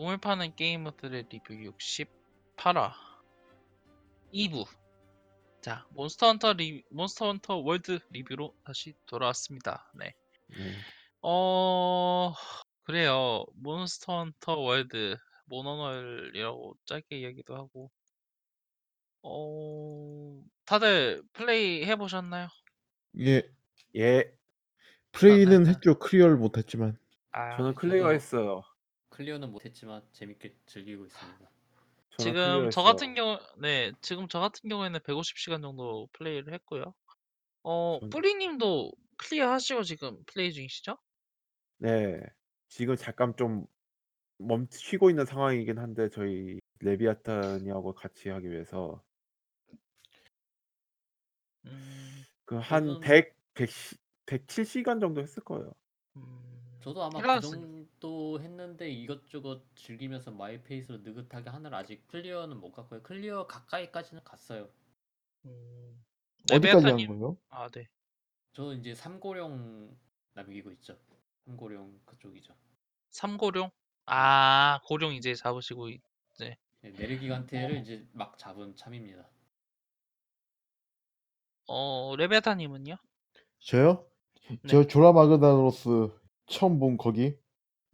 몸을 파는 게이머들의 리뷰 68화 2부 자 몬스터 헌터 리 몬스터 헌터 월드 리뷰로 다시 돌아왔습니다 네. 네. 어 그래요 몬스터 헌터 월드 모넌월이라고 짧게 이야기도 하고 어 다들 플레이 해보셨나요? 예, 예, 플레이는 아, 아, 했죠. 클리어를 못했지만. 아, 저는 클리어 저도- 했어요. 클리어는 못했지만 재밌게 즐기고 있습니다. 저는 지금 클리어 저 했어요. 같은 경우 네 지금 저 같은 경우에는 150시간 정도 플레이를 했고요 어 전- 뿌리님도 클리어 하시고 지금 플레이 중이시죠? 네, 지금 잠깐 좀 멈추고 있는 상황이긴 한데 저희 레비아탄이하고 같이 하기 위해서 음, 그 한 저는- 100, 100, 107시간 정도 했을 거예요. 음, 저도 아마 그정 도 했는데 이것저것 즐기면서 my pace로 느긋하게 하느라 아직 클리어는 못 갔고요. 클리어 가까이까지는 갔어요. 음, 어디까지 한 레비아탄님- 거예요? 아, 네. 저 이제 삼고룡 남기고 있죠. 삼고룡 그쪽이죠. 삼고룡? 아, 고룡 이제 잡으시고 있- 네, 네르기간테를 이제 막 잡은 참입니다. 어, 레베아타님은요? 저요? 네. 저 조라마그다로스 처음 본 거기.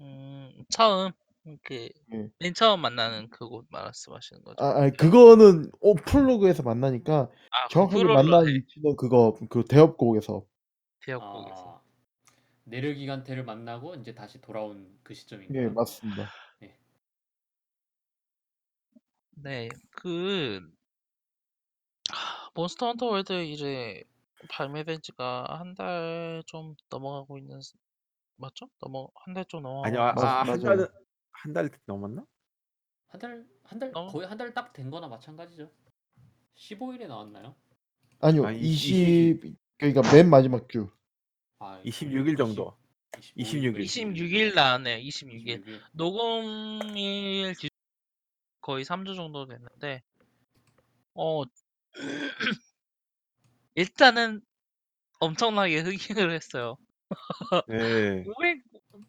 음, 처음 그 예. 맨 처음 만나는 그곳 말씀하시는 거죠? 아, 아니, 그거는 오 프롤로그에서 만나니까 아, 정확하게 그걸로 만난 해- 위치는 그거 그 대업곡에서. 대역곡에서. 아, 네르기간테를 만나고 이제 다시 돌아온 그 시점인가요? 예, 맞습니다. 네, 그 하, 몬스터 헌터 월드 이제 발매된 지가 한달좀 넘어가고 있는 스- 맞죠? 넘어 한달좀 넘어가고 아니요, 아, 맞- 아, 한 맞아요. 달, 한달 넘었나? 한 달, 한 달, 어? 거의 한 달 딱 된 거나 마찬가지죠. 15일에 나왔나요? 아니요, 아, 이- 20 그러니까 맨 마지막 주. 아, 26일 정도. 26일. 26일 나왔네요. 26일. 26일. 녹음일 기- 거의 3주 정도 됐는데 어 일단은 엄청나게 흥행을 했어요. 네, 500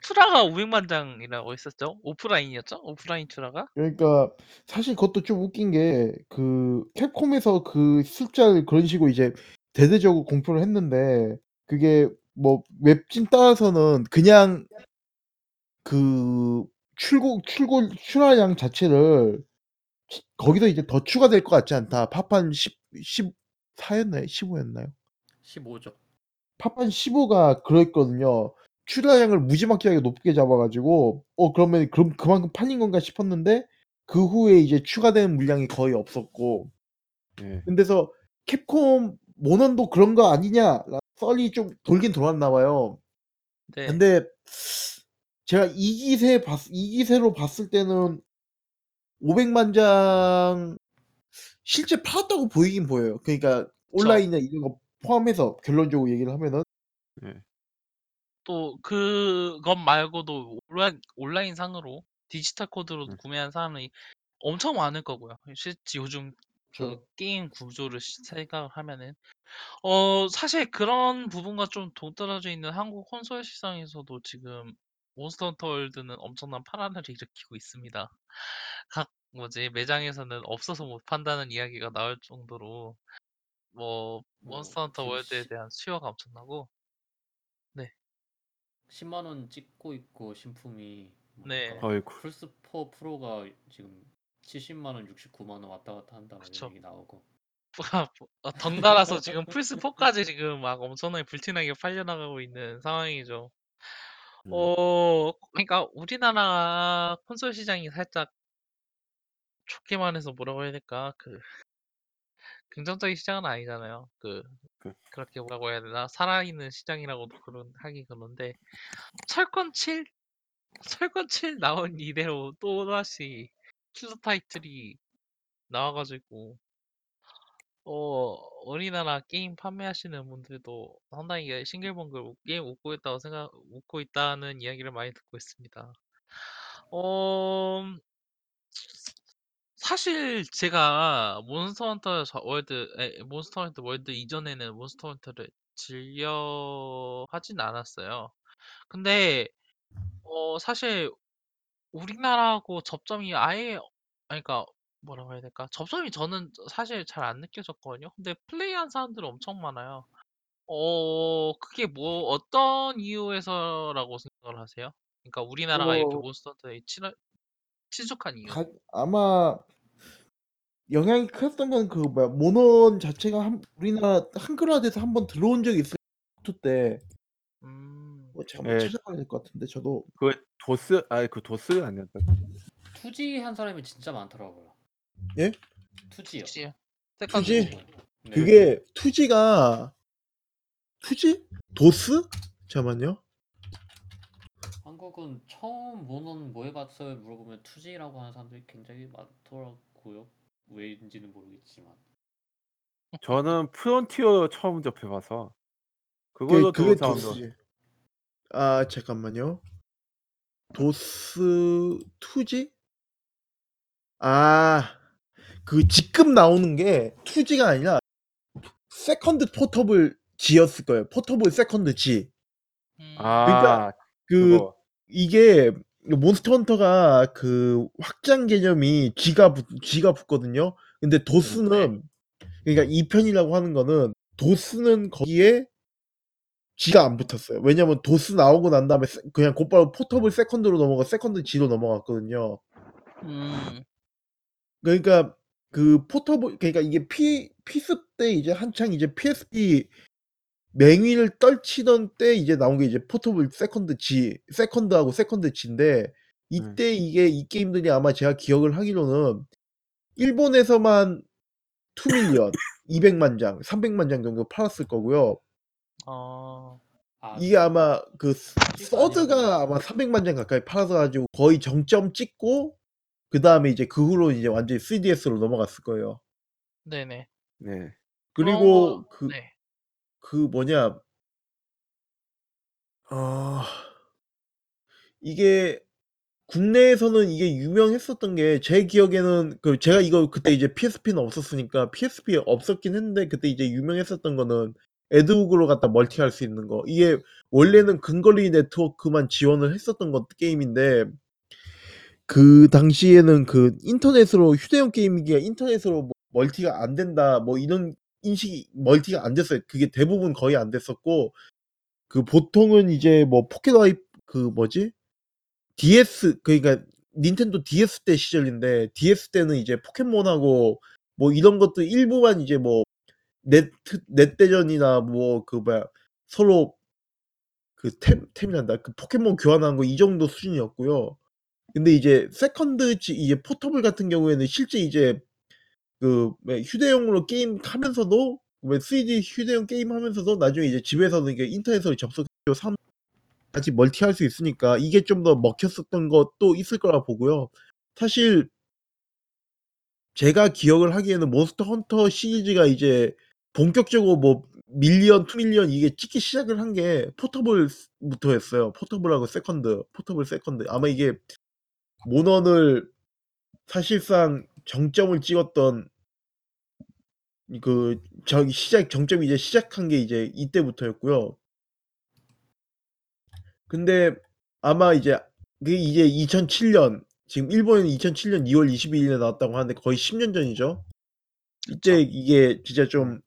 투라가 500만 장이라고 했었죠? 오프라인이었죠? 오프라인 투라가? 그러니까 사실 그것도 좀 웃긴 게 그 캡콤에서 그 숫자를 그런 식으로 이제 대대적으로 공표를 했는데 그게 뭐 웹진 따라서는 그냥 그 출고 출고 출하량 자체를 치- 거기서 이제 더 추가될 것 같지 않다. 파판 10 14 였나요? 15 였나요? 15죠. 파판 15가 그랬거든요. 출하량을 무지막지하게 높게 잡아가지고 어 그러면 그럼 그만큼 팔린 건가 싶었는데 그 후에 이제 추가되는 물량이 거의 없었고 네. 근데서 캡콤 모넌도 그런 거 아니냐 썰이 좀 돌긴 돌았나 봐요. 네. 근데 제가 이 기세 봤, 이 기세로 봤을 때는 500만 장 실제 팔았다고 보이긴 보여요. 그러니까 온라인에 이런 거 포함해서 결론적으로 얘기를 하면은 네. 또 그것 말고도 온라인, 온라인 상으로 디지털 코드로 음. 구매한 사람이 엄청 많을 거고요. 실제 요즘 그 저- 게임 구조를 시- 생각을 하면은 어 사실 그런 부분과 좀 동떨어져 있는 한국 콘솔 시장에서도 지금 몬스터 헌터 월드는 엄청난 파란을 일으키고 있습니다. 각 뭐지 매장에서는 없어서 못 판다는 이야기가 나올 정도로 뭐 뭐, 몬스터 헌터 지금 월드에 시- 대한 수요가 엄청나고 10만 원 찍고 있고 신품이 네. 뭐랄까, 어이구. 플스 4 프로가 지금 70만 원, 69만 원 왔다 갔다 한다고 그쵸. 얘기 나오고. 어, 덩달아서 지금 플스 4까지 지금 막 엄청나게 불티나게 팔려나가고 있는 상황이죠. 음. 어, 그러니까 우리나라 콘솔 시장이 살짝 좋게 말해서 뭐라고 해야 될까? 그 긍정적인 시장은 아니잖아요. 그 그- 그렇게 뭐라고 해야 되나? 살아있는 시장이라고도 그런 하기 그런데 철권 7 철권 7 나온 이래로 또 다시 킬러 타이틀이 나와가지고 어 우리나라 게임 판매하시는 분들도 상당히 싱글벙글 웃- 게임 웃고 있다고 생각 웃고 있다는 이야기를 많이 듣고 있습니다. 어 사실 제가 몬스터 헌터 저- 월드 에, 몬스터 헌터 월드 이전에는 몬스터 헌터를 즐겨 하진 않았어요. 근데 어 사실 우리나라하고 접점이 아예 아니 그러니까 뭐라고 해야 될까? 접점이 저는 사실 잘 안 느껴졌거든요. 근데 플레이한 사람들은 엄청 많아요. 어 그게 뭐 어떤 이유에서라고 생각을 하세요? 그러니까 우리나라가 이렇게 그거 몬스터 헌터에 친화 친숙한 이유. 가, 아마 영향이 컸던 건 그 뭐야 모넌 자체가 한, 우리나라 한글화돼서 한번 들어온 적이 있어요. two 때. 음. 뭐 제가 한번 예. 찾아봐야 될 것 같은데 저도 그 도스 아니 그 도스 아니었다. two G 한 사람이 진짜 많더라고요. 예? 투지요. 혹시 two G? second 네. 그게 two G가 two G? 도스? 잠깐만요. 한국은 처음 모넌 뭐 해봤어요 물어보면 two G라고 하는 사람들이 굉장히 많더라고요. 왜인지는 모르겠지만. 저는 프론티어 처음 접해봐서 그게, 그걸로 그게 들어온 사람도 도스지. 아 잠깐만요. 도스 two G? 아 그 지금 나오는 게 two G가 아니라 second portable G였을 거예요. portable second G. 음. 아그 그거 이게 몬스터 헌터가 그 확장 개념이 G가 붙, G가 붙거든요. 근데 도스는 그러니까 2편이라고 하는 거는 도스는 거기에 G가 안 붙었어요. 왜냐면 도스 나오고 난 다음에 세- 그냥 곧바로 portable second로 넘어가 second G로 넘어갔거든요. 음. 그러니까 그 portable 그러니까 이게 P PS 때 이제 한창 이제 PSP 맹위를 떨치던 때 이제 나온 게 이제 포터블 세컨드 G 세컨드하고 세컨드 G인데 이때 이게 이 게임들이 아마 제가 기억을 하기로는 일본에서만 2밀리언 200만 장, 300만 장 정도 팔았을 거고요. 어. 아, 이게 아마 그 아니라 서드가 아마 300만 장 가까이 팔아서 가지고 거의 정점 찍고 그 다음에 이제 그 후로 이제 완전히 3DS로 넘어갔을 거예요. 네네. 네. 그리고 어, 그 네. 그 뭐냐 어 이게 국내에서는 이게 유명했었던 게 제 기억에는 그 제가 이거 그때 이제 PSP는 없었으니까 PSP 없었긴 했는데 그때 이제 유명했었던 거는 에드북으로 갖다 멀티할 수 있는 거. 이게 원래는 근거리 네트워크만 지원을 했었던 것 게임인데 그 당시에는 그 인터넷으로 휴대용 게임이기에 인터넷으로 뭐 멀티가 안 된다 뭐 이런 인식이 멀티가 안 됐어요. 그게 대부분 거의 안 됐었고 그 보통은 이제 뭐 pocket Wi-Fi 그 뭐지? DS 그러니까 닌텐도 DS 때 시절인데 DS 때는 이제 포켓몬하고 뭐 이런 것도 일부만 이제 뭐 넷 넷대전이나 뭐 그 뭐야 서로 그 템 템이란다. 그 포켓몬 교환하는 거 이 정도 수준이었고요. 근데 이제 second G 이제 portable 같은 경우에는 실제 이제 그왜 휴대용으로 게임 하면서도 왜 3D 휴대용 게임 하면서도 나중에 이제 집에서는 이게 인터넷으로 접속해서 삼 같이 멀티할 수 있으니까 이게 좀 더 먹혔었던 것도 있을 거라 보고요. 사실 제가 기억을 하기에는 몬스터 헌터 시리즈가 이제 본격적으로 뭐 million, 2 million 이게 찍기 시작을 한 게 포터블부터였어요. 포터블하고 세컨드, 포터블 세컨드. 아마 이게 모넌을 사실상 정점을 찍었던 그 저기 시작 정점이 이제 시작한 게 이제 이때부터였고요. 근데 아마 이제 그게 이제 2007년 지금 일본에는 2007년 2월 22일에 나왔다고 하는데 거의 10년 전이죠. 이때 이게 진짜 좀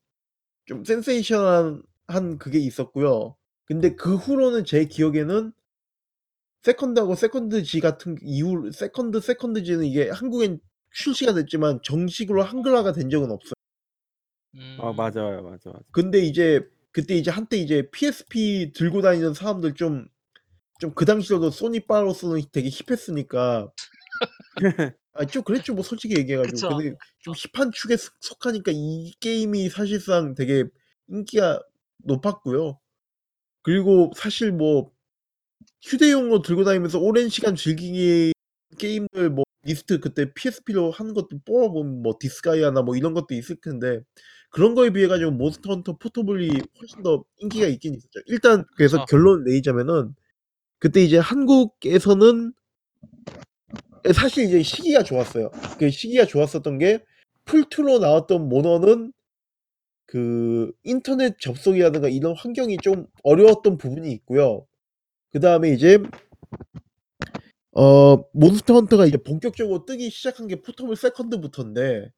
좀 센세이션한 한 그게 있었고요. 근데 그 후로는 제 기억에는 세컨드하고 세컨드 G 같은 이후 세컨드 세컨드 G는 이게 한국엔 출시가 됐지만 정식으로 한글화가 된 적은 없어요. 음. 아 맞아요, 맞아, 맞아. 근데 이제 그때 이제 한때 이제 PSP 들고 다니는 사람들 좀 좀 그 당시로도 소니 바로서는 되게 힙했으니까 아 좀 그랬죠 뭐 솔직히 얘기해 가지고. 그쵸. 근데 좀 힙한 축에 속 속하니까 이 게임이 사실상 되게 인기가 높았고요. 그리고 사실 뭐 휴대용으로 들고 다니면서 오랜 시간 즐기기 게임들 뭐 리스트 그때 PSP로 하는 것도 뽑아 보면 뭐 디스가이아나 뭐 이런 것도 있을 텐데 그런 거에 비해 가지고 몬스터 헌터 포터블이 훨씬 더 인기가 있긴 있었죠. 일단 그래서 그쵸. 결론을 내리자면은 그때 이제 한국에서는 예 사실 이제 시기가 좋았어요. 그 시기가 좋았었던 게 플2로 나왔던 모넌은 그 인터넷 접속이라든가 이런 환경이 좀 어려웠던 부분이 있고요. 그 다음에 이제 어 몬스터 헌터가 이제 본격적으로 뜨기 시작한 게 포터블 세컨드부터인데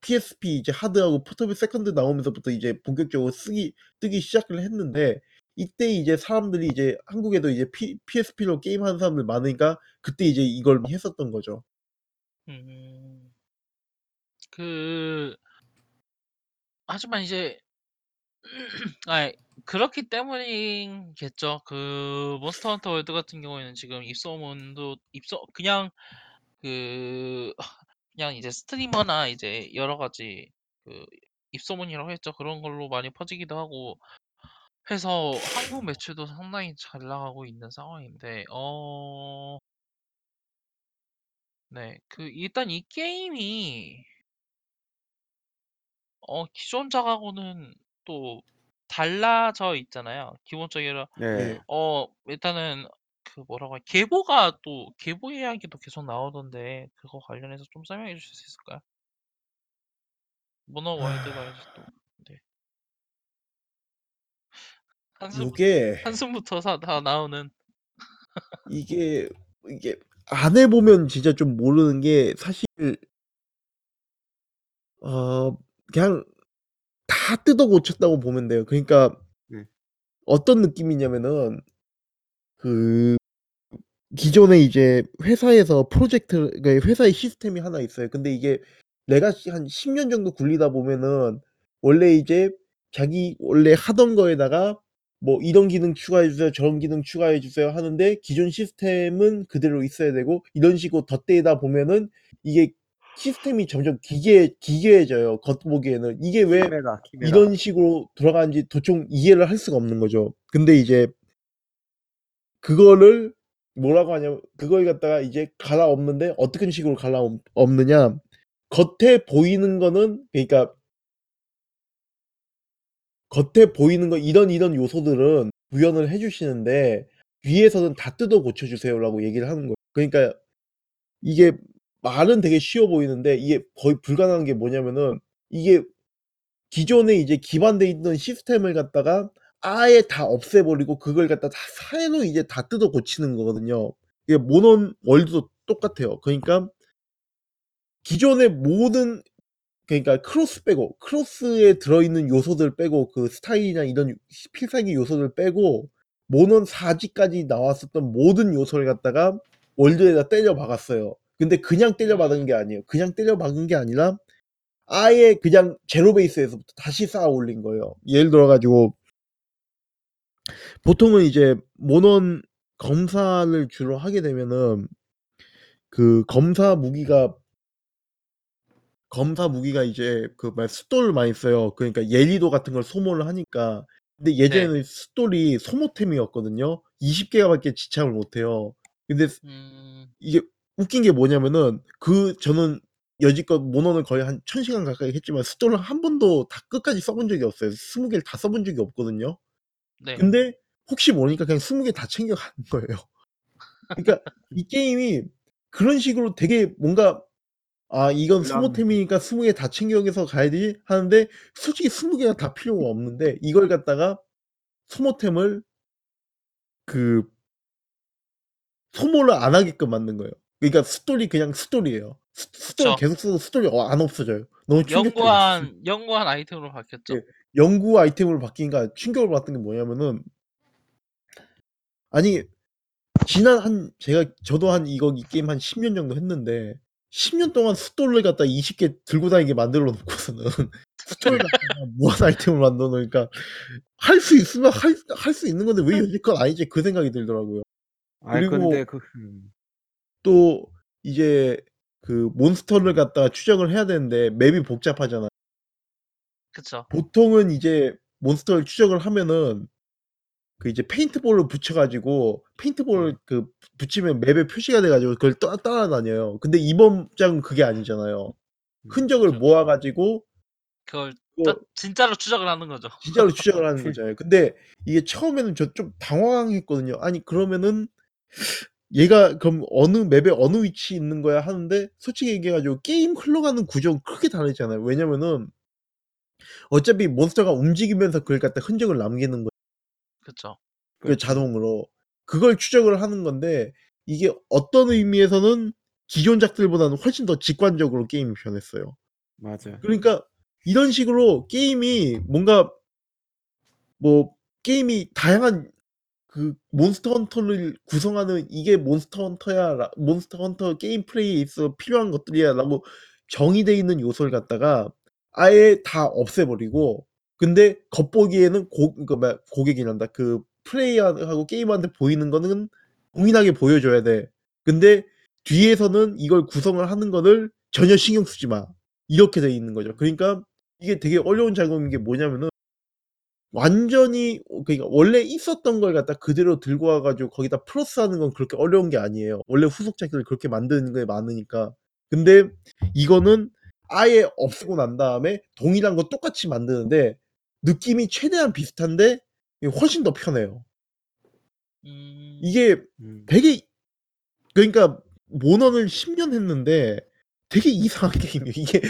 PSP 이제 하드하고 포터블 세컨드 나오면서부터 이제 본격적으로 쓰기 뜨기 시작을 했는데 이때 이제 사람들이 이제 한국에도 이제 피 PSP로 게임하는 사람들 많으니까 그때 이제 이걸 했었던 거죠. 음. 그 하지만 이제 아이 그렇기 때문이겠죠. 그 몬스터 헌터 월드 같은 경우에는 지금 입소문도 입소 그냥 그 그냥 이제 스트리머나 이제 여러 가지 그 입소문이라고 했죠. 그런 걸로 많이 퍼지기도 하고 해서 한국 매출도 상당히 잘 나가고 있는 상황인데 어 네. 그 일단 이 게임이 어 기존작하고는 또 달라져 있잖아요. 기본적으로 네. 네. 어 일단은 그 뭐라고 하 계보가 또 계보 이야기도 계속 나오던데 그거 관련해서 좀 설명해 주실 수 있을까요? 모너 와일드 라이즈도 네. 한숨 요게 한숨부터 사 다 나오는 이게 이게 안 해 보면 진짜 좀 모르는 게 사실 어 그냥 다 뜯어 고쳤다고 보면 돼요. 그러니까 네. 어떤 느낌이냐면은 그 기존에 이제 회사에서 프로젝트 그러니까 회사의 시스템이 하나 있어요. 근데 이게 레가시 한 10년 정도 굴리다 보면은 원래 이제 자기 원래 하던 거에다가 뭐 "이런 기능 추가해 주세요. 저런 기능 추가해 주세요." 하는데 기존 시스템은 그대로 있어야 되고 이런 식으로 덧대다 보면은 이게 시스템이 점점 기계 기계해져요 겉보기에는. 이게 왜 키메라, 키메라. 이런 식으로 돌아가는지 도통 이해를 할 수가 없는 거죠. 근데 이제 그거를 뭐라고 하냐면 그걸 갖다가 이제 갈아엎는데 어떤 식으로 갈아엎 엎느냐 겉에 보이는 거는 그러니까 겉에 보이는 거 이런 이런 요소들은 구현을 해 주시는데 "위에서는 다 뜯어 고쳐 주세요."라고 얘기를 하는 거예요. 그러니까 이게 말은 되게 쉬워 보이는데 이게 거의 불가능한 게 뭐냐면은 이게 기존에 이제 기반돼 있던 시스템을 갖다가 아예 다 없애 버리고 그걸 갖다 다 새로 이제 다 뜯어 고치는 거거든요. 이게 모넌 월드도 똑같아요. 그러니까 기존의 모든 그러니까 크로스 빼고 크로스에 들어있는 요소들 빼고 그 스타일이나 이런 필살기 요소들 빼고 모넌 4G까지 나왔었던 모든 요소를 갖다가 월드에다 때려 박았어요. 근데 그냥 때려 박은 게 아니에요. 그냥 때려 박은 게 아니라 아예 그냥 zero base에서부터 다시 쌓아 올린 거예요. 예를 들어 가지고 보통은 이제 모넌 검사를 주로 하게 되면은 그 검사 무기가 검사 무기가 이제 그막 숫돌을 많이 써요. 그러니까 예리도 같은 걸 소모를 하니까. 근데 네. 예전에는 숫돌이 소모템이었거든요. 20 개밖에 지참을 못 해요. 근데 음. 이게 웃긴 게 뭐냐면은 그 저는 여지껏 모넌을 거의 한 1000 시간 가까이 했지만 숫돌을 한 번도 다 끝까지 써본 적이 없어요. 20 개를 다 써본 적이 없거든요. 네. 근데 혹시 모르니까 그냥 20개 다 챙겨 가는 거예요. 그러니까 이 게임이 그런 식으로 되게 뭔가 '아 이건 불안 소모템이니까 20개 다 챙겨서 가야지.' 하는데 솔직히 20 개가 다 필요가 없는데 이걸 갖다가 소모템을 그 소모를 안 하게끔 만든 거예요. 그러니까 숫돌이 그냥 숫돌이에요. 숫 숫돌 그쵸. 계속 써도 숫돌이 어안 없어져요. 너무 충격적이었어요. 연구한 연구한 아이템으로 바뀌었죠. 예. 연구 아이템으로 바뀌니까 충격을 받던 게 뭐냐면은 아니 지난 한 제가 저도 한 이거 이 게임 한 10년 정도 했는데 10년 동안 숫돌을 갖다 20개 들고 다니게 만들어 놓고서는 숫돌을 갖다가 무한 아이템을 만들어 놓으니까 '할 수 있으면 할 할 수 있는 건데 왜 여지껏 아니지?' 그 생각이 들더라고요. 아이 그리고 근데 그 음. 또 이제 그 몬스터를 갖다가 추적을 해야 되는데 맵이 복잡하잖아요. 그쵸. 보통은 이제 몬스터를 추적을 하면은 그 이제 페인트볼을 붙여 가지고 페인트볼을 네. 그 붙이면 맵에 표시가 돼 가지고 그걸 따 따라다녀요. 근데 이번 작은 그게 아니잖아요. 음. 흔적을 그쵸. 모아 가지고 그걸 짜 진짜로 추적을 하는 거죠. 진짜로 추적을 하는 거잖아요. 근데 이게 처음에는 저 좀 당황했거든요. 아니 그러면은 얘가 그럼 어느 맵에 어느 위치에 있는 거야 하는데 솔직히 얘기해 가지고 게임 흘러가는 구조는 크게 다르지 않아요. 왜냐면은 어차피 몬스터가 움직이면서 그걸 갖다 흔적을 남기는 거예요 그쵸. 그 그렇죠. 자동으로. 그걸 추적을 하는 건데 이게 어떤 의미에서는 기존작들보다는 훨씬 더 직관적으로 게임이 변했어요. 맞아요. 그러니까 이런 식으로 게임이 뭔가 뭐 게임이 다양한 그 몬스터 헌터를 구성하는 이게 몬스터 헌터야 라 몬스터 헌터 게임 플레이에 있어 필요한 것들이야라고 정의돼 있는 요소를 갖다가 아예 다 없애버리고 근데 겉보기에는 고그 뭐야 고객이란다. 그 플레이어하고 게이머한테 보이는 거는 동일하게 보여줘야 돼. 근데 뒤에서는 이걸 구성을 하는 거를 전혀 신경 쓰지 마. 이렇게 돼 있는 거죠. 그러니까 이게 되게 어려운 작업인 게 뭐냐면은 완전히 어 그러니까 원래 있었던 걸 갖다 그대로 들고 와 가지고 거기다 플러스하는 건 그렇게 어려운 게 아니에요. 원래 후속작들을 그렇게 만드는 게 많으니까. 근데 이거는 아예 없애고 난 다음에 동일한 거 똑같이 만드는데 느낌이 최대한 비슷한데 훨씬 더 편해요. 음. 이게 음. 되게 그러니까 모넌을 10년 했는데 되게 이상한 게임이에요. 이게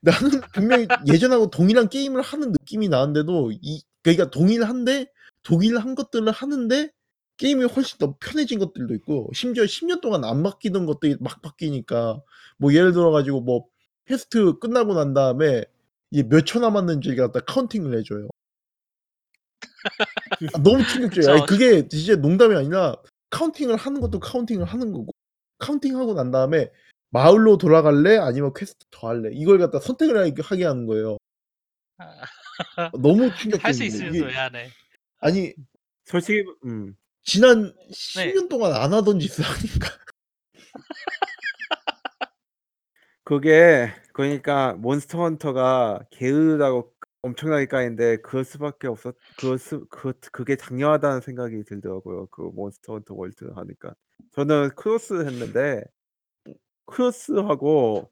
나는 분명히 예전하고 동일한 게임을 하는 느낌이 나는데도 이 그러니까 동일한데 동일한 것들을 하는데 게임이 훨씬 더 편해진 것들도 있고 심지어 10년 동안 안 바뀌던 것들이 막 바뀌니까 뭐 예를 들어 가지고 뭐 퀘스트 끝나고 난 다음에 이게 몇 초 남았는지 갖다 counting을 해 줘요. 아 너무 충격적이야. 아니 그쵸. 그게 진짜 농담이 아니라 counting을 하는 것도 counting을 하는 거고 counting하고 난 다음에 마을로 돌아갈래? 아니면 퀘스트 더 할래? 이걸 갖다 선택을 하게 하게 하는 거예요. 아. 너무 할수 있으면서 게 왜 안 해? 아니 솔직히 음. 지난 네. 10년 동안 안 하던 짓을 하니까. 그게 그러니까 몬스터 헌터가 게으르다고 엄청나게 까이는데 그럴 수밖에 없었 그럴 수 그 그게 당연하다는 생각이 들더라고요. 그 몬스터 헌터 월드 하니까. 저는 크로스 했는데 크로스하고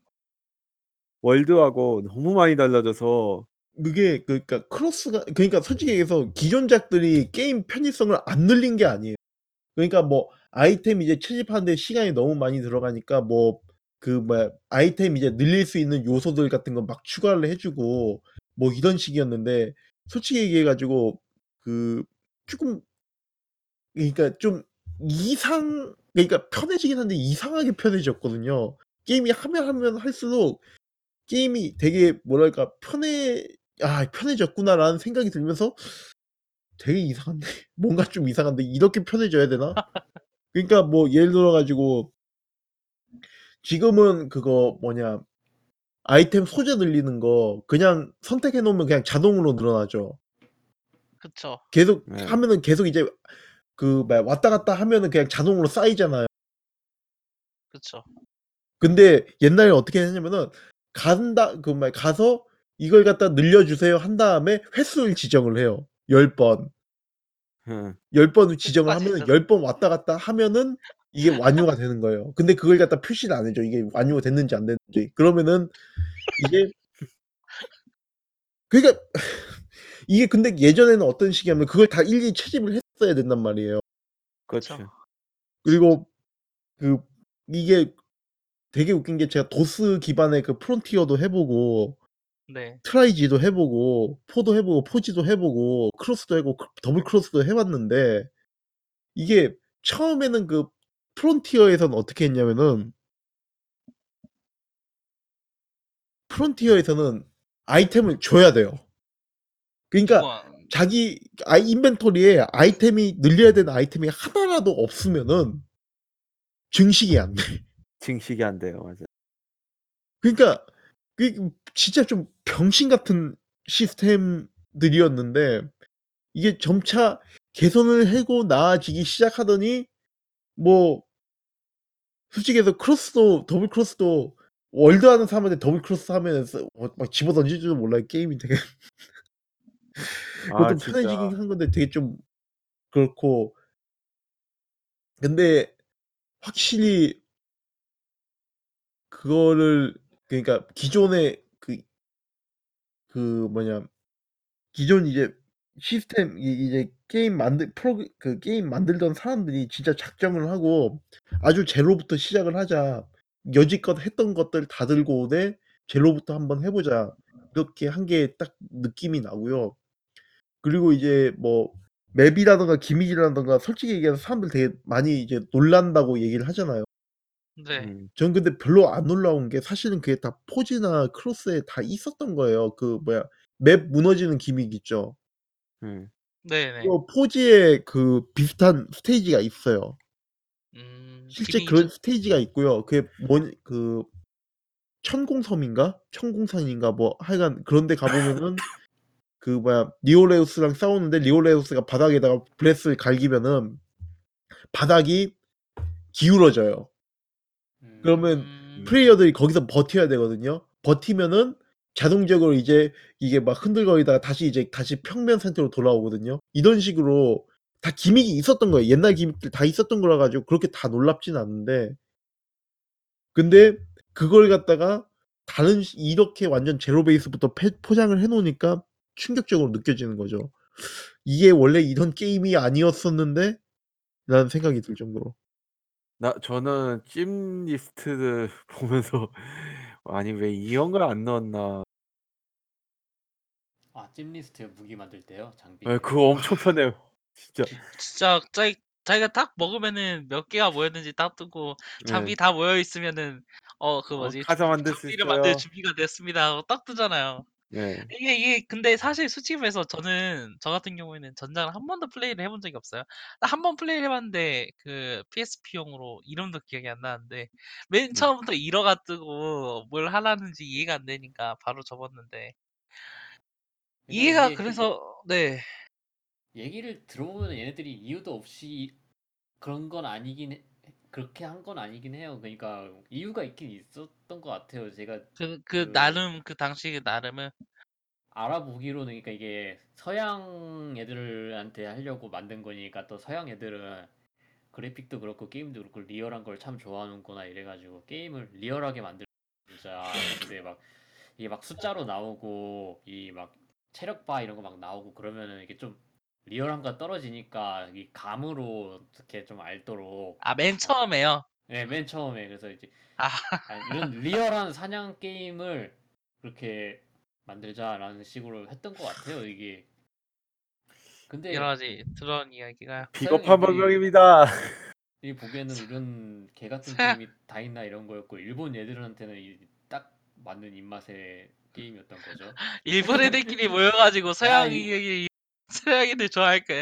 월드하고 너무 많이 달라져서 그게 그러니까 크로스가 그러니까 솔직히 얘기해서 기존작들이 게임 편의성을 안 늘린 게 아니에요. 그러니까 뭐 아이템 이제 채집하는 데 시간이 너무 많이 들어가니까 뭐 그 뭐야 아이템 이제 늘릴 수 있는 요소들 같은 거 막 추가를 해 주고 뭐 이런 식이었는데 솔직히 얘기해 가지고 그 쪼끔 그러니까 좀 이상 그러니까 편해지긴 한데 이상하게 편해졌거든요. 게임이 하면 하면 할수록 게임이 되게 뭐랄까 편해 '아 편해졌구나.'라는 생각이 들면서 되게 이상한데 뭔가 좀 이상한데 이렇게 편해져야 되나? 그러니까 뭐 예를 들어 가지고 지금은 그거 뭐냐 아이템 소재 늘리는 거 그냥 선택해 놓으면 그냥 자동으로 늘어나죠. 그쵸. 계속 네. 하면은 계속 이제 그 뭐야 왔다 갔다 하면은 그냥 자동으로 쌓이잖아요. 그쵸. 근데 옛날에 어떻게 했냐면은 간다 그 뭐야 가서 "이걸 갖다 늘려 주세요." 한 다음에 횟수를 지정을 해요. 10 번. 응. 10 번을 지정을 횟수까지 하면은 있었어. 10번 왔다 갔다 하면은 이게 완료가 되는 거예요. 근데 그걸 갖다 표시를 안 해 줘. 이게 완료가 됐는지 안 됐는지. 그러면은 이게 그러니까 이게 근데 예전에는 어떤 식이냐면 그걸 다 일일이 채집을 했어야 된단 말이에요. 그렇죠. 그쵸. 그리고 그 이게 되게 웃긴 게 제가 도스 기반의 그 프론티어도 해 보고 네. 트라이G도 해 보고 포도 해 보고 포G도 해 보고 크로스도 해 보고 크 더블 크로스도 해 봤는데 이게 처음에는 그 프론티어에서는 어떻게 했냐면은 프론티어에서는 아이템을 줘야 돼요. 그러니까 누가 자기 아이 inventory에 아이템이 늘려야 되는 아이템이 하나라도 없으면은 증식이 안 돼. 증식이 안 돼요. 맞아요. 그러니까 그게 진짜 좀 병신 같은 시스템들이었는데 이게 점차 개선을 하고 나아지기 시작하더니 뭐 솔직히 해서 크로스도 더블 크로스도 월드 하는 사람한테 더블 크로스 하면은 스어막 집어 던질지도 몰라요. 게임이 되게 아 그것도 진짜. 편해지긴 한 건데 되게 좀 그렇고 근데 확실히 그거를 그러니까 기존의 그 그 뭐냐 기존 이제 시스템 이 이제 게임 만들 프로그 그 게임 만들던 사람들이 진짜 작정을 하고 아주 제로부터 시작을 하자. 여지껏 했던 것들 다 들고 오되 제로부터 한번 해 보자. 이렇게 한 게 딱 느낌이 나고요. 그리고 이제 뭐 맵이라든가 기믹이라든가 솔직히 얘기해서 사람들 되게 많이 이제 놀란다고 얘기를 하잖아요. 네. 음. 전 근데 별로 안 놀라운 게 사실은 그게 다 포즈나 크로스에 다 있었던 거예요. 그 뭐야 맵 무너지는 기믹 있죠. 음. 네네. 그 포즈에 그 비슷한 스테이지가 있어요. 음, 실제 기믹이 그런 좀- 스테이지가 있고요. 그게 뭐그 천공섬인가? 천공산인가 뭐 하여간 그런 데 가보면은 그 뭐야 리오레우스랑 싸우는데 리오레우스가 바닥에다가 breath를 갈기면은 바닥이 기울어져요. 그러면 음, 플레이어들이 거기서 버텨야 되거든요. 버티면은 자동적으로 이제 이게 막 흔들거리다가 다시 이제 다시 평면 상태로 돌아오거든요. 이런 식으로 다 gimmick이 있었던 거예요. 옛날 gimmick들 다 있었던 거라 가지고 그렇게 다 놀랍진 않은데 근데 그걸 갖다가 다른 시- 이렇게 완전 제로 베이스부터 패- 포장을 해 놓으니까 충격적으로 느껴지는 거죠. 이게 원래 이런 게임이 아니었었는데 라는 생각이 들 정도로. 나 저는 찜 리스트를 보면서 '아니 왜 이런 걸 안 넣었나.' 아 찜 리스트요 무기 만들 때요 장비. 예 그거 엄청 편해요. 진짜. 진짜 자기 자기가 딱 먹으면은 몇 개가 모였는지 딱 뜨고 장비 예. 다 모여 있으면은 어 그 어 뭐지 가서 만들 수 장비를 만들 있어요. 준비가 됐습니다 하고 딱 뜨잖아요. 예. 이게 이게 근데 사실 솔직히 말해서 저는 저 같은 경우에는 전작을 한 번도 플레이를 해 본 적이 없어요. 딱한번 플레이를 해 봤는데 그 PSP용으로 이름도 기억이 안 나는데 맨 음. 처음부터 1어가 뜨고 뭘 하라는지 이해가 안 되니까 바로 접었는데 이해가 이게 그래서 네. 얘기를 들어보면 얘네들이 이유도 없이 그런 건 아니긴 해, 그렇게 한 건 아니긴 해요. 그러니까 이유가 있긴 있었 던 것 같아요. 제가 그, 그 그 나름 그 당시 그 나름은 알아보기로는 그러니까 이게 서양 애들한테 하려고 만든 거니까 또 서양 애들은 그래픽도 그렇고 게임도 그렇고 리얼한 걸 참 좋아하는구나 이래가지고 게임을 리얼하게 만들자. 근데 막 이게 막 숫자로 나오고 이 막 체력 바 이런 거 막 나오고 그러면은 이게 좀 리얼함과 떨어지니까 이 감으로 어떻게 좀 알도록 아맨 어, 처음에요. 네, 맨 처음에 그래서 이제 아 아, 이런 리얼한 사냥 게임을 그렇게 만들자라는 식으로 했던 것 같아요 이게. 근데 여러 가지 들어온 이야기가 비겁한 서양인들이 방송입니다. 이 보기에는 이런 개 같은 서양- 게임이 다 있나 이런 거였고 일본 애들한테는 이- 딱 맞는 입맛의 게임이었던 거죠. 일본 애들끼리 모여가지고 서양 이- 이 서양인들 좋아할까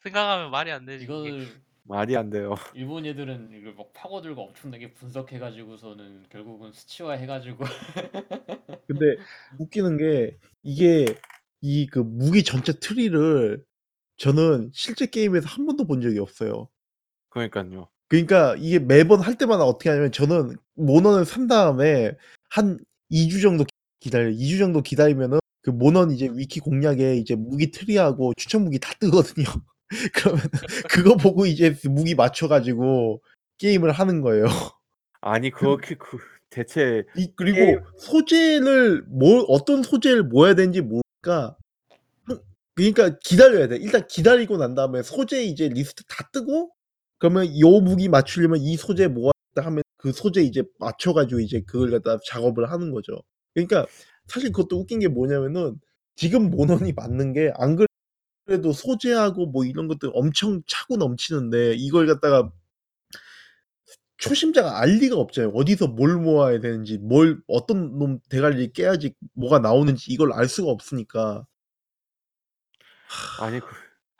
생각하면 말이 안 되지. 이게. 이걸 말이 안 돼요. 일본 애들은 이걸 막 파고들고 엄청나게 분석해가지고서는 결국은 수치화 해가지고 근데 웃기는 게 이게 이 그 무기 전체 트리를 저는 실제 게임에서 한 번도 본 적이 없어요. 그러니깐요. 그러니까 이게 매번 할 때마다 어떻게 하냐면 저는 모넌을 산 다음에 한 2주 정도 기다려요. 2주 정도 기다리면은 그 모넌 이제 위키 공략에 이제 무기 트리하고 추천 무기 다 뜨거든요. 그러면은 그거 보고 이제 무기 맞춰 가지고 게임을 하는 거예요. 아니 그렇게 그 대체 이 그리고 게임 소재를 뭐 어떤 소재를 모아야 되는지 모르니까 한 그러니까 기다려야 돼. 일단 기다리고 난 다음에 소재 이제 리스트 다 뜨고 그러면 요 무기 맞추려면 이 소재 모았다 하면 그 소재 이제 맞춰 가지고 이제 그걸 갖다 작업을 하는 거죠. 그러니까 사실 그것도 웃긴 게 뭐냐면은 지금 모넌이 맞는 게 안 그래 도 소재하고 뭐 이런 것들 엄청 차고 넘치는데 이걸 갖다가 초심자가 알 리가 없잖아요. 어디서 뭘 모아야 되는지, 뭘 어떤 놈 대가리를 깨야지 뭐가 나오는지 이걸 알 수가 없으니까. 아니 그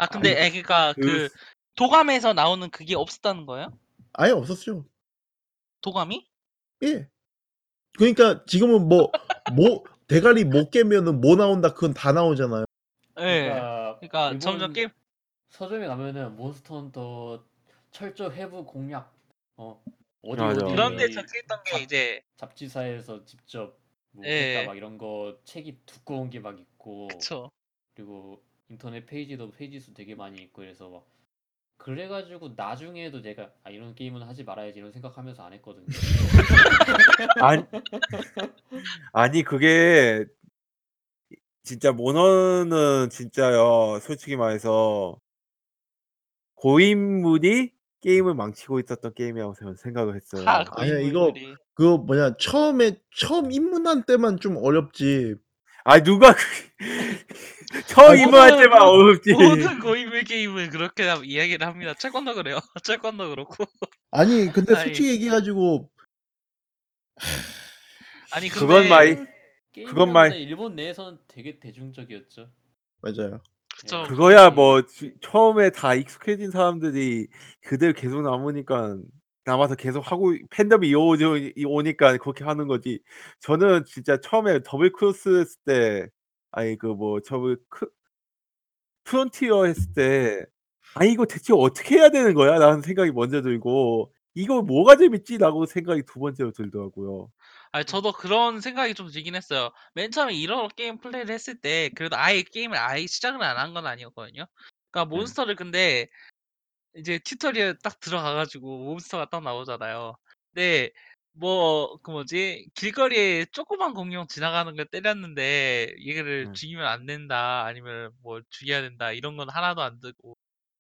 아 근데 아니 애 그니까 그그 도감에서 나오는 그게 없었다는 거예요? 아예 없었죠. 도감이? 예. 그러니까 지금은 뭐 뭐 대가리 못 깨면은 뭐 나온다 그건 다 나오잖아요. 예. 그러니까 점점 게임 서점에 가면은 몬스터 헌터 철저 해부 공략 어 어디 맞아. 어디 그런 데 적혀있던 게 잡- 이제 잡지사에서 직접 뭐 예. 했다 막 이런 거 책이 두꺼운 게 막 있고 그쵸. 그리고 인터넷 페이지도 페이지 수 되게 많이 있고 그래서 막 그래가지고 나중에도 제가 아 이런 게임은 하지 말아야지 이런 생각하면서 안 했거든요. 아니 아니 그게 진짜 모너는 진짜요. 솔직히 말해서 고인물이 게임을 망치고 있었던 게임이라고 저는 생각을 했어요. 하 아니야 이거 고인물들이 그거 뭐냐 처음에 처음 입문한 때만 좀 어렵지. 아 누가 그 처음 아니, 입문할 모든- 때만 어렵지. 모든 고인물 게임은 그렇게 하- 이야기를 합니다. 채권도 그래요. 채권도 그렇고. 아니 근데 아니. 솔직히 얘기해 가지고 아니 근데 그건 마이 게임 말- 일본 내에서는 되게 대중적이었죠. 맞아요. 그쵸. 그거야 뭐 주- 처음에 다 익숙해진 사람들이 그대로 계속 남으니까 남아서 계속 하고 팬덤이 이어오죠 오니까 그렇게 하는 거지. 저는 진짜 처음에 더블 크로스 했을 때 아니 그 뭐 저블 크 프론티어 했을 때 '아 이거 대체 어떻게 해야 되는 거야?' 라는 생각이 먼저 들고 '이거 뭐가 재밌지?'라고 생각이 두 번째로 들더라고요. 아니 저도 그런 생각이 좀 들긴 했어요. 맨 처음에 이런 게임 플레이를 했을 때 그래도 아예 게임을 아예 시작을 안 한 건 아니었거든요. 그러니까 네. 몬스터를 근데 이제 튜토리얼 딱 들어가 가지고 몬스터가 딱 나오잖아요. 근데 뭐 그 뭐지? 길거리에 조그만 공룡 지나가는 걸 때렸는데 얘를 음. 죽이면 안 된다. 아니면 뭐 죽여야 된다. 이런 건 하나도 안 뜨고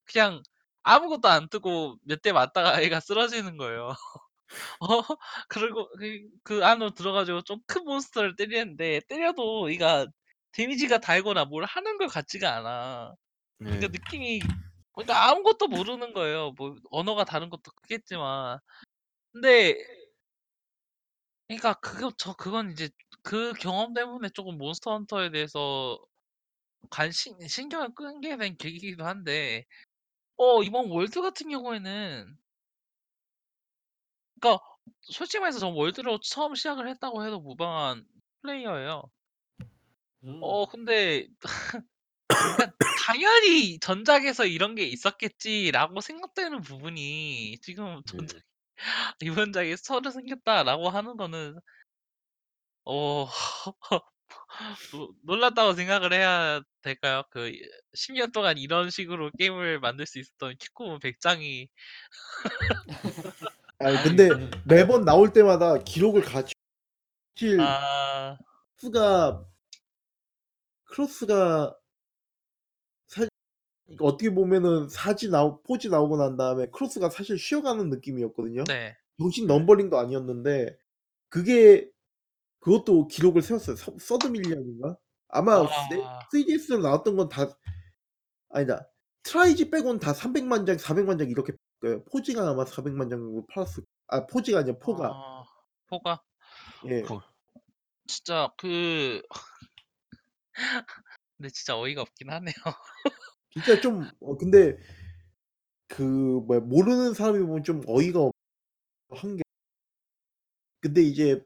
그냥 아무것도 안 뜨고 몇 대 맞다가 얘가 쓰러지는 거예요. 어 그리고 그 그 안으로 들어 가지고 좀 큰 몬스터를 때리는데 때려도 얘가 데미지가 달거나 뭘 하는 것 같지가 않아. 그러니까 네. 느낌이 그러니까 아무것도 모르는 거예요. 뭐 언어가 다른 것도 크겠지만. 근데 그러니까 그거 저 그건 이제 그 경험 때문에 쪼금 몬스터 헌터에 대해서 관심 신경을 끄게 된 계기이기도 한데 어 이번 월드 같은 경우에는 그러니까 솔직히 말해서 전 월드로 처음 시작을 했다고 해도 무방한 플레이어예요. 음, 어 근데 그러니까 '당연히 전작에서 이런 게 있었겠지.'라고 생각되는 부분이 지금 전작 이번 작에 새로 생겼다라고 하는 거는 어 노 놀랐다고 생각을 해야 될까요? 그 10년 동안 이런 식으로 게임을 만들 수 있었던 캡콤 배짱이 아니 근데 매번 나올 때마다 기록을 사실 아 크로스가 크로스가 사 이거 어떻게 보면은 사G 나오 four G 나오고 난 다음에 크로스가 사실 쉬어가는 느낌이었거든요. 네. 정식 넘버링도 아니었는데 그게 그것도 기록을 세웠어요. 서 third million인가? 아마 와. 네 3DS로 나왔던 건 다 아니다. 트라이G 빼고는 다 300만 장, 400만 장 이렇게 팔 거예요. four G가 아마 400만 장 정도 팔았을 아 four G가 아니라 four가. 아 four가 예. four. 진짜 그 근데 진짜 어이가 없긴 하네요. 진짜 좀 어 근데 그 뭐야 모르는 사람이 보면 좀 어이가 없는 게 근데 이제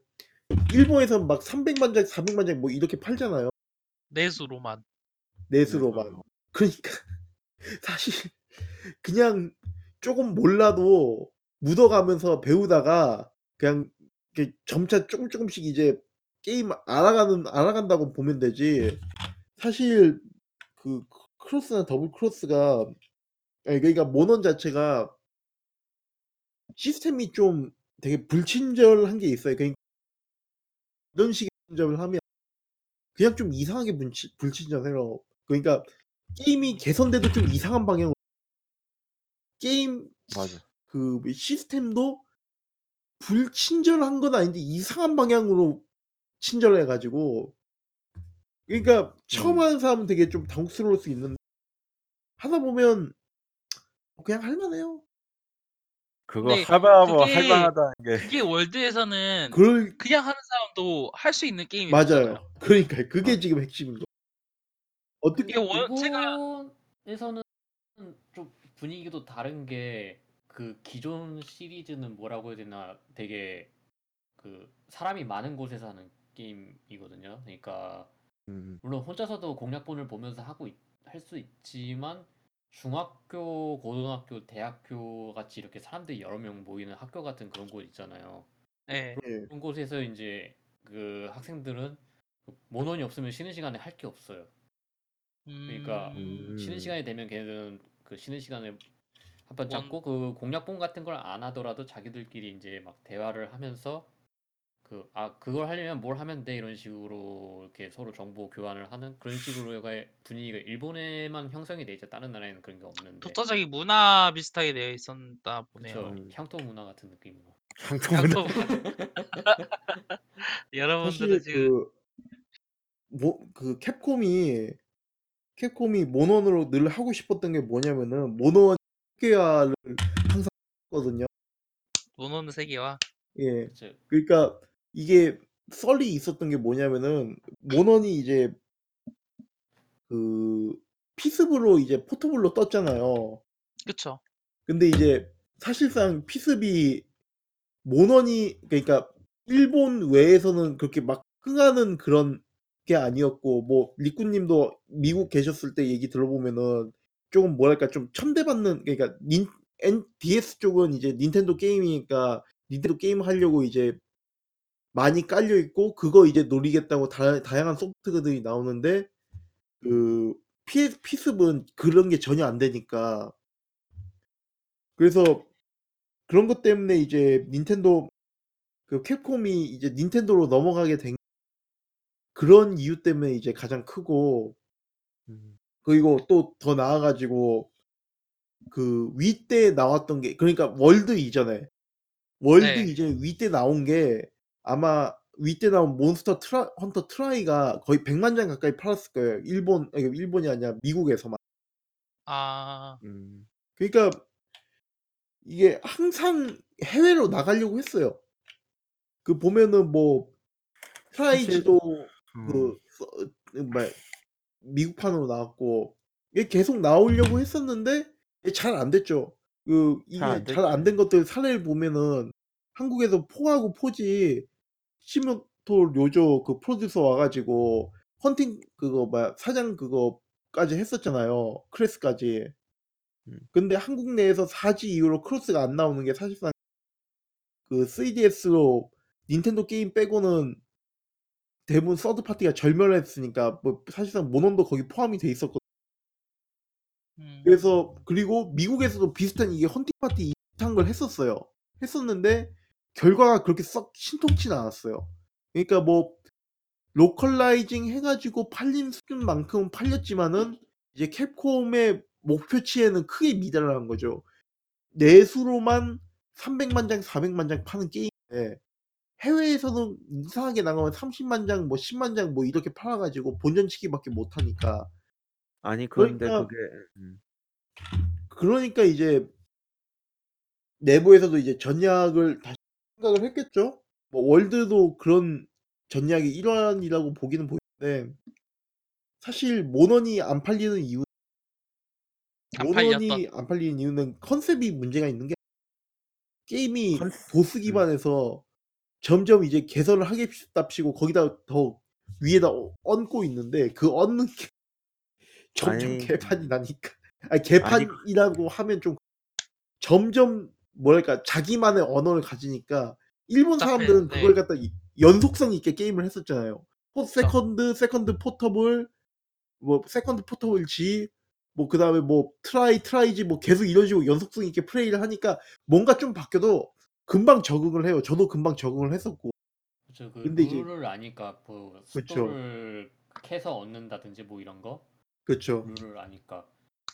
일본에서는 막 300만 장, 400만 장 뭐 이렇게 팔잖아요. 내수로만. 내수로. 그러니까 사실 그냥 쪼금 몰라도 묻어가면서 배우다가 그냥 이렇게 점차 쪼금 쪼금씩 이제 게임 알아가는 알아간다고 보면 되지. 사실 그 크로스나 더블 크로스가 아니 그러니까 모넌 자체가 시스템이 좀 되게 불친절한 게 있어요. 그러니까 이런 식의 분점을 하면 그냥 좀 이상하게 불친절해요. 그러니까 게임이 개선돼도 좀 이상한 방향으로 게임 맞아. 그 시스템도 불친절한 건 아닌데 이상한 방향으로 친절해 가지고 그러니까 처음 음. 하는 사람은 되게 좀 당혹스러울 수 있는데 하다 보면 그냥 할 만해요. 그거 근데 하다 뭐 그게 할 만하다는 게 그게 월드에서는 그럴 그냥 하는 사람도 할 수 있는 게임이잖아요. 맞아요. 그러니까 그게 맞아. 지금 핵심인 거. 어떻게 그게 원 제가 일본에서는 좀 분위기도 다른 게 그 기존 시리즈는 뭐라고 해야 되나 되게 그 사람이 많은 곳에서 하는 게임이거든요. 그러니까 음. 물론 혼자서도 공략본을 보면서 하고 할 수 있지만 중학교, 고등학교, 대학교 같이 이렇게 사람들이 여러 명 모이는 학교 같은 그런 곳 있잖아요. 예. 예. 그런 곳에서 이제 그 학생들은 그 모논이 없으면 쉬는 시간에 할 게 없어요. 그러니까 음. 쉬는 시간이 되면 걔는 그 쉬는 시간에 한번 원- 잡고 그 공략본 같은 걸 안 하더라도 자기들끼리 이제 막 대화를 하면서 그 아 그걸 하려면 뭘 하면 돼 이런 식으로 이렇게 서로 정보 교환을 하는 그런 식으로의 분위기가 일본에만 형성이 돼 있죠. 다른 나라에는 그런 게 없는데. 독자적인 문화 비슷하게 되어 있었다 보네요. 그쵸. 음. 향토 문화 같은 느낌으로. 향토문 향토 여러분들은 사실 지금 그 뭐 그 캡콤이 캡콤이 모넌으로 늘 하고 싶었던 게 뭐냐면은 모넌 세계화를 항상 했거든요. 모노는 세계와 예. 그쵸. 그러니까 이게 썰이 있었던 게 뭐냐면은 모넌이 이제 그 피스브로 이제 포터블로 떴잖아요. 그쵸. 근데 이제 사실상 피스비 모넌이 그러니까 일본 외에서는 그렇게 막 흥하는 그런 게 아니었고 뭐 리꾸님도 미국 계셨을 때 얘기 들어보면은 조금 뭐랄까 좀 천대받는 그러니까 닌 N DS 쪽은 이제 닌텐도 게임이니까 닌텐도 게임 하려고 이제 많이 깔려 있고 그거 이제 노리겠다고 다, 다양한 소프트들이 나오는데 그 PS 피스는 그런 게 전혀 안 되니까. 그래서 그런 것 때문에 이제 닌텐도 그 캡콤이 이제 닌텐도로 넘어가게 된 그런 이유 때문에 이제 가장 크고 음. 그리고 또 더 나아 가지고 그 Wii 때 나왔던 게 그러니까 월드 이전에 월드 네. 이전에 Wii 때 나온 게 아마 Wii 때 나온 몬스터 트라 헌터 트라이가 거의 100만 장 가까이 팔았을 거예요. 일본 아니 일본이 아니라 미국에서만. 아 음. 그러니까 이게 항상 해외로 나가려고 했어요. 그 보면은 뭐 트라이지도 음. 그서 뭐야 미국판으로 나왔고 이게 계속 나오려고 했었는데 잘 안 됐죠. 그 이게 잘안 잘안된 것들 사례를 보면은 한국에서 포하고 포지 시모토 료조 그 프로듀서 와 가지고 헌팅 그거 뭐야 사장 그거까지 했었잖아요. 크레스까지. 음. 근데 한국 내에서 4지 이후로 크로스가 안 나오는 게 사실상 그 3DS로 닌텐도 게임 빼고는 대부분 서드 파티가 절멸했으니까 뭐 사실상 모넌도 거기 포함이 돼 있었거 음. 그래서 그리고 미국에서도 비슷한 이게 헌팅 파티 비슷한 걸 했었어요. 했었는데 결과가 그렇게 썩 신통치는 않았어요. 그러니까 뭐 localizing 해가지고 팔린 수준만큼은 팔렸지만은 이제 캡콤의 목표치에는 크게 미달을 한 거죠. 내수로만 300만 장, 400만 장 파는 게임인데 해외에서는 이상하게 나가면 30만 장, 뭐 10만 장 뭐 이렇게 팔아가지고 본전치기밖에 못 하니까 아니 그런데 그러니까 그게 음. 그러니까 이제 내부에서도 이제 전략을 다시 생각을 했겠죠. 뭐 월드도 그런 전략의 일환이라고 보기는 보이는데 사실 모넌이 안 팔리는 이유 안 모넌이 팔렸던. 안 팔리는 이유는 컨셉이 문제가 있는 게 게임이 컨셉 보스 음. 기반에서 점점 이제 개선을 하겠답시고 거기다 더 위에다 어- 얹고 있는데 그 얹는 게 점점 아니 개판이 음. 나니까 아니 아니 그 개판이라고 하면 좀 점점 뭐랄까 자기만의 언어를 가지니까 일본 사람들은 복잡해. 그걸 네. 갖다 이- 연속성 있게 게임을 했었잖아요. 포. 세컨드, 세컨드 포터블, 뭐 세컨드 포터블 G, 뭐 그다음에 뭐 트라이 트라이 G 뭐 계속 이런 식으로 연속성 있게 플레이를 하니까 뭔가 좀 바뀌어도 금방 적응을 해요. 저도 금방 적응을 했었고. 그쵸. 그 근데 이제 룰을 아니까 뭐 그쵸. 스토를 캐서 얻는다든지 뭐 이런 거 그쵸. 룰을 아니까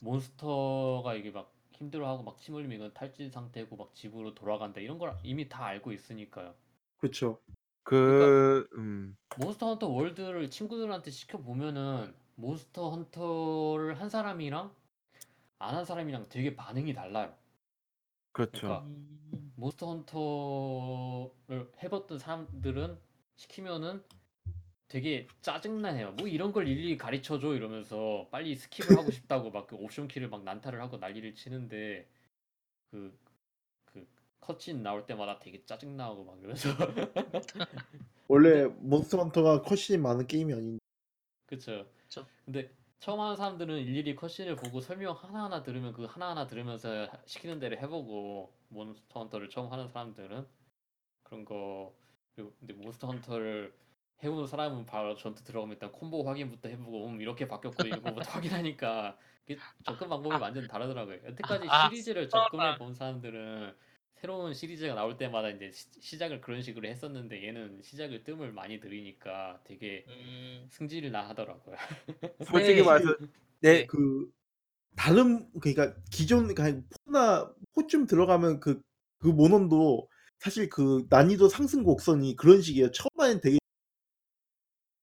몬스터가 이게 막 힘들어하고 막 침 흘리면 탈진 상태고 막 집으로 돌아간다 이런 걸 이미 다 알고 있으니까요. 그쵸. 그 음. 몬스터 헌터 월드를 친구들한테 시켜 보면은 몬스터 헌터를 한 사람이랑 안 한 사람이랑 되게 반응이 달라요. 그렇죠. 그러니까 음. 몬스터 헌터를 해봤던 사람들은 시키면은 되게 짜증나해요. 뭐 이런 걸 일일이 가르쳐줘 이러면서 빨리 skip을 하고 싶다고 막 그 옵션 키를 막 난타를 하고 난리를 치는데 그, 그 cutscene 나올 때마다 되게 짜증나고 막 이러면서 원래 몬스터 헌터가 cutscene이 많은 게임이 아닌데. 그쵸. 그쵸. 근데 처음 하는 사람들은 일일이 cutscene을 보고 설명 하나하나 들으면 그 하나하나 들으면서 하- 시키는 대로 해보고 몬스터 헌터를 처음 하는 사람들은 그런 거 그리고 근데 몬스터 헌터를 해보는 사람은 바로 전투 들어가면 일단 콤보 확인부터 해보고 음 이렇게 바뀌었고 이거부터 확인하니까 접근 방법이 완전 다르더라고요. 여태까지 아, 시리즈를 접근해 본 사람들은 새로운 시리즈가 나올 때마다 이제 시, 시작을 그런 식으로 했었는데 얘는 시작을 뜸을 많이 들이니까 되게 음. 승질이 나 하더라고요. 솔직히 네. 말해서 네. 그 다른 그러니까 기존 그냥 포나 포쯤 들어가면 그 그 모넌도 사실 그 난이도 상승 곡선이 그런 식이에요. 처음에는 되게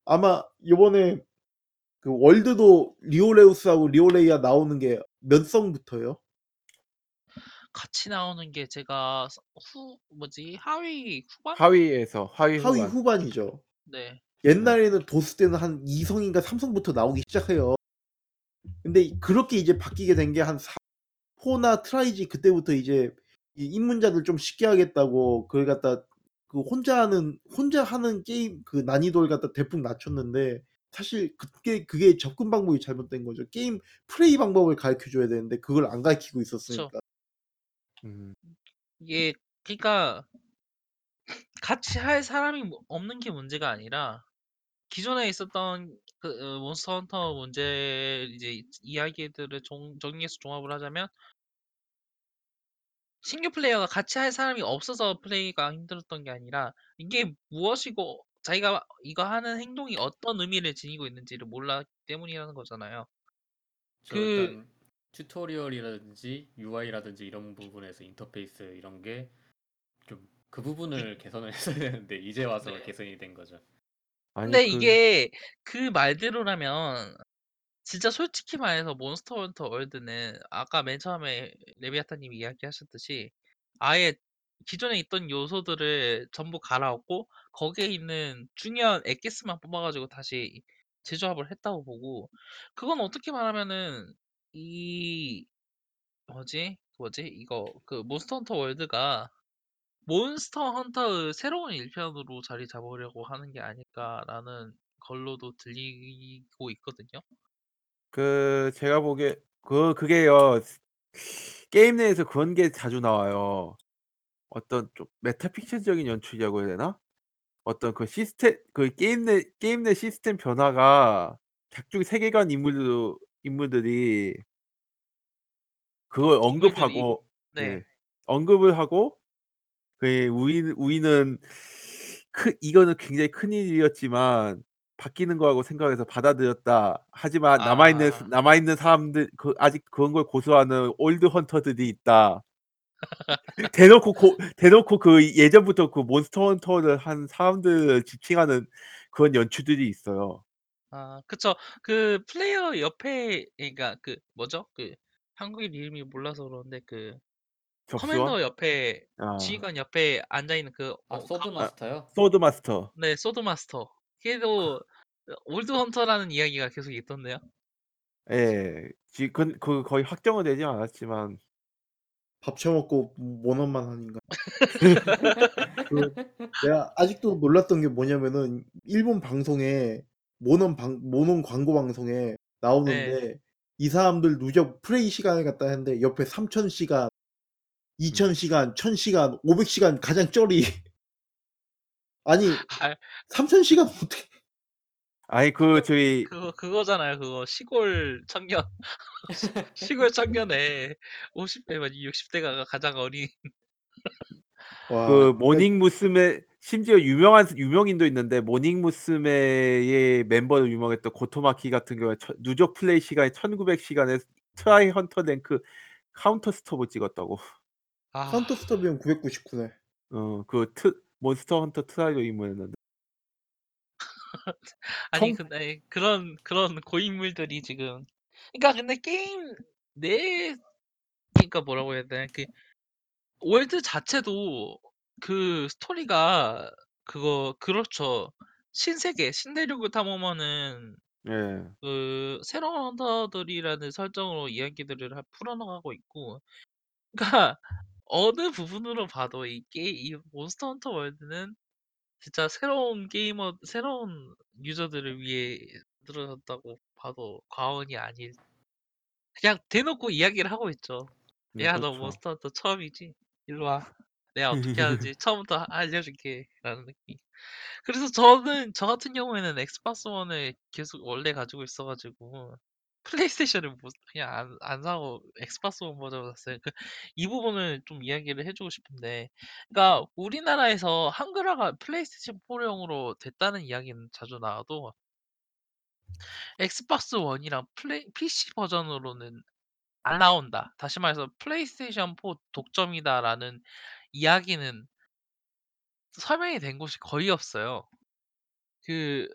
아마 요번에 그 월드도 리오레우스하고 리오레이아 나오는 게몇 성부터요? 같이 나오는 게 제가 서- 후 뭐지 하위 후반? 하위에서 하위 하위 후반. 후반이죠. 네. 옛날에는 도스 때는 한 2성인가 3성부터 나오기 시작해요. 근데 그렇게 이제 바뀌게 된 게 한 4호나 트라이 G 그때부터 이제 이 입문자들 좀 쉽게 하겠다고 그걸 갖다 그 혼자 하는 혼자 하는 게임 그 난이도를 갖다 대폭 낮췄는데 사실 그게 그게 접근 방법이 잘못된 거죠. 게임 플레이 방법을 가르쳐 줘야 되는데 그걸 안 가르치고 있었으니까. 음. 이게 그러니까 같이 할 사람이 뭐- 없는 게 문제가 아니라 기존에 있었던 그 어, 몬스터 헌터 문제 이제 이야기들을 종- 정리해서 종합을 하자면 신규 플레이어가 같이 할 사람이 없어서 플레이가 힘들었던 게 아니라 이게 무엇이고 자기가 이거 하는 행동이 어떤 의미를 지니고 있는지를 몰랐기 때문이라는 거잖아요. 저 그- 일단 tutorial이라든지 UI라든지 이런 부분에서 인터페이스 이런 게 좀 그 부분을 개선을 했어야 되는데 이제 와서 네. 개선이 된 거죠. 아니 근데 그 이게 그 말대로라면 진짜 솔직히 말해서 몬스터 헌터 월드는 아까 맨 처음에 레비아타 님이 이야기하셨듯이 아예 기존에 있던 요소들을 전부 갈아엎고 거기에 있는 중요한 엑기스만 뽑아 가지고 다시 재조합을 했다고 보고 그건 어떻게 말하면은 이 뭐지? 뭐지? 이거 그 몬스터 헌터 월드가 몬스터 헌터의 새로운 일편으로 자리 잡으려고 하는 게 아닐까라는 걸로도 들리고 있거든요. 그 제가 보기에 그 그게요. 게임 내에서 그런 게 자주 나와요. 어떤 좀 메타픽션적인 연출이라고 해야 되나? 어떤 그 시스템 그 게임 내 게임 내 시스템 변화가 작중 세계관 인물들 인물들이 그걸 인물들이 언급하고 네. 네. 언급을 하고 그 우리 우리는 크 이거는 굉장히 큰일이었지만 바뀌는 거라고 생각해서 받아들였다. 하지만 남아 있는 아. 남아 있는 사람들 그 아직 그런 걸 고수하는 old hunter들이 있다. 대놓고 고 대놓고 그 예전부터 그 몬스터 헌터를 한 사람들을 지칭하는 그런 연출들이 있어요. 아 그쵸. 그 플레이어 옆에 그러니까 그 뭐죠? 그 한국인 이름이 몰라서 그러는데 그 접수원? commander 옆에 아. 지휘관 옆에 앉아 있는 그 아어 sword 카 master요? sword master. 네 sword master. 걔도 old hunter라는 이야기가 계속 있던데요. 예. 지그그 거의 확정은 되지 않았지만 밥 처먹고 몬헌만 하니까. 그 내가 아직도 놀랐던 게 뭐냐면은 일본 방송에 몬헌 방 몬헌 광고 방송에 네. 나오는데 이 사람들 누적 플레이 시간을 갖다 했는데 옆에 3000 시간, 2000 시간, 1000 시간, 500 시간 가장 쩌리. 아니 아 3000 시간 어떻게 아니 그 저희 그거 그거잖아요. 그거 시골 청년 시 시골 청년의 50대 막 60대가 가장 어린 와. 그 모닝 무스메 심지어 유명한 유명인도 있는데 모닝 무스메의 멤버로 유명했던 고토마키 같은 경우에 처 누적 플레이 시간이 1900 시간에 트라이 hunter rank counter stop을 찍었다고. 아 counter stop이면 999네. 어 그 트 몬스터 헌터 트라이로 입문했는데. 아니 청 근데 그런 그런 고인물들이 지금 그러니까 근데 게임 내 그러니까 뭐라고 해야 되나 그 월드 자체도 그 스토리가 그거 그렇죠. 신세계 신대륙을 탐험하는 예. 그 새로운 헌터들이라는 설정으로 이야기들을 하 풀어나가고 있고 그러니까 어느 부분으로 봐도 이 게 이 몬스터 헌터 월드는 진짜 새로운 게이머 새로운 유저들을 위해 만들어졌다고 봐도 과언이 아닐 그냥 대놓고 이야기를 하고 있죠. 네 "야 너 그렇죠. 몬스터 헌터 처음이지? 일로 와. 내가 어떻게 하는지 처음부터 하 알려줄게."라는 느낌. 그래서 저는 저 같은 경우에는 Xbox One을 계속 원래 가지고 있어 가지고 PlayStation을 못 그냥 안 안 사고 Xbox One 버전을 샀어요. 그 이 부분을 좀 이야기를 해 주고 싶은데 그러니까 우리나라에서 한글화가 플레이스테이션 4용으로 됐다는 이야기는 자주 나와도 Xbox One이랑 플레이 PC 버전으로는 안 나온다. 다시 말해서 "PlayStation 4 독점이다."라는 이야기는 설명이 된 곳이 거의 없어요. 그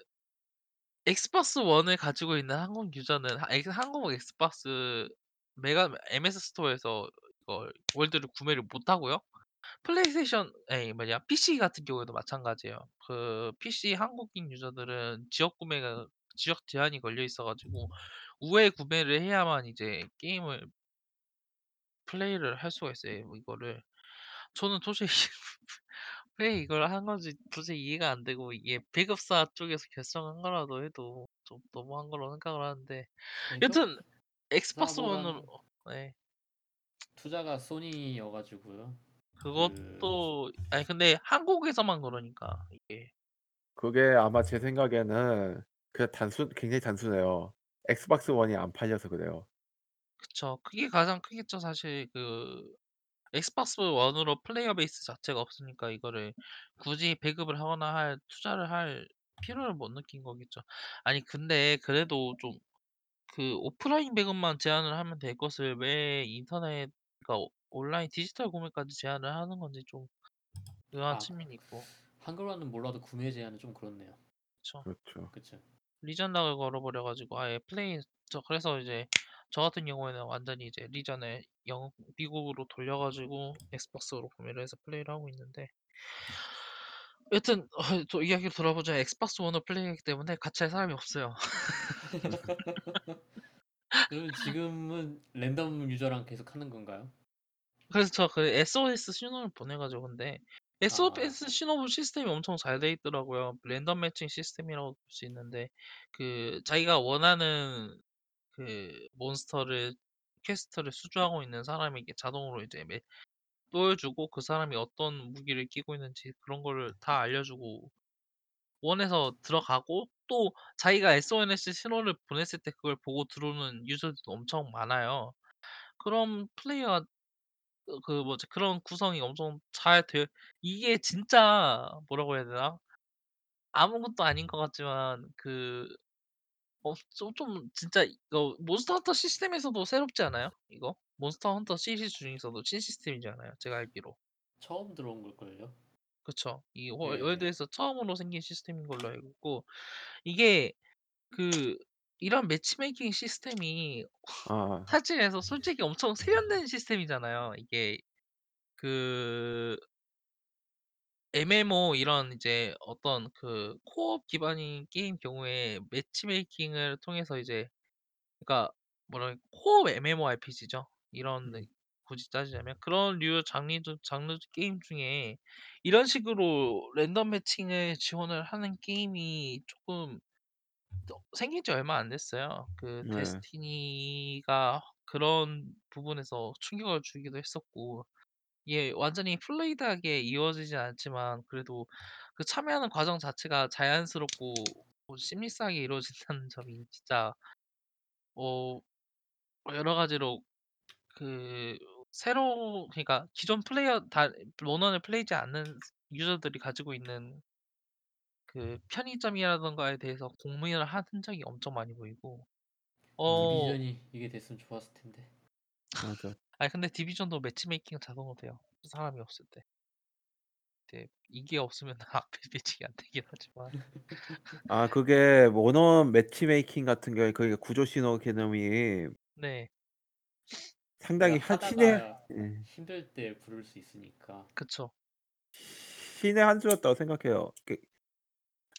Xbox 1을 가지고 있는 한국 user는 한국 Xbox 메가 MS 스토어에서 이걸 World를 구매를 못 하고요. 플레이스테이션 아니 뭐냐 PC 같은 경우에도 마찬가지예요. 그 PC 한국인 user들은 지역 구매가 지역 제한이 걸려 있어 가지고 우회 구매를 해야만 이제 게임을 플레이를 할 수가 있어요, 이거를. 저는 도저히 왜 이걸 한 건지 도저히 이해가 안 되고 이게 배급사 쪽에서 결정한 거라도 해도 좀 너무한 거라고 생각을 하는데 여튼 엑스박스 배급사보다는- 원으로 네. 투자가 소니여가지고요. 그것도 아니 근데 한국에서만 그러니까 이게 그게 아마 제 생각에는 그 단순 굉장히 단순해요. Xbox One이 안 팔려서 그래요. 그쵸. 그게 가장 크겠죠. 사실 그 Xbox One으로 player base 자체가 없으니까 이거를 굳이 배급을 하거나 할 투자를 할 필요를 못 느낀 거겠죠. 아니 근데 그래도 좀 그 오프라인 배급만 제한을 하면 될 것을 왜 인터넷 그러니까 온라인 디지털 구매까지 제한을 하는 건지 좀 의아한 아, 측면이 있고. 한글화는 몰라도 구매 제한은 좀 그렇네요. 그렇죠. 그쵸? region lock을 걸어버려 가지고 아예 플레이 저 그래서 이제 저 같은 경우에는 완전히 이제 region을 영 미국으로 돌려 가지고 Xbox로 구매를 해서 플레이를 하고 있는데 여튼 어 또 이야기를 돌아보자 Xbox One을 플레이하기 때문에 같이 할 사람이 없어요. 그러면 지금은 랜덤 user랑 계속 하는 건가요? 그래서 저 그 SOS 신호를 보내 가지고 근데 아. SOS 신호 시스템이 엄청 잘 돼 있더라고요. 랜덤 매칭 시스템이라고 볼 수 있는데 그 자기가 원하는 그 monster를 quest를 수주하고 있는 사람에게 자동으로 이제 매 보여주고 그 사람이 어떤 무기를 끼고 있는지 그런 거를 다 알려주고 원해서 들어가고 또 자기가 SOS 신호를 보냈을 때 그걸 보고 들어오는 user들도 엄청 많아요. 그럼 플레이어가 어그 뭐지 그런 구성이 엄청 잘 되어 이게 진짜 뭐라고 해야 되나? 아무것도 아닌 것 같지만 그 어 좀 좀 진짜 이거 Monster Hunter 시스템에서도 새롭지 않아요? 이거? Monster Hunter 시리즈 중에서도 신시스템이잖아요, 제가 알기로. 처음 들어온 걸걸요? 그쵸. 이월 네. World에서 처음으로 생긴 시스템인 걸로 알고 있고 이게 그 이런 matchmaking 시스템이 아. 사실에서 솔직히 엄청 세련된 시스템이잖아요. 이게 그 MMO 이런 이제 어떤 그 co-op 기반인 게임 경우에 matchmaking을 통해서 이제 그러니까 뭐라 co-op MMORPG죠. 이런 음. 굳이 따지자면 그런 류 장르 장르 게임 중에 이런 식으로 랜덤 matching을 지원을 하는 게임이 조금 또 생긴 지 얼마 안 됐어요. 그 네. 데스티니가 그런 부분에서 충격을 주기도 했었고 이게 완전히 플루이드하게 이루어지진 않지만 그래도 그 참여하는 과정 자체가 자연스럽고 뭐 심리스하게 이루어진다는 점이 진짜 어 여러 가지로 그 새로 그러니까 기존 플레이어 다 원원을 플레이하지 않는 유저들이 가지고 있는 그 편의점이라든가에 대해서 고민을 한 흔적이 엄청 많이 보이고 어 디비전이 이게 됐으면 좋았을 텐데. 맞아. 아니 근데 디비전도 매치메이킹 자동으로 돼요. 사람이 없을 때. 네, 이게 없으면 앞에 매칭이 안 되긴 하지만 아 그게 원원 매치메이킹 같은 경우에 그게 구조 신호 개념이 네, 상당히 그러니까 한 신의 하다가 예. 힘들 때 부를 수 있으니까. 그쵸. 신의 한 수였다고 생각해요. 그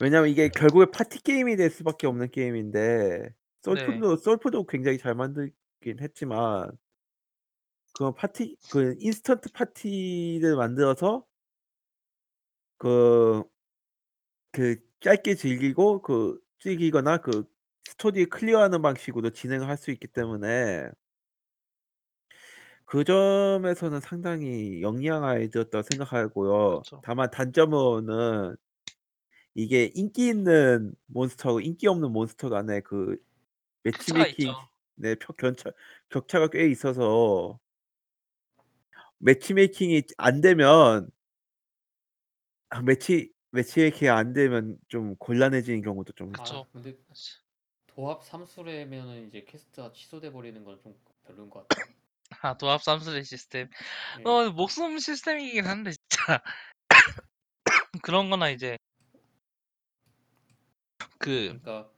왜냐면 이게 결국에 파티 게임이 될 수밖에 없는 게임인데 네. 솔플도 솔플도 굉장히 잘 만들긴 했지만 그 파티 그 인스턴트 파티를 만들어서 그 그 짧게 즐기고 그 즐기거나 그 스토리 클리어하는 방식으로 진행을 할 수 있기 때문에 그 점에서는 상당히 영리한 아이디어였다고 생각하고요. 그쵸. 다만 단점으로는 이게 인기 있는 몬스터하고 인기 없는 몬스터 간의 그 격차가 매치메이킹 있죠. 네표 견차 격차가 꽤 있어서 매치메이킹이 안 되면 아 매치 매치메이킹이 안 되면 좀 곤란해지는 경우도 좀 그쵸. 아 근데 그치. 도합 삼수레면은 이제 quest가 취소돼 버리는 건 좀 별로인 것 같아요. 아 도합 삼수레 시스템. 예. 어 목숨 시스템이긴 한데 진짜 그런 거나 이제 그 그러니까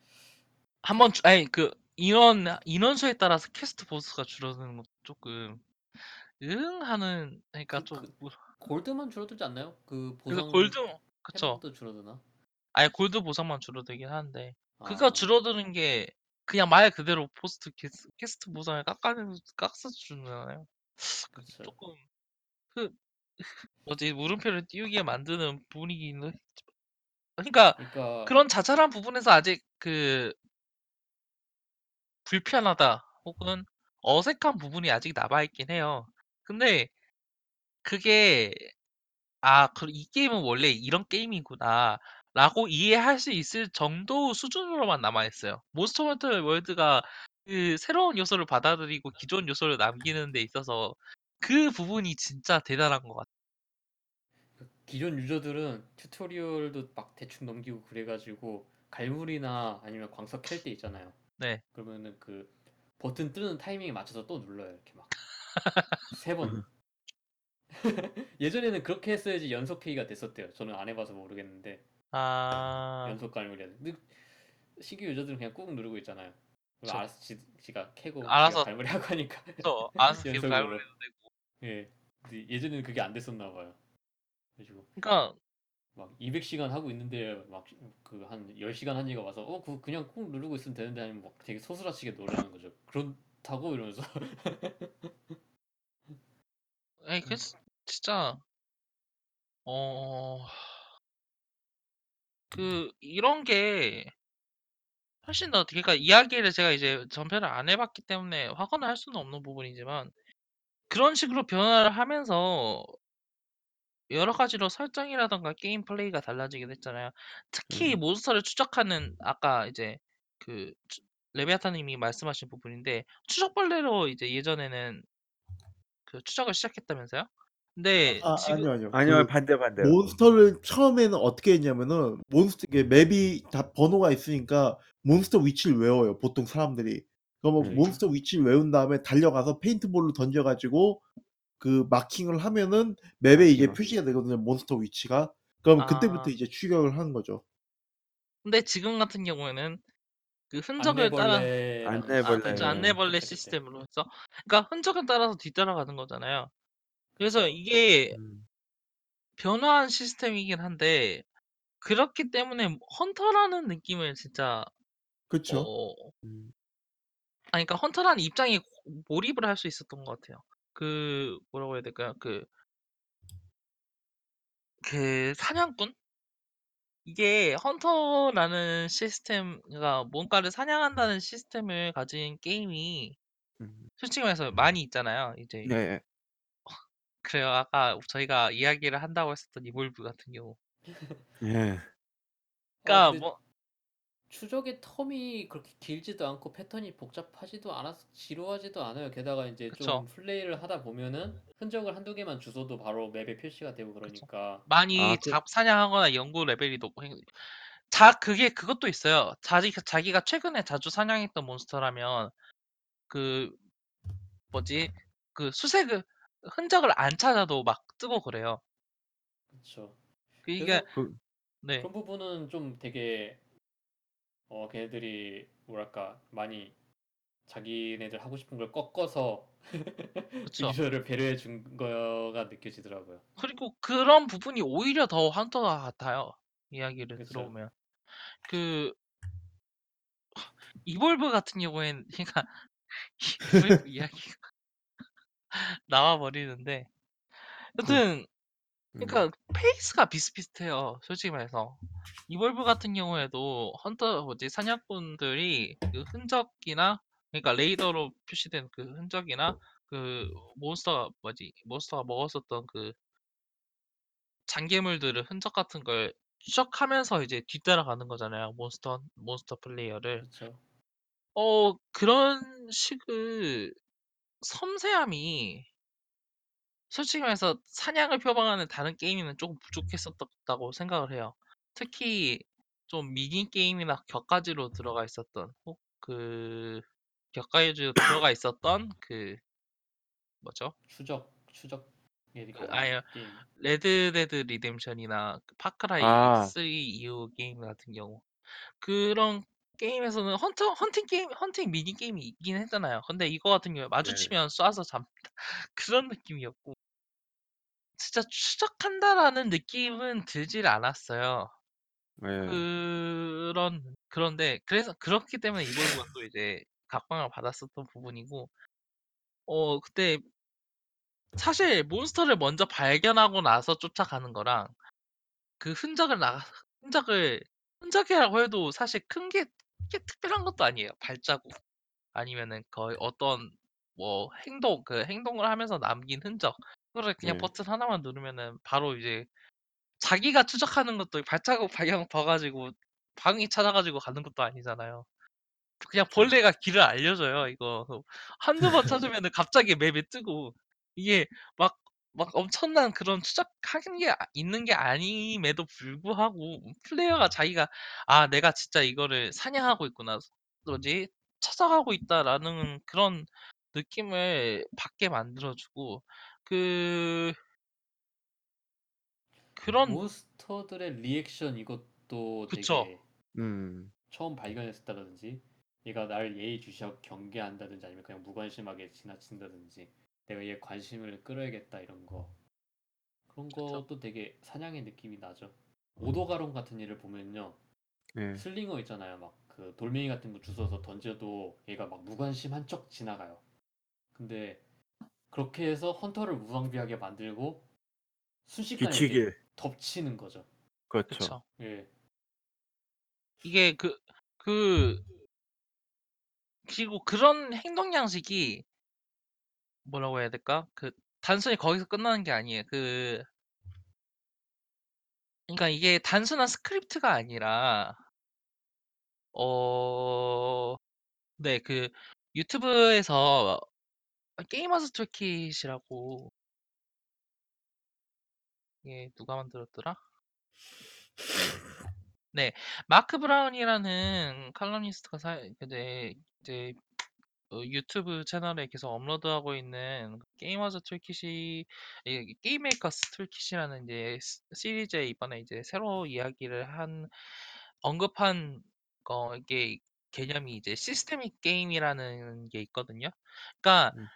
한 번 주- 아니 그 인원 인원수에 따라서 캐스트 보스가 줄어드는 것도 조금 응 하는 그러니까 그- 좀 그- 뭐- 골드만 줄어들지 않나요? 그 그래서 보상 골드 그쵸 혜택도 줄어드나? 아예 골드 보상만 줄어들긴 하는데 아, 그거 줄어드는 게 그냥 말 그대로 포스트 quest, quest 보상을 깎아내 깎아서 주잖아요 그쵸. 조금 그 뭐지 물음표를 띄우게 만드는 해. 그러니까 그러니까 그런 자잘한 부분에서 아직 그 불편하다 혹은 어색한 부분이 아직 남아 있긴 해요. 근데 그게 아, 그이 게임은 원래 이런 게임이구나 라고 이해할 수 있을 정도 수준으로만 남아 있어요. 몬스터 헌터 월드가 그 새로운 요소를 받아들이고 기존 요소를 남기는 데 있어서 그 부분이 진짜 대단한 것 같아요. 그 기존 유저들은 튜토리얼도 막 대충 넘기고 그래 가지고 갈물이나 아니면 광석 캘 때 있잖아요. 네. 그러면은 그 버튼 뜨는 타이밍에 맞춰서 또 눌러요 이렇게 막 세 번. 예전에는 그렇게 했어야지 연속 K가 됐었대요. 저는 안 해봐서 모르겠는데 아, 연속 갈물이야. 근데 신규 유저들은 그냥 꾹 누르고 있잖아요. 그럼 그쵸. 알아서 지, 지가 캐고 알아서 지가 갈물이 하고 하니까. 또 알아서 계속 연속으로. 갈무리도 되고. 예. 근데 예전에는 그게 안 됐었나 봐요. 그래가지고 그러니까 막 200시간 하고 있는데 막 그 한 10시간 한 얘가 와서 어그 그냥 꾹 누르고 있으면 되는데 아니면 막 되게 소스라치게 노래하는 거죠. 그 렇다고 이러면서 에이, 그 진짜 어, 그 이런 게 훨씬 더 그러니까 이야기를 제가 이제 전편을 안 해봤기 때문에 확언을 할 수는 없는 부분이지만 그런 식으로 변화를 하면서 여러 가지로 설정이라던가 게임 플레이가 달라지게 됐잖아요. 특히 음. monster를 추적하는 아까 이제 그 추- 레비아타 님이 말씀하신 부분인데 추적벌레로 이제 예전에는 그 추적을 시작했다면서요? 근데 아 지금 아니요 아니요. 아니요 그 반대 반대요. monster를 처음에는 어떻게 했냐면은 몬스터 이게 map이 다 번호가 있으니까 몬스터 위치를 외워요. 보통 사람들이. 그러면 음. 몬스터 위치를 외운 다음에 달려가서 paintball로 던져 가지고 그 마킹을 하면은 맵에 이제 마킹을. 표시가 되거든요. 몬스터 위치가. 그럼 아. 그때부터 이제 추격을 하는 거죠. 근데 지금 같은 경우에는 그 흔적을 따라 안내벌레라는 안내벌레. 아, 그쵸. 네. 안내벌레. 시스템으로 해서 그러니까 흔적을 따라서 뒤따라가는 거잖아요. 그래서 이게 음. 변화한 시스템이긴 한데 그렇기 때문에 헌터라는 느낌을 진짜 그쵸. 어, 음. 아니 그러니까 헌터라는 입장에 고- 몰입을 할 수 있었던 것 같아요. 그 뭐라고 해야 될까요? 그 그 사냥꾼? 이게 헌터라는 시스템가 뭔가를 사냥한다는 시스템을 가진 게임이 음. 솔직히 말해서 많이 있잖아요. 이제 네. 그래요. 아까 저희가 이야기를 한다고 했었던 이볼브 같은 경우. 예. 그러니까 아, 근데 뭐 추적의 텀이 그렇게 길지도 않고 패턴이 복잡하지도 않아서 지루하지도 않아요. 게다가 이제 그쵸. 좀 플레이를 하다 보면은 흔적을 한두 개만 주워도 바로 맵에 표시가 되고 그러니까 많이 아, 그- 잡 사냥하거나 연구 레벨이 높고 행- 자 그게 그것도 있어요. 자기 자기가 최근에 자주 사냥했던 몬스터라면 그 뭐지 그 수색을 흔적을 안 찾아도 막 뜨고 그래요. 그렇죠. 그래서 그- 네 그런 부분은 좀 되게 어 걔네들이 뭐랄까 많이 자기네들 하고 싶은 걸 꺾어서 그쵸. 유저를 배려해 준 거가 느껴지더라고요. 그리고 그런 부분이 오히려 더 헌터 같아요. 이야기를 그쵸. 들어보면 그 이볼브 같은 경우엔 그러니까 이볼브 이야기가 나와 버리는데 여튼 음. 그러니까 페이스가 비슷비슷해요. 솔직히 말해서 Evolve 같은 경우에도 헌터 뭐지 사냥꾼들이 그 흔적이나 그러니까 레이더로 표시된 그 흔적이나 그 monster가 뭐지 monster가 먹었었던 그 잔괴물들을 흔적 같은 걸 추적하면서 이제 뒤따라가는 거잖아요. 몬스터 몬스터 플레이어를. 그렇죠. 어 그런 식의 섬세함이 솔직히 말해서 사냥을 표방하는 다른 게임에는 조금 부족했었다고 생각을 해요. 특히 좀 미니 게임이나 곁가지로 들어가 있었던 혹 그 곁가지로 들어가 있었던 그 뭐죠? 추적 추적에 그 아예 게임. 레드 데드 리뎀션이나 그 파크라이 아. 3 이후 게임 같은 경우 그런 게임에서는 헌터 헌팅 게임 헌팅 미니 게임이 있긴 했잖아요. 근데 이거 같은 경우에 마주치면 쏴서 잡 그런 느낌이었고 진짜 추적한다라는 느낌은 들질 않았어요. 네. 그런 그런데 그래서 그렇기 때문에 이볼브가 또 이제 각광을 받았었던 부분이고 어 그때 사실 몬스터를 먼저 발견하고 나서 쫓아가는 거랑 그 흔적을 나 흔적을 흔적이라고 해도 사실 큰 게 크게 특별한 것도 아니에요. 발자국 아니면은 거의 어떤 뭐 행동 그 행동을 하면서 남긴 흔적 그거를 그냥 네. 버튼 하나만 누르면은 바로 이제 자기가 추적하는 것도 발자국 방향 봐 가지고 방이 찾아 가지고 가는 것도 아니잖아요. 그냥. 벌레가 길을 알려줘요 이거. 한두 번 찾으면은 갑자기 맵에 뜨고 이게 막 막 엄청난 그런 추적하는 게 아 있는 게 아님에도 불구하고 플레이어가 자기가 '아 내가 진짜 이거를 사냥하고 있구나. 뭐지 찾아가고 있다.'라는 그런 느낌을 받게 만들어 주고 그 그런 몬스터들의 리액션 이것도 그쵸. 되게 음. 처음 발견했었다든지 얘가 날 예의주시하고 경계한다든지 아니면 그냥 무관심하게 지나친다든지 내가 얘 관심을 끌어야겠다 이런 거 그런 그쵸. 것도 되게 사냥의 느낌이 나죠. 오도가론 같은 일을 보면요. 네. 슬링어 있잖아요. 막 그 돌멩이 같은 거 주워서 던져도 얘가 막 무관심한 척 지나가요. 근데 그렇게 해서 헌터를 무방비하게 만들고 순식간에. 덮치는 거죠. 그렇죠. 그쵸. 예. 이게 그 그 그리고 그런 행동 양식이 뭐라고 해야 될까? 그 단순히 거기서 끝나는 게 아니에요. 그 그러니까 이게 단순한 스크립트가 아니라 어 네 그 유튜브에서 Gamer's Toolkit이라고 이게 누가 만들었더라? 네. 마크 브라운이라는 칼럼니스트가 사 이제 이제 어 유튜브 채널에 계속 업로드하고 있는 Gamer's Toolkit이 이 Game Maker's Toolkit이라는 이제 시 시리즈에 이번에 이제 새로 이야기를 한 언급한 거 이게 개념이 이제 systemic 게임이라는 게 있거든요. 그러니까 음.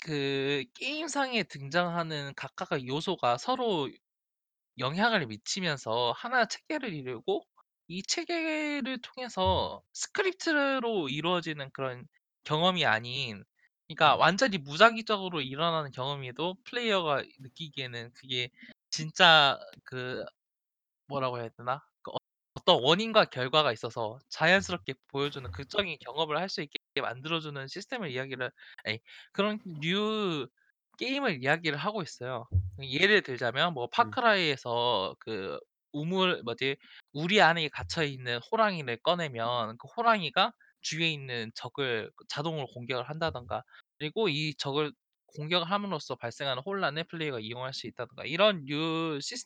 그 게임상에 등장하는 각각의 요소가 서로 영향을 미치면서 하나의 체계를 이루고 이 체계를 통해서 스크립트로 이루어지는 그런 경험이 아닌 그러니까 음. 완전히 무작위적으로 일어나는 경험에도 플레이어가 느끼기에는 그게 진짜 그 뭐라고 해야 되나? 그 어 어떤 원인과 결과가 있어서 자연스럽게 보여주는 극적인 경험을 할 수 있게 만들어주는 시스템을 이야기를 아니 그런 류 게임을 이야기를 하고 있어요. 예를 들자면 뭐 음. 파크라이에서 그 우물 뭐지 우리 안에 갇혀 있는 호랑이를 꺼내면 그 호랑이가 주위에 있는 적을 자동으로 공격을 한다든가 그리고 이 적을 공격을 함으로써 발생하는 혼란을 플레이어가 이용할 수 있다든가 이런 류 시스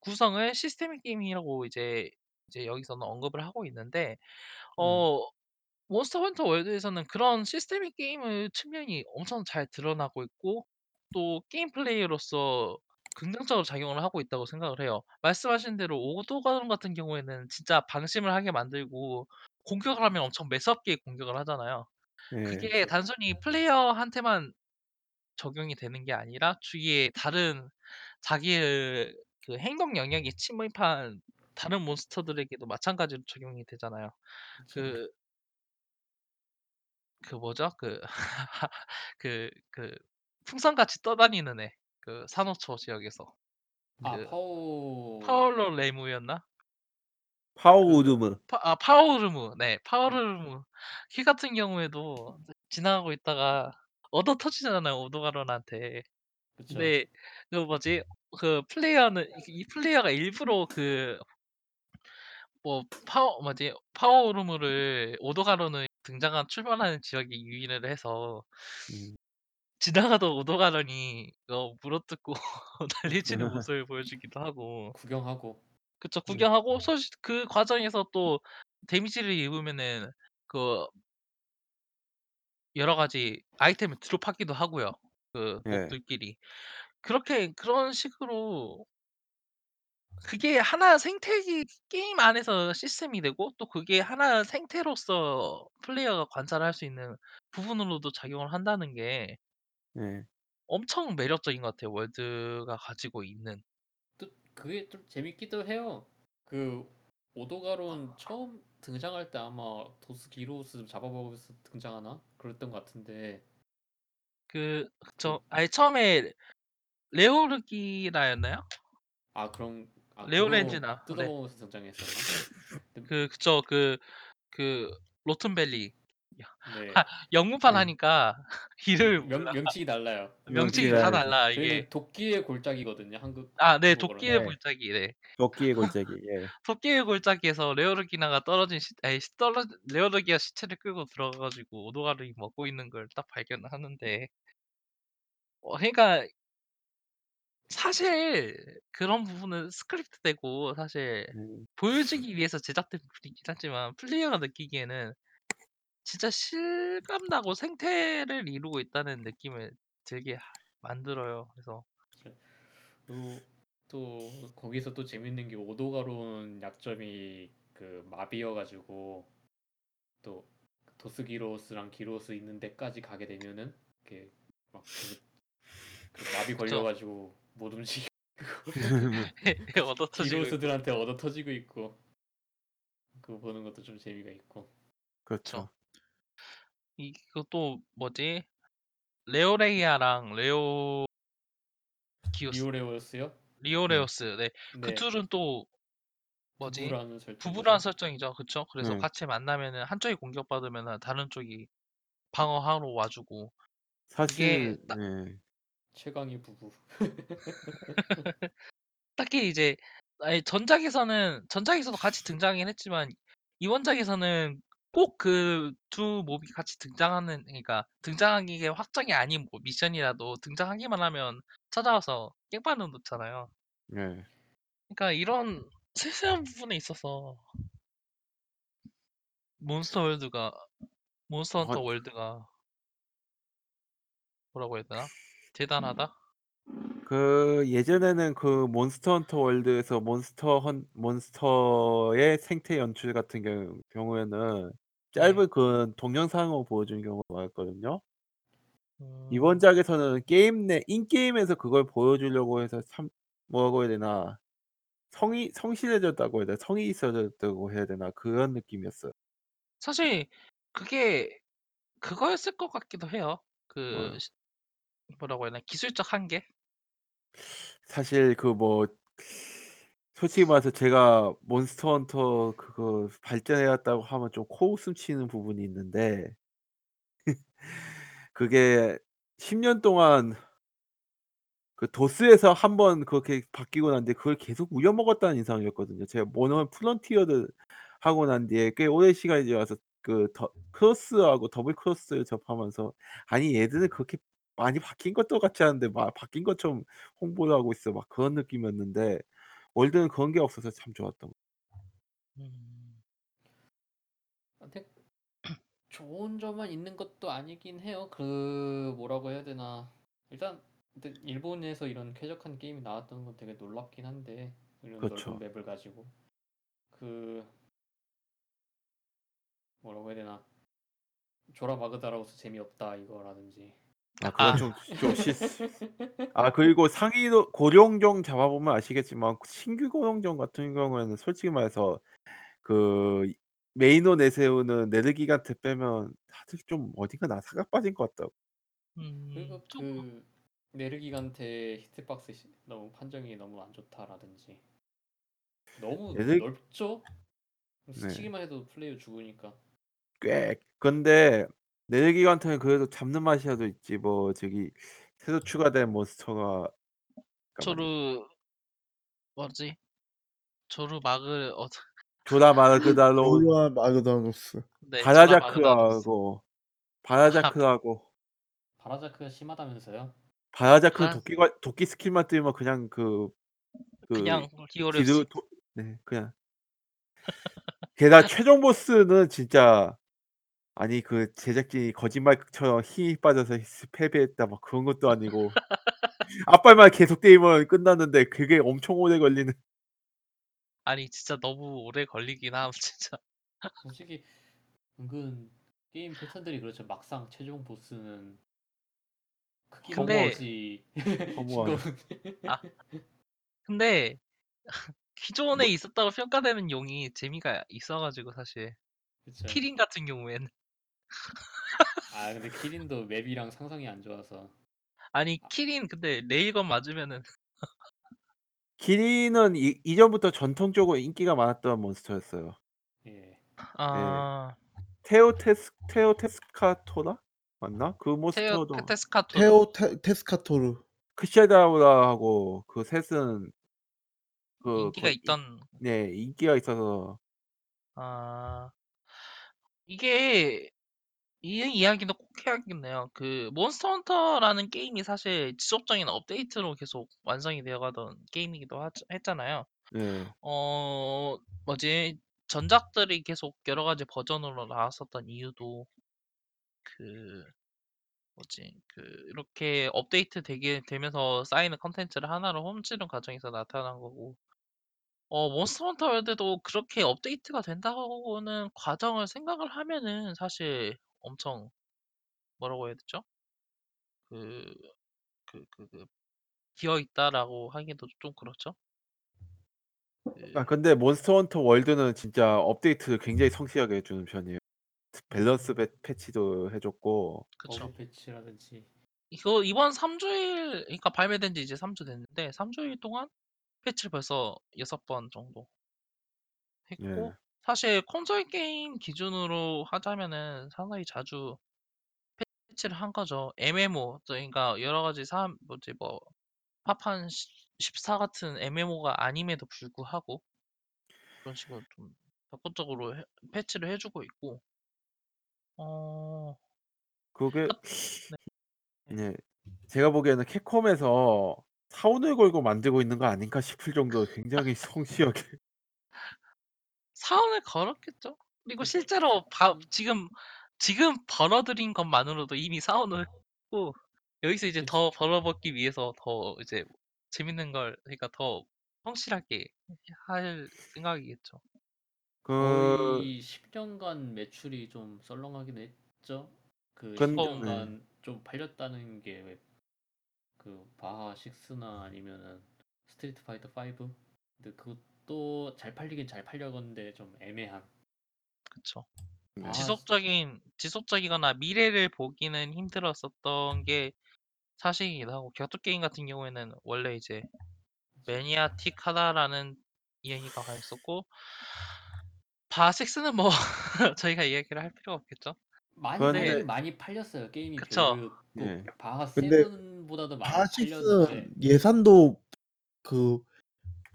구성을 systemic 게임이라고 이제 이제 여기서는 언급을 하고 있는데 음. 어 몬스터 헌터 월드에서는 그런 systemic 게임의 측면이 엄청 잘 드러나고 있고 또 게임 플레이로서 긍정적으로 작용을 하고 있다고 생각을 해요. 말씀하신 대로 오도가론 같은 경우에는 진짜 방심을 하게 만들고 공격을 하면 엄청 매섭게 공격을 하잖아요. 네. 그게 단순히 플레이어한테만 적용이 되는 게 아니라 주위에 다른 자기의 그 행동 영역에 침입한 다른 몬스터들에게도 마찬가지로 적용이 되잖아요. 그쵸. 그 그 뭐죠? 그 그 그 풍선같이 떠다니는 애. 그 산호초 지역에서. 아 그 파오 파울로 레무였나? 그 파워우드무. 파아 파오르무. 네. 파오르무. 걔 같은 경우에도 지나가고 있다가 얻어 터지잖아요, 오도가론한테. 그쵸. 근데 그 뭐지? 그 플레이어는 이 플레이어가 일부러 그 뭐 파워 뭐지? 파오우르무를 오도가론을 등장한 출발하는 지역에 유인을 해서 음. 지나가던 오도가론이 어 물어뜯고 난리치는 모습을 보여주기도 하고 구경하고. 그쵸. 네. 구경하고 소시 그 과정에서 또 데미지를 입으면은 그 여러 가지 아이템을 드롭하기도 하고요, 그 예. 몹들끼리. 그렇게 그런 식으로 그게 하나 생태기 게임 안에서 시스템이 되고 또 그게 하나 생태로서 플레이어가 관찰할 수 있는 부분으로도 작용을 한다는 게 네. 엄청 매력적인 것 같아요. 월드가 가지고 있는. 또 그게 좀 재밌기도 해요. 그 오도가론 처음 등장할 때 아마 도스 기로스 잡아먹으면서 등장하나 그랬던 것 같은데 그 저 아예 처음에 레오르기라였나요? 아 그럼 아, 레오렌즈나, 그거 네. 뜯어먹으면서 등장했었나? 그 그쵸 그 그 로튼밸리 네. 영문판 네. 하니까 이름을 명, 몰라. 명칭이 달라요. 명칭이 명칭이 다. 달라 저희는 이게. 도끼의 골짜기거든요. 한국 아, 네, 한국어로는. 도끼의 네. 골짜기. 네. 도끼의 골짜기. 예. 도끼의 골짜기에서 레오르기나가 떨어진 시, 아니, 시- 떨어 레오르기가 시체를 끌고 들어가가지고 오도가를 먹고 있는 걸 딱 발견하는데, 어, 그러니까 사실 그런 부분은 스크립트되고 사실 음. 보여주기 위해서 제작된 부분이긴 하지만 플레이어가 느끼기에는 진짜 실감나고 생태를 이루고 있다는 느낌을 들게 하- 만들어요. 그래서 그리고 또 거기서 또 재밌는 게 오도가론 약점이 그 마비여가지고 또 도스기로스랑 기로스 있는 데까지 가게 되면은 이렇게 막 그, 그 마비 그쵸. 걸려가지고 못 움직이고 얻어 터지고 기로스들한테 얻어 터지고 있고 그거 보는 것도 좀 재미가 있고 그렇죠. 이것도 뭐지? 레오레이아랑 레오 기오스 리오레오스요? 리오레오스 네. 그 네. 둘은 또 뭐지? 부부라는 설정. 설정이죠. 그쵸? 그래서 네. 같이 만나면은 한쪽이 공격받으면은 다른 쪽이 방어하러 와주고 사실 딱- 예. 최강의 부부. 딱히 이제 아니 전작에서는 전작에서도 같이 등장하긴 했지만 이원작에서는 꼭그두 몹이 같이 등장하는 그러니까 등장하기 게 확정이 아닌 뭐 미션이라도 등장하기만 하면 찾아와서 깽판을 놓잖아요. 예. 그러니까 이런 세세한 부분에 있어서 몬스터 월드가 몬스터 헌터 어. 월드가 뭐라고 해야 되나? 대단하다. 그 예전에는 그 몬스터 헌터 월드에서 몬스터 헌 몬스터의 생태 연출 같은 경우 경우에는 짧은 그 동영상으로 보여주는 경우가 많았거든요. 음, 이번 작에서는 게임 내 인게임에서 그걸 보여주려고 해서 참 뭐라고 해야 되나 성이 성실해졌다고 해야 되나 성이 있어졌다고 해야 되나 그런 느낌이었어요. 사실 그게 그거였을 것 같기도 해요. 그? 시- 뭐라고 해야 되나 기술적 한계? 사실 그 뭐 솔직히 말해서 제가 몬스터 헌터 그거 발전해 왔다고 하면 좀 코웃음 치는 부분이 있는데 그게 10 년 동안 그 도스에서 한번 그렇게 바뀌고 난 뒤에 그걸 계속 우려먹었다는 인상이었거든요. 제가 몬헌 프론티어를 하고 난 뒤에 꽤 오랜 시간이 지나서 그 더 크로스하고 더블 크로스를 접하면서 '아니 얘들은 그렇게 많이 바뀐 것도 같지 않은데 막 바뀐 것처럼 홍보를 하고 있어.' 막 그런 느낌이었는데 월드는 그런 게 없어서 참 좋았던 것 음, 근데 좋은 점만 있는 것도 아니긴 해요. 그 뭐라고 해야 되나. 일단 근데 일본에서 이런 쾌적한 게임이 나왔던 건 되게 놀랍긴 한데 이런 그렇죠. 넓은 맵을 가지고 그 뭐라고 해야 되나. 조라 마그다라고서 재미없다 이거라든지. 아 그건 좀좀 실수 아 그리고 상위로 고령종 잡아보면 아시겠지만 신규 고령종 같은 경우에는 솔직히 말해서 그 메인으로 내세우는 네르기간테 빼면 다들 좀 어딘가 나사가 빠진 것 같다고. 음, 그리고 좀그 네르기간테 hitbox 시- 너무 판정이 너무 안 좋다라든지 너무 네르- 넓죠? 네. 스치기만 해도 플레이어 죽으니까 꽤 근데 네르기간테는 그래도 잡는 맛이라도 있지 뭐 저기 새로 추가된 몬스터가 잠깐만요. 조르 뭐지? 조르 마그 어 조라 마그다로 로라 마그다노스. 네, 마그다노스. 바라자크하고 바라자크하고 바라자크가 심하다면서요? 바라자크는 바라- 도끼가 도끼 스킬만 뜨면 그냥 그 그 그냥 기어를 기르 도, 네 그냥 게다가 최종 보스는 진짜 아니 그 제작진이 거짓말처럼 힘이 빠져서 패배했다 막 그런 것도 아니고 앞발만 계속 때리면 끝났는데 그게 엄청 오래 걸리는 아니 진짜 너무 오래 걸리긴 함 진짜. 솔직히 은근 게임 패턴들이 그렇죠. 막상 최종 보스는 크기로 근데- 보지 허무하네. 근데 기존에 있었다고 평가되는 용이 재미가 있어가지고 사실 그쵸. 키린 같은 경우에는 아 근데 키린도 맵이랑 상성이 안 좋아서 아니 키린 근데 레일건 맞으면은 키린은 이, 이전부터 전통적으로 인기가 많았던 몬스터였어요. 예. 아 테오테스 테오테스카토라 맞나? 그 테오 몬스터도 테스카토 테오 테, 테스카토르. 크샤다우라하고 그 셋은 그 인기가 거- 있던 네 인기가 있어서 아 이게 이 이야기도 꼭 해야겠네요. 그 Monster Hunter라는 게임이 사실 지속적인 업데이트로 계속 완성이 되어가던 게임이기도 하, 했잖아요. 네 어 뭐지 전작들이 계속 여러 가지 버전으로 나왔었던 이유도 그 뭐지 그 이렇게 업데이트 되게 되면서 쌓이는 컨텐츠를 하나로 뭉치는 과정에서 나타난 거고 어 Monster Hunter World도 그렇게 업데이트가 된다고는 과정을 생각을 하면은 사실 엄청 뭐라고 해야 되죠? 그 그 그 그 기어 있다라고 하기도 좀 그렇죠. 그아 근데 Monster Hunter World는 진짜 업데이트를 굉장히 성실하게 해주는 편이에요. 밸런스 배- 패치도 해줬고 그쵸. 버그 패치라든지 이거 이번 3주일 그러니까 발매된 지 이제 3주 됐는데 3주일 동안 패치를 벌써 6번 정도 했고 예. 사실 콘솔 게임 기준으로 하자면은 상당히 자주 패치를 한 거죠. MMO 그러니까 여러 가지 사 뭐지 뭐 파판 14 같은 MMO가 아님에도 불구하고 그런 식으로 좀 적극적으로 해- 패치를 해주고 있고 어 그게 네. 네 제가 보기에는 캡콤에서 사운을 걸고 만들고 있는 거 아닌가 싶을 정도로 굉장히 성실하게 사원을 걸었겠죠. 그리고 실제로 바, 지금 지금 벌어들인 것만으로도 이미 사원을 했고 여기서 이제 더 벌어먹기 위해서 더 이제 재밌는 걸 그러니까 더 성실하게 할 생각이겠죠. 그 거의 10년간 매출이 좀 썰렁하긴 했죠. 그 근- 10년간 좀 팔렸다는 게그 바하 6나 아니면은 Street Fighter 5 근데 그것 도잘 팔리긴 잘 팔려건데 좀 애매한 그쵸. 네. 아, 지속적인 지속적이거나 미래를 보기는 힘들었었던 게 사실이기도 하고 격투 게임 같은 경우에는 원래 이제 매니아틱하다라는 이야기가 가 있었고 바식스는 뭐 저희가 이야기를 할 필요가 없겠죠. 많이 팔- 많이 팔렸어요 게임이 그쵸. 예. 바하 근데 7보다도 많이 팔렸는데 예산도 그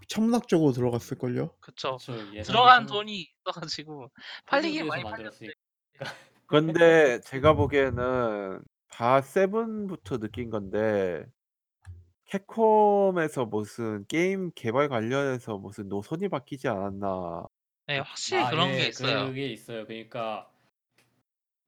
천문학적으로 들어갔을걸요? 그쵸. 그쵸, 예산이 들어간 좀 돈이 있어가지고 팔리게 헐리우드에서 많이 만들었으니까 근데 제가 보기에는 바 세븐부터 느낀 건데 캡콤에서 무슨 게임 개발 관련해서 무슨 노선이 바뀌지 않았나 네, 확실히 아, 그런 예, 게 있어요. 그게 있어요. 그러니까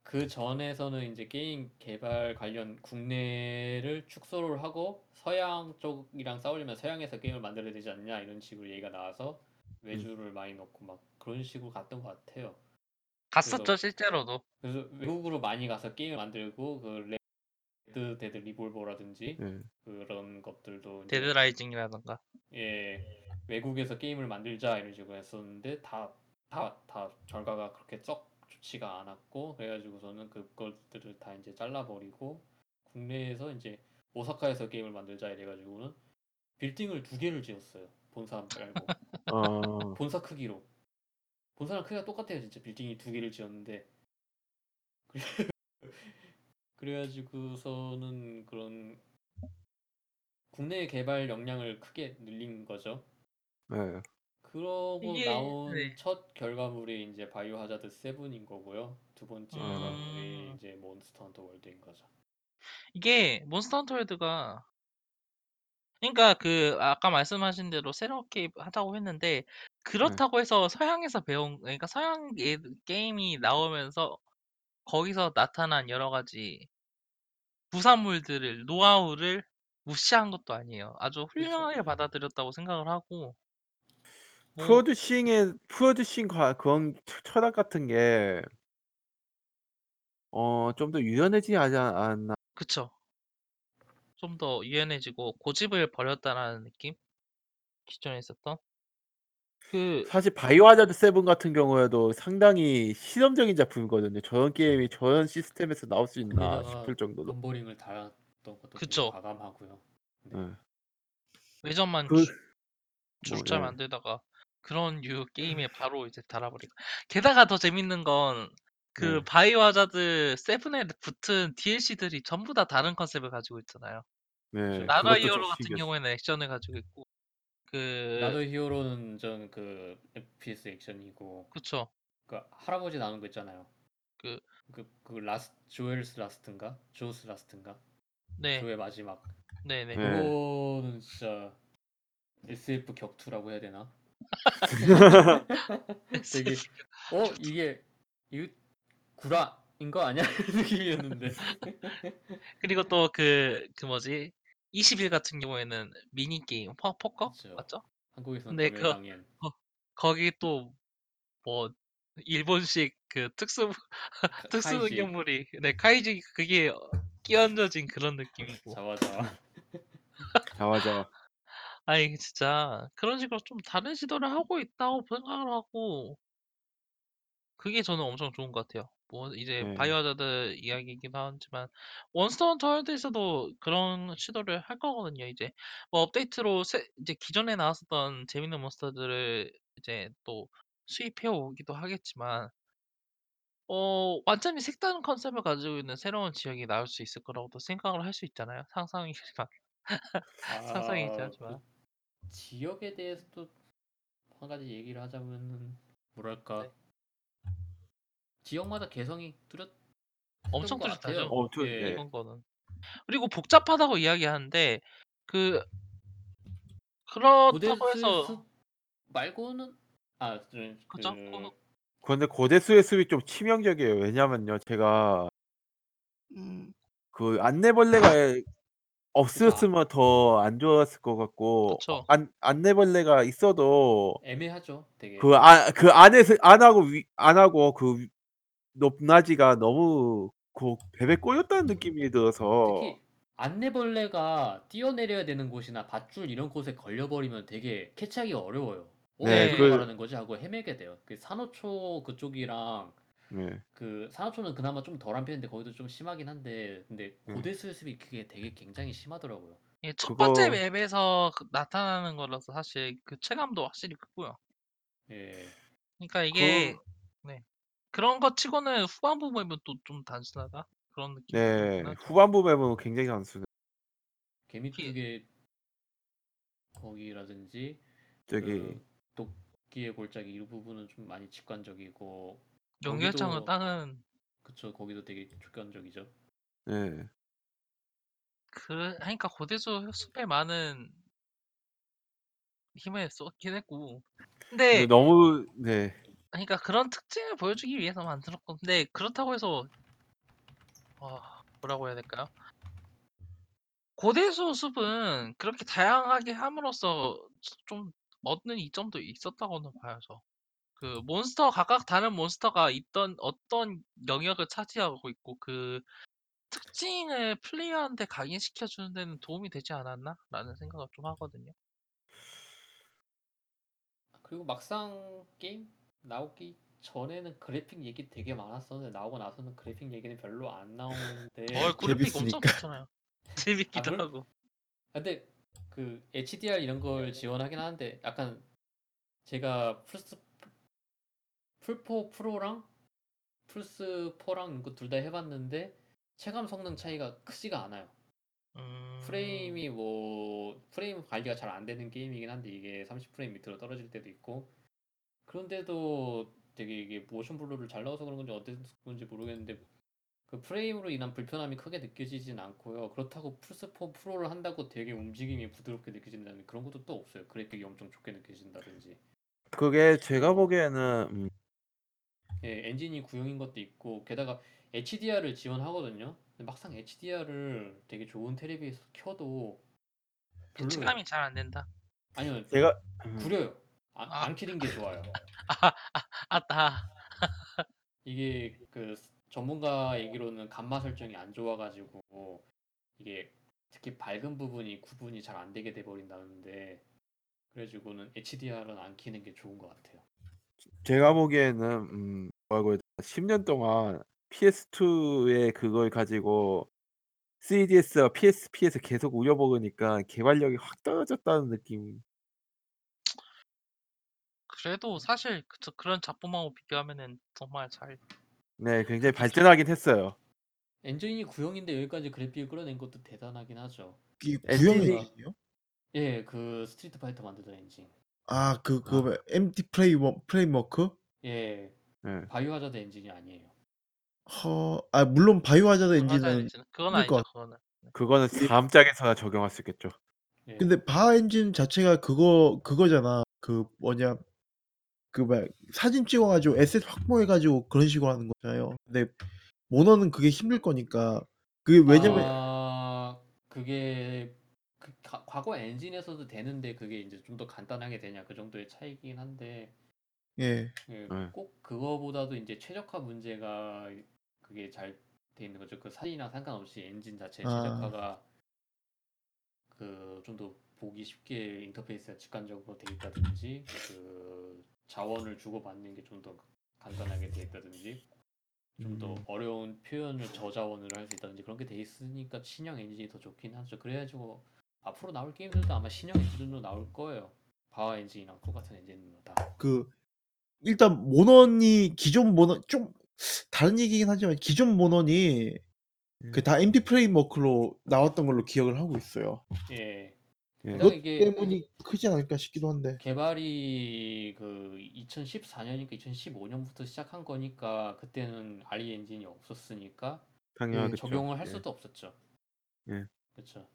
그 전에서는 이제 게임 개발 관련 국내를 축소를 하고 서양 쪽이랑 싸우려면 서양에서 게임을 만들어야 되지 않냐 이런 식으로 얘기가 나와서 외주를 많이 넣고 막 그런 식으로 갔던 것 같아요. 갔었죠 그래서- 실제로도. 그래서 외국으로 많이 가서 게임을 만들고 그 Red Dead Revolver라든지 예. 그런 것들도 이제 Dead Rising이라던가. 예 외국에서 게임을 만들자 이런 식으로 했었는데 다 다 다 결과가 그렇게 썩 좋지가 않았고 그래가지고서는 그것들을 다 이제 잘라버리고 국내에서 이제 오사카에서 게임을 만들자 이래가지고는 빌딩을 두 개를 지었어요. 본사 말고. 어, 본사 크기로. 본사랑 크기가 똑같아요 진짜. 빌딩이 두 개를 지었는데. 그래- 그래가지고서는 그런 국내 개발 역량을 크게 늘린 거죠. 예. 그러고 이게- 나온 네. 첫 결과물이 이제 바이오 하자드 7인 거고요. 두 번째 음. 결과물이 이제 몬스터 헌터 월드인 거죠. 이게 몬스터 헌터 월드가 그러니까 그 아까 말씀하신 대로 새롭게 하자고 했는데 그렇다고 해서 서양에서 배운 그러니까 서양 예- 게임이 나오면서 거기서 나타난 여러 가지 부산물들을 노하우를 무시한 것도 아니에요. 아주 훌륭하게 받아들였다고 생각을 하고 뭐 프로듀싱의 프로듀싱 과 그런 처 철학 같은 게 어 좀 더 유연해지지 않았나. 그쵸. 좀 더 유연해지고 고집을 버렸다라는 느낌? 기존에 있었던? 그 사실 Biohazard 7 같은 경우에도 상당히 실험적인 작품이거든요. '저런 게임이 저런 시스템에서 나올 수 있나.' 거기다가 싶을 정도로. 넘버링을 달았던 것도 되게 그쵸. 과감하고요. 네. 예. 외전만 그 줄 뭐 줄잘 예. 만들다가 그런 류 게임에 바로 이제 달아버리고 게다가 더 재밌는 건 그 네. Biohazard 7에 붙은 DLC들이 전부 다 다른 컨셉을 가지고 있잖아요. 네. 그것도 좀 Hero 같은 신기했어요. 경우에는 액션을 가지고 있고 그 Not a Hero는 전 그 FPS 액션이고 그쵸. 그 할아버지 나오는 거 있잖아요. 그 그 그 라스 Zoe's Last인가? Zoe's Last인가? 네. 조의 마지막. 네네. 네. 그거는 진짜 SF 격투라고 해야 되나? 되게 어 이게 이거 구라인 거 아니야? 느낌이었는데. 그리고 또 그 그 뭐지 21 같은 경우에는 미니 게임 퍼, 포커 그쵸. 맞죠? 한국에서는 근데 검열당연. 거기 또 뭐 일본식 그 특수 특수 카이지. 능력물이 네 카이지 그게 끼얹어진 그런 느낌이고 ざわ ざわ. ざわ ざわ. 아니 진짜 그런 식으로 좀 다른 시도를 하고 있다고 생각을 하고 그게 저는 엄청 좋은 것 같아요. 뭐 이제 네. Biohazard 이야기이기도 하지만 원스터 헌터 월드에서도 그런 시도를 할 거거든요. 이제 뭐 업데이트로 새, 이제 기존에 나왔었던 재밌는 몬스터들을 이제 또 수입해 오기도 하겠지만 어 완전히 색다른 컨셉을 가지고 있는 새로운 지역이 나올 수 있을 거라고도 생각을 할 수 있잖아요. 상상이지만 상상이지 아, 하지만 그 지역에 대해서도 한 가지 얘기를 하자면은 뭐랄까 네. 지역마다 개성이 뚜렷 엄청 것. 뚜렷하죠. 어뚜 예. 네. 이번 거는 그리고 복잡하다고 이야기하는데 그 그렇다고 해서 말고는 아, 그, 그죠? 그 그런데 고대 수의 숲이 좀 치명적이에요. 왜냐면요. 제가 음. 그 안내벌레가 없었으면 더 안 좋았을 것 같고 그쵸. 어안 안내벌레가 있어도 애매하죠, 되게. 그 아 그 안에서 안 하고 위 안 하고 그 위 높낮이가 너무 그 뱀에 꼬였다는 느낌이 들어서 특히 안내벌레가 뛰어내려야 되는 곳이나 밧줄 이런 곳에 걸려버리면 되게 캐치하기가 어려워요. 어, 네, 어디로 그- 말하는 거지 하고 헤매게 돼요. 그 산호초 그쪽이랑 네. 그 산호초는 그나마 좀 덜한 편인데 거기도 좀 심하긴 한데 근데 네. 고대 수 습이 그게 되게 굉장히 심하더라고요. 예, 첫 그거- 번째 맵에서 그 나타나는 거라서 사실 그 체감도 확실히 크고요. 예. 그러니까 이게 그 네 그런 거 치고는 후반부 맵은 또 좀 단순하다 그런 느낌이 네. 하죠. 후반부 맵은 굉장히 단순해. 개미뚝의 거기라든지 저기 그 도끼의 골짜기 이 부분은 좀 많이 직관적이고 거기도- 따는 그쵸 거기도 되게 직관적이죠. 네. 그 그러니까 고대수 숲에 많은 힘을 쏟긴 했고 근데 근데 너무 네. 그러니까 그런 특징을 보여주기 위해서 만들었고 근데 그렇다고 해서 어, 뭐라고 해야 될까요? 고대수 숲은 그렇게 다양하게 함으로써 좀 얻는 이점도 있었다고는 봐요, 저. 그 몬스터 각각 다른 몬스터가 있던 어떤 영역을 차지하고 있고 그 특징을 플레이어한테 각인시켜 주는 데는 도움이 되지 않았나라는 생각을 좀 하거든요. 그리고 막상 게임 나오기 전에는 그래픽 얘기 되게 많았었는데 나오고 나서는 그래픽 얘기는 별로 안 나오는데 어, 그래픽 엄청. 좋잖아요. 재밌기도 아, 물- 하고. 근데 그 HDR 이런 걸 지원하긴 하는데 약간 제가 플스 플포 프로랑 플스 4랑 이거 둘 다 해봤는데 체감 성능 차이가 크지가 않아요. 음... 프레임이 뭐 프레임 관리가 잘 안 되는 게임이긴 한데 이게 30프레임 밑으로 떨어질 때도 있고 그런데도 되게 이게 motion blur를 잘 넣어서 그런 건지 그런지 모르겠는데 그 프레임으로 인한 불편함이 크게 느껴지진 않고요. 그렇다고 플스4 프로를 한다고 되게 움직임이 부드럽게 느껴진다는 그런 것도 또 없어요. 그래픽이 엄청 좋게 느껴진다든지. 그게 제가 보기에는 음 예, 엔진이 구형인 것도 있고 게다가 HDR을 지원하거든요. 근데 막상 HDR을 되게 좋은 텔레비에서 켜도 별로예요. 배치감이 잘 안 된다. 아니요 제가 음 구려요. 안, 아. 안 키는 게 좋아요. 아따. 이게 그 전문가 얘기로는 감마 설정이 안 좋아가지고 이게 특히 밝은 부분이 구분이 잘 안 되게 돼 버린다는데 그래가지고는 HDR은 안 키는 게 좋은 것 같아요. 제가 보기에는 음 뭐라고 해야 되나 10년 동안 PS2의 그걸 가지고 3DS와 PSP에서 계속 우려먹으니까 개발력이 확 떨어졌다는 느낌. 그래도 사실 그 그런 작품하고 비교하면은 정말 잘 네, 굉장히 발전하긴 했어요. 엔진이 구형인데 여기까지 그래픽을 끌어낸 것도 대단하긴 하죠. 이게 엔진이- 구형이에요? 예, 그 Street Fighter 만들던 엔진. 아, 그, 그, MT Framewor-, Framework? 예, 네. Biohazard 엔진이 아니에요. 허, 아, 물론 Biohazard 엔진은, 그건 것 아니죠. 그거는. 그거는 다음 작에서나 적용할 수 있겠죠. 예. 근데 바 엔진 자체가 그거, 그거잖아. 그, 뭐냐. 그, 뭐야. 사진 찍어가지고 asset 확보해가지고 그런 식으로 하는 거잖아요. 근데 몬헌은 그게 힘들 거니까. 그게 왜냐면, 아, 그게 그 가- 과거 엔진에서도 되는데 그게 이제 좀 더 간단하게 되냐 그 정도의 차이긴 한데 예. 예, 네. 꼭 그거보다도 이제 최적화 문제가 그게 잘 돼 있는 거죠. 그 사진이랑 상관없이 엔진 자체 아. 최적화가 그 좀 더 보기 쉽게 인터페이스가 직관적으로 돼 있다든지 그 자원을 주고받는 게 좀 더 간단하게 돼 있다든지 좀 더 음. 어려운 표현을 저자원으로 할 수 있다든지 그런 게 돼 있으니까 신형 엔진이 더 좋긴 하죠. 그래가지고 앞으로 나올 게임들도 아마 신형 엔진으로 나올 거예요. 바와 엔진이랑 똑같은 엔진으로 다. 그, 일단 모넌이, 기존 모넌, 좀, 다른 얘기긴 하지만, 기존 모넌이, 그 다 MT 프레임워크로 나왔던 걸로 기억을 하고 있어요. 예. 예. 그것 이게 때문이 크지 않을까 싶기도 한데. 개발이 그 2014년이니까 2015년부터 시작한 거니까 그때는 RE 엔진이 없었으니까 당연하겠죠. 적용을 할 예. 수도 없었죠. 예. 그렇죠.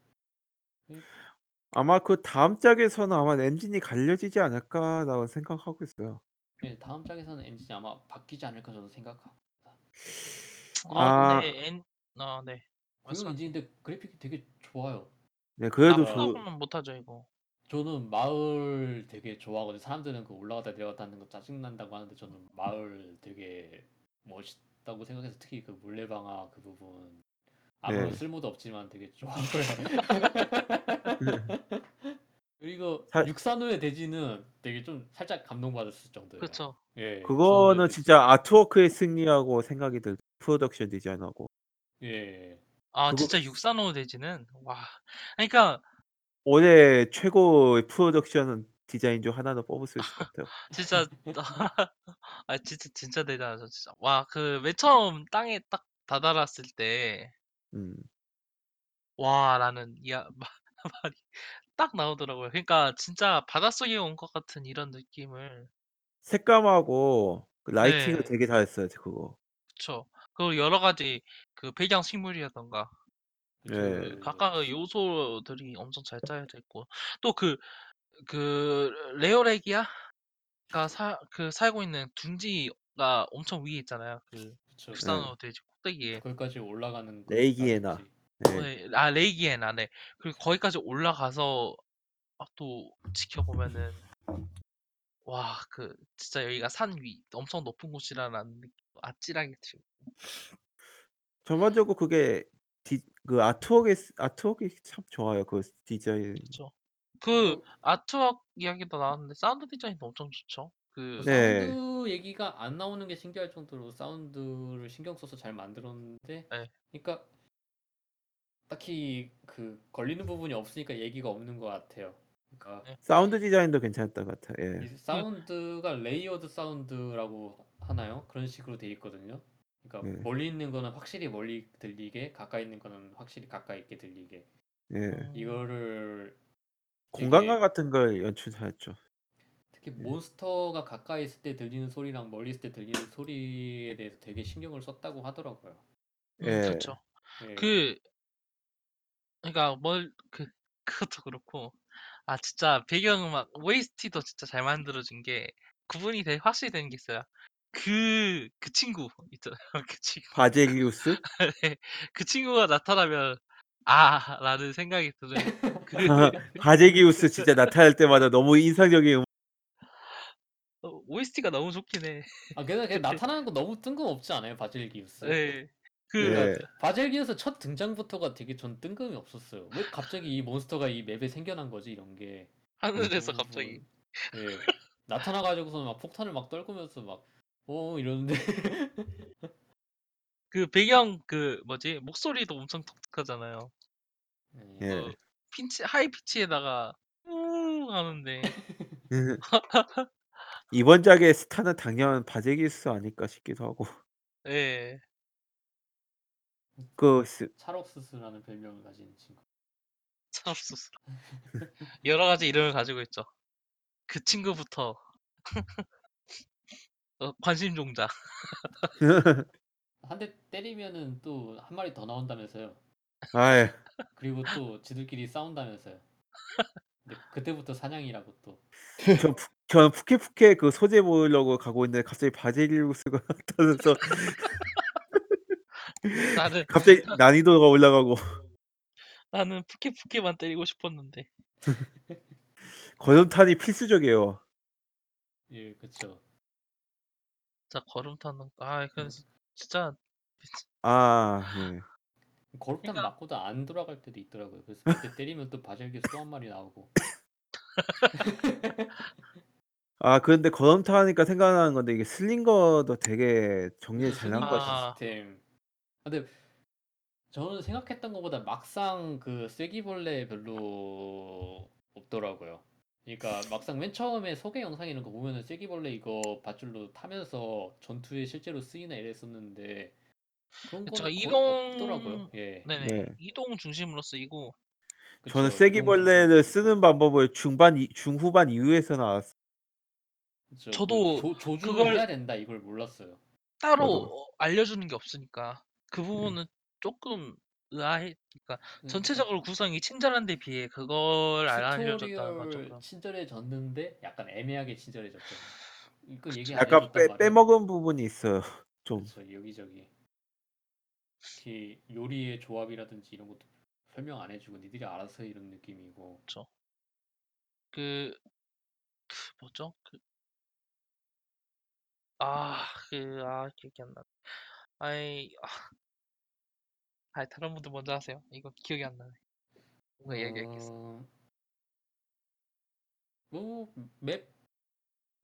아마 그 다음 작에서는 아마 엔진이 갈려지지 않을까라고 생각하고 있어요. 예, 다음 작에서는 엔진이 아마 바뀌지 않을까 저도 생각합니다. 어, 아. 근데 엔, 어, 네. 말씀. 엔진인데 그래픽이 되게 좋아요. 네, 그래도 나그 보면 못하죠 이거. 저는 마을 되게 좋아하거든요. 사람들은 그 올라갔다 내려갔다 하는 거 짜증난다고 하는데 저는 마을 되게 멋있다고 생각해서 특히 그 물레방아 그 부분 아무런 네. 쓸모도 없지만 되게 좋아하고요. 그리고 사- 육산호의 대지는 되게 좀 살짝 감동받았을 정도예요. 그렇죠. 예, 그거는 진짜 artwork의 승리라고 생각이 들. 프로덕션 디자인하고. 대지. 예. 아 그거- 진짜 육산호 대지는 와. 그러니까 올해 최고 프로덕션 디자인 중 하나로 뽑을 수 있을 것 같아요. 진짜 아 진짜 진짜 대단하죠 진짜. 와 그 맨 처음 땅에 딱 다다랐을 때 음. 와 라는 이야 마- 말이 딱 나오더라고요. 그러니까 진짜 바닷속에 온 것 같은 이런 느낌을 색감하고 그 라이팅을 네. 되게 잘했어요, 그거. 그쵸. 그리고 여러 가지 그 배경 식물이라던가. 예. 그 각각의 요소들이 엄청 잘 짜여져 있고 또 그 그 레오레기아가 사, 그 살고 있는 둥지가 엄청 위에 있잖아요. 그 그쵸. 육산호 돼지 꼭대기에. 거기까지 올라가는 레이기에나. 거라든지. 네. 네, 아 레이기에나 네. 그리고 거기까지 올라가서 아, 또 지켜보면은 와 그 진짜 여기가 산 위 엄청 높은 곳이라는 느낌 아찔하게 들고 전반적으로 그게 디, 그 artwork artwork 참 좋아요. 그 디자인. 그렇죠. 그 artwork 이야기도 나왔는데 사운드 디자인도 엄청 좋죠. 그그 네. 사운드 얘기가 안 나오는 게 신기할 정도로 사운드를 신경 써서 잘 만들었는데 네. 그러니까 딱히 그 걸리는 부분이 없으니까 얘기가 없는 것 같아요. 그러니까 네. 사운드 디자인도 괜찮았던 것 같아요. 예. 이 사운드가 layered sound라고 하나요? 그런 식으로 돼 있거든요. 그러니까 네. 멀리 있는 거는 확실히 멀리 들리게, 가까이 있는 거는 확실히 가까이 있게 들리게. 예. 이거를 공간감 되게 같은 걸 연출 잘했죠. 특히 예. 몬스터가 가까이 있을 때 들리는 소리랑 멀리 있을 때 들리는 소리에 대해서 되게 신경을 썼다고 하더라고요. 음, 예. 그렇죠. 예. 그 그러니까 뭘 그 그것도 그렇고 아 진짜 배경음악 OST도 진짜 잘 만들어진 게 구분이 되게 확실히 되는 게 있어요. 그 그 친구 있잖아요. 그 친구 바제리우스? 네, 그 친구가 나타나면 아 라는 생각이 드는 그 바제기우스 진짜 나타날 때마다 너무 인상적인 음- OST가 너무 좋긴 해. 아 게다가 그 나타나는 거 너무 뜬금없지 않아요 바젤기우스? 예. 그 예. 바젤기우스 첫 등장부터가 되게 전 뜬금이 없었어요. 왜 갑자기 이 몬스터가 이 맵에 생겨난 거지 이런 게. 하늘에서 그 갑자기 예. 나타나가지고서 막 폭탄을 막 떨구면서 막어 이러는데 그 배경 그 뭐지 목소리도 엄청 독특하잖아요. 예. 예. 그 핀치 high pitch에다가 우 하는데 이번 작의 스타는 당연 바젤기우스 아닐까 싶기도 하고 예. 그 스- 찰옥수수라는 별명을 가진 친구. 참 없었어. 여러 가지 이름을 가지고 있죠. 그 친구부터 어, 관심 종자. 한 대 때리면은 또 한 마리 더 나온다면서요. 아이 그리고 또 지들끼리 싸운다면서요. 근데 그때부터 사냥이라고 또. 푸- 전 푸케푸케 그 소재 보려고 가고 있는데 갑자기 바제기우스가 나타나서 나는 갑자기 난이도가 올라가고 나는 푸케푸케만 때리고 싶었는데. 거름탄이 필수적이에요. 예, 그쵸. 진짜 걸음타는 아, 그 진짜 아 예. 거룩탄 그러니까- 맞고도 안 돌아갈 때도 있더라고요. 그래서 그때 때리면 또 바젤기우스 또한 마리 나오고. 아 그런데 거름탄 하니까 생각나는 건데 이게 슬링거도 되게 정리 잘한 아. 것 같아요. 시스템. 근데 저는 생각했던 것보다 막상 그 쐐기벌레 별로 없더라고요. 그러니까 막상 맨 처음에 소개 영상 이런 거 보면은 쐐기벌레 이거 밧줄로 타면서 전투에 실제로 쓰이나 이랬었는데 그런 그쵸, 거의 이동- 없더라고요. 예. 네네 네. 이동 중심으로 쓰이고 그쵸, 저는 쐐기벌레를. 쓰는 방법을 중반 이- 중후반 이후에서 나왔어. 그쵸, 저도 그 조, 조준을 그걸- 해야 된다 이걸 몰랐어요. 따로 저도. 어, 알려주는 게 없으니까 그 부분은 조금 의아해. 그러니까 전체적으로 구성이 친절한 데 비해 그걸 안 알려줬다는 건 튜토리얼 조금 친절해졌는데 약간 애매하게 친절해졌죠. 이거 얘기 안 약간 해줬단 빼. 빼먹은 부분이 있어요. 좀. 그렇죠 여기저기 특히 요리의 조합이라든지 이런 것도 설명 안 해주고 니들이 알아서 이런 느낌이고 그 뭐죠? 그 아, 그, 아, 기억이 안 나. 아이, 아, 아이, 다른 분들 먼저 하세요. 이거 기억이 안 나네. 뭔가 이야기했겠어. 어... 뭐맵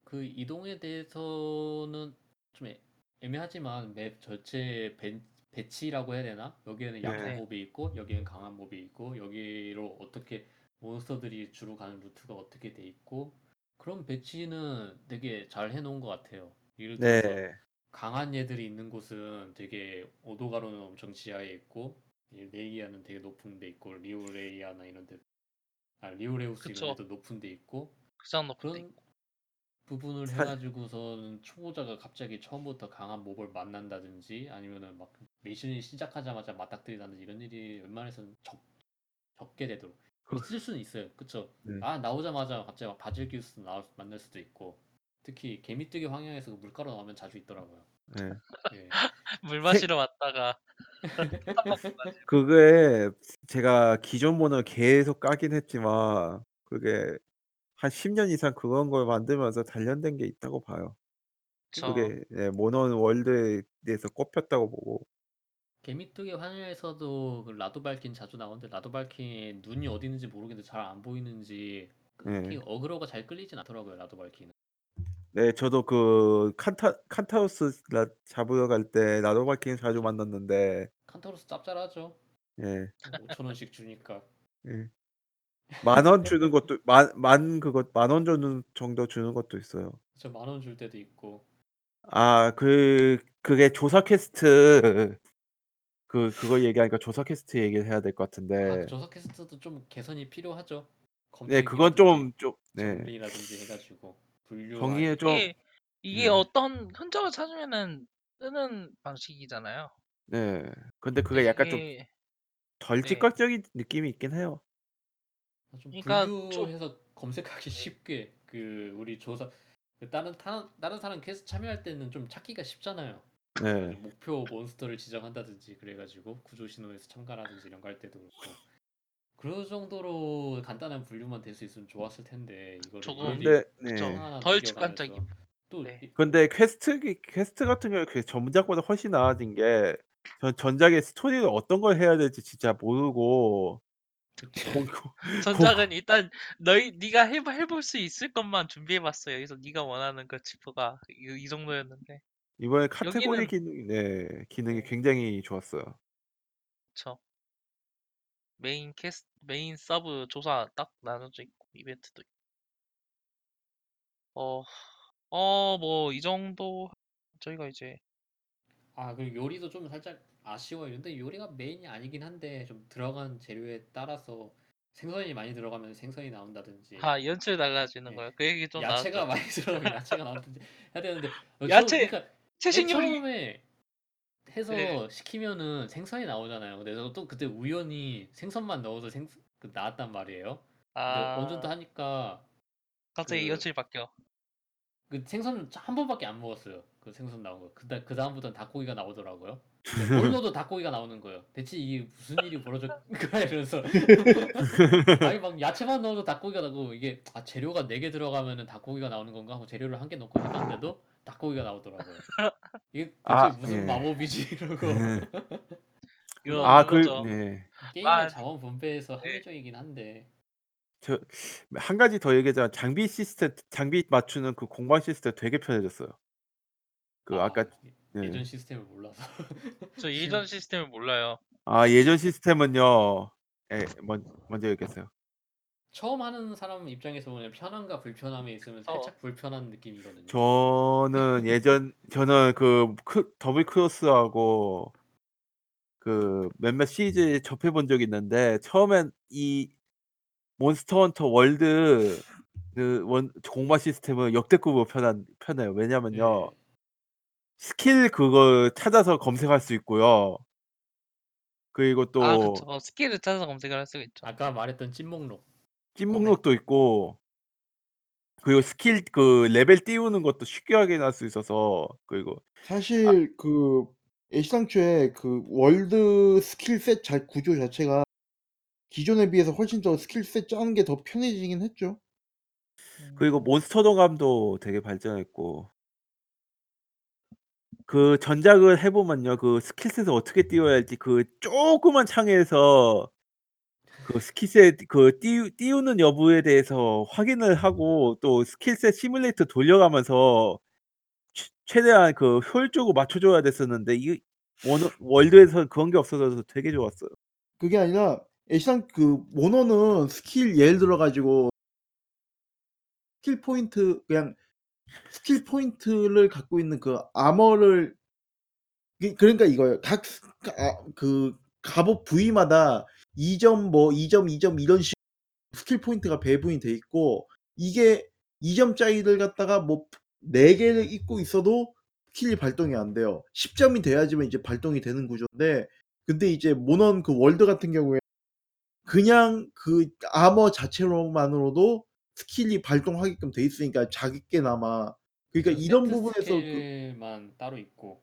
그 이동에 대해서는 좀 애, 애매하지만 맵 전체 배, 배치라고 해야 되나? 여기에는 약한 네. 몹이 있고 여기는 강한 몹이 있고 여기로 어떻게 몬스터들이 주로 가는 루트가 어떻게 돼 있고 그런 배치는 되게 잘 해놓은 것 같아요. 예를 들어서 네. 강한 얘들이 있는 곳은 되게 오도가로는 엄청 지하에 있고 이 레이아는 되게 높은 데 있고 리오레이아나 이런 데 아, 리오레우스 그쵸. 이런 데도 높은 데 있고 그장 높은 데 그런 부분을 사- 해가지고서는 초보자가 갑자기 처음부터 강한 mob을 만난다든지 아니면은 막 미션이 시작하자마자 맞닥뜨린다든지 이런 일이 웬만해서는 적, 적게 되도록 있을 수는 있어요. 그쵸? 네. 아 나오자마자 갑자기 막 바질기우스 나 만날 수도 있고 특히 개미뜨기 황야에서 그 물가로 나오면 자주 있더라고요. 네. 예. 물 마시러 왔다가 그게 제가 기존 모노를 계속 까긴 했지만 그게 한 10년 이상 그런 걸 만들면서 단련된 게 있다고 봐요. 그쵸. 그게 예, 모노 월드에 대해서 꼽혔다고 보고. 개미뜨기 황야에서도 그 라도발킨 자주 나오는데 라도발킨의 눈이 어디 있는지 모르겠는데 잘 안 보이는지 네. 어그로가 잘 끌리진 않더라고요 라도발킨은. 네, 저도 그 칸타 칸타우스 라- 잡으러 갈 때 나도바킨 자주 만났는데 칸타로스 짭짤하죠. 예. 5천 원씩 주니까. 예. 만 원 주는 것도 만 만 그거 만원 주는 정도 주는 것도 있어요. 저 만 원 줄 때도 있고. 아, 그 그게 조사 퀘스트 그 그거 얘기하니까 조사 퀘스트 얘기를 해야 될 것 아, 같은데. 그 조사 퀘스트도 좀 개선이 필요하죠. 네, 그건 좀좀 네. 정리라든지 해가지고 분류. 정리에 좀 이게 이게 음. 어떤 흔적을 찾으면은 뜨는 방식이잖아요. 네. 근데 그게 약간 좀 이게 덜 네. 직관적인 느낌이 있긴 해요. 좀 그러니까 좀- 분류해서 검색하기 쉽게 그 우리 조사 그 다른 타, 다른 사람 퀘스트 참여할 때는 좀 찾기가 쉽잖아요. 네. 목표 몬스터를 지정한다든지 그래가지고 구조 신호에서 참가라든지 이런 거 할 때도 그렇고 그 정도로 간단한 분류만 될 수 있으면 좋았을 텐데 이거를 저거 일일이 근데 네. 그쵸. 하나하나 덜 넘겨가면서 직관적임. 또 네. 이- 근데 퀘스트 퀘스트 같은 경우에 그 전작보다 훨씬 나아진 게 전 전작의 스토리를 어떤 걸 해야 될지 진짜 모르고 공 전작은 일단 너희 네가 해 해볼 수 있을 것만 준비해봤어. 여기서 네가 원하는 그 지표가 이, 이 정도였는데. 이번에 카테고리 여기는- 기능이 네 기능이 네. 굉장히 좋았어요. 그쵸. 메인 퀘스 메인 서브 조사 딱 나눠져 있고 이벤트도 있고. 어, 어, 뭐 이 정도 저희가 이제 아 그리고 요리도 좀 살짝 아쉬워요. 근데 요리가 메인이 아니긴 한데 좀 들어간 재료에 따라서 생선이 많이 들어가면 생선이 나온다든지 아 연출 달라지는 네. 거예요. 그 얘기 좀 야채가 나왔죠. 많이 들어가면 야채가 나온다든지 해야 되는데 어, 야채! 저, 그러니까 채식 맨 요리 처음에 해서 네. 시키면은 생선이 나오잖아요. 근데 저도 또 그때 우연히 생선만 넣어서 생 그 나왔단 말이에요. 근데 아 어느 정도 하니까 갑자기 그- 연출 바뀌어. 그 생선 한 번밖에 안 먹었어요. 그 생선 나온 거. 그다 그 다음부터는 닭고기가 나오더라고요. 근데 뭘 넣어도 닭고기가 나오는 거예요. 대체 이게 무슨 일이 벌어졌까 이러면서 아니 막 야채만 넣어도 닭고기가 나고 이게 아 재료가 4개 들어가면은 닭고기가 나오는 건가 하고 재료를 한 개 넣고 해봤는데도 닭고기가 나오더라고요. 이게 대체 아, 무슨 예. 마법이지 이러고 이거 아, 그거죠. 그, 네. 게임의 아, 자원 분배에서 네. 합리적이긴 한데 저, 한 가지 더 얘기하자면 장비 시스템, 장비 맞추는 그 공방 시스템 되게 편해졌어요. 그 아, 아까, 네. 예전 시스템을 몰라서 저 예전 시스템을 몰라요. 아, 예전 시스템은요, 예, 먼, 먼저 얘기했어요. 처음 하는 사람 입장에서 보면 편함과 불편함이 있으면 살짝 불편한 느낌이거든요. 저는 예전, 저는 그 크, 더블 크로스하고 그 몇몇 시리즈 접해 본 적이 있는데, 처음엔 이 몬스터 헌터 월드 그 원, 공방 시스템은 역대급으로 편한, 편해요. 왜냐면요, 예. 스킬 그거 찾아서 검색할 수 있고요. 그리고 또아 그쵸. 스킬을 찾아서 검색을 할 수가 있죠. 아까 말했던 찜목록. 찐 목록도 있고 그리고 스킬 그 레벨 띄우는 것도 쉽게 확인할 수 있어서 그리고 사실 그 애시당초에 그 월드 skill set 자, 구조 자체가 기존에 비해서 훨씬 더 skill set 짜는 게 더 편해지긴 했죠. 그리고 몬스터 도감도 되게 발전했고 그 전작을 해 보면요 그 skill set을 어떻게 띄워야 할지 그 조그만 창에서 그 skill set 그 띄우, 띄우는 여부에 대해서 확인을 하고 또 skill set 시뮬레이터 돌려가면서 최- 최대한 그 효율적으로 맞춰 줘야 됐었는데 이 원, 월드에서 그런 게 없어져서 되게 좋았어요. 그게 아니라 애시당 그 몬헌은 스킬 예를 들어 가지고 스킬 포인트 그냥 스킬 포인트를 갖고 있는 그 armor를 이- 그러니까 이거예요. 각 스- 아, 그 갑옷 부위마다 2점 뭐 2점 2점 이런 식 스킬 포인트가 배분이 돼 있고 이게 2점 짜리를 갖다가 뭐 4개를 입고 있어도 스킬이 발동이 안 돼요. 10점이 돼야지만 이제 발동이 되는 구조인데 근데 이제 몬헌 그 월드 같은 경우에 그냥 그 아머 자체로만으로도 스킬이 발동하게끔 돼 있으니까 작게나마 그러니까 이런 세트 부분에서 그, 스킬만 따로 있고.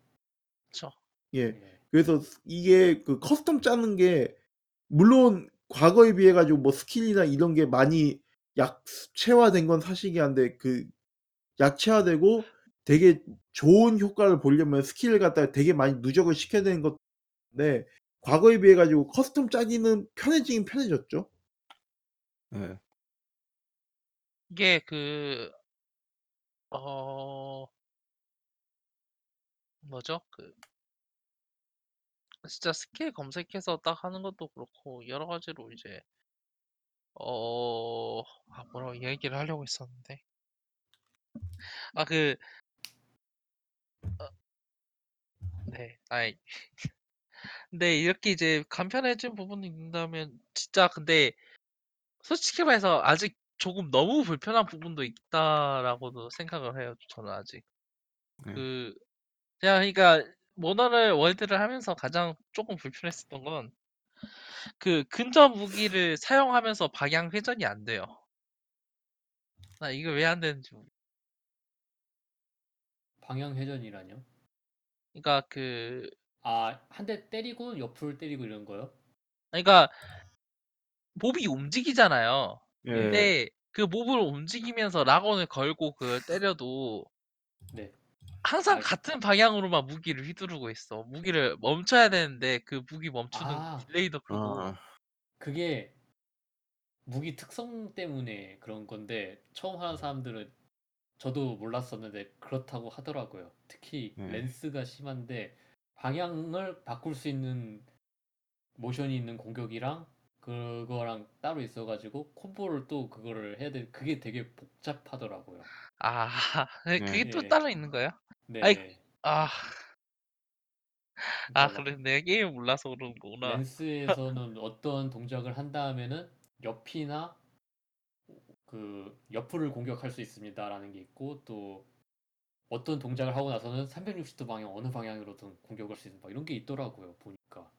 그쵸. 예 예. 그래서 이게 그 custom 짜는 게 물론 과거에 비해 가지고 뭐 스킬이나 이런 게 많이 약체화된 건 사실이긴 한데 그 약체화되고 되게 좋은 효과를 보려면 스킬을 갖다가 되게 많이 누적을 시켜야 되는 건데 과거에 비해 가지고 custom 짜기는 편해지긴 편해졌죠. 네. 이게 그, 어, 뭐죠? 그, 진짜 스킬 검색해서 딱 하는 것도 그렇고, 여러 가지로 이제, 어, 아, 뭐라고 얘기를 하려고 했었는데. 아, 그, 어, 네, 아이. 근데 이렇게 이제 간편해진 부분이 있다면, 진짜 근데, 솔직히 말해서 아직 조금 너무 불편한 부분도 있다라고도 생각을 해요, 저는 아직. 네. 그, 그냥 그러니까 모너를 월드를 하면서 가장 조금 불편했었던 건 그 근접 무기를 사용하면서 방향 회전이 안 돼요. 나 이거 왜 안 되는지 모르. 방향 회전이라뇨? 그러니까 그 아, 한 대 때리고 옆을 때리고 이런 거요? 그러니까 몹이 움직이잖아요. 예. 근데 그 몹을 움직이면서 락원을 걸고 그 때려도 항상 아. 같은 방향으로만 무기를 휘두르고 있어. 무기를 멈춰야 되는데 그 무기 멈추는 아. 딜레이도 크고. 아, 그게 무기 특성 때문에 그런 건데 처음 하는 사람들은 저도 몰랐었는데 그렇다고 하더라고요. 특히 네. 렌스가 심한데 방향을 바꿀 수 있는 모션이 있는 공격이랑 그거랑 따로 있어가지고 콤보를 또 그거를 해야 돼. 그게 되게 복잡하더라고요. 아, 그게 또 예. 따로 있는 거예요? 네. 아이, 아, 아, 그러니까 막 그래. 내가 게임을 몰라서 그런 거구나. 렌스에서는 어떤 동작을 한 다음에는 옆이나 그 옆을 공격할 수 있습니다라는 게 있고 또 어떤 동작을 하고 나서는 360도 방향 어느 방향으로든 공격할 수 있는 막 이런 게 있더라고요 보니까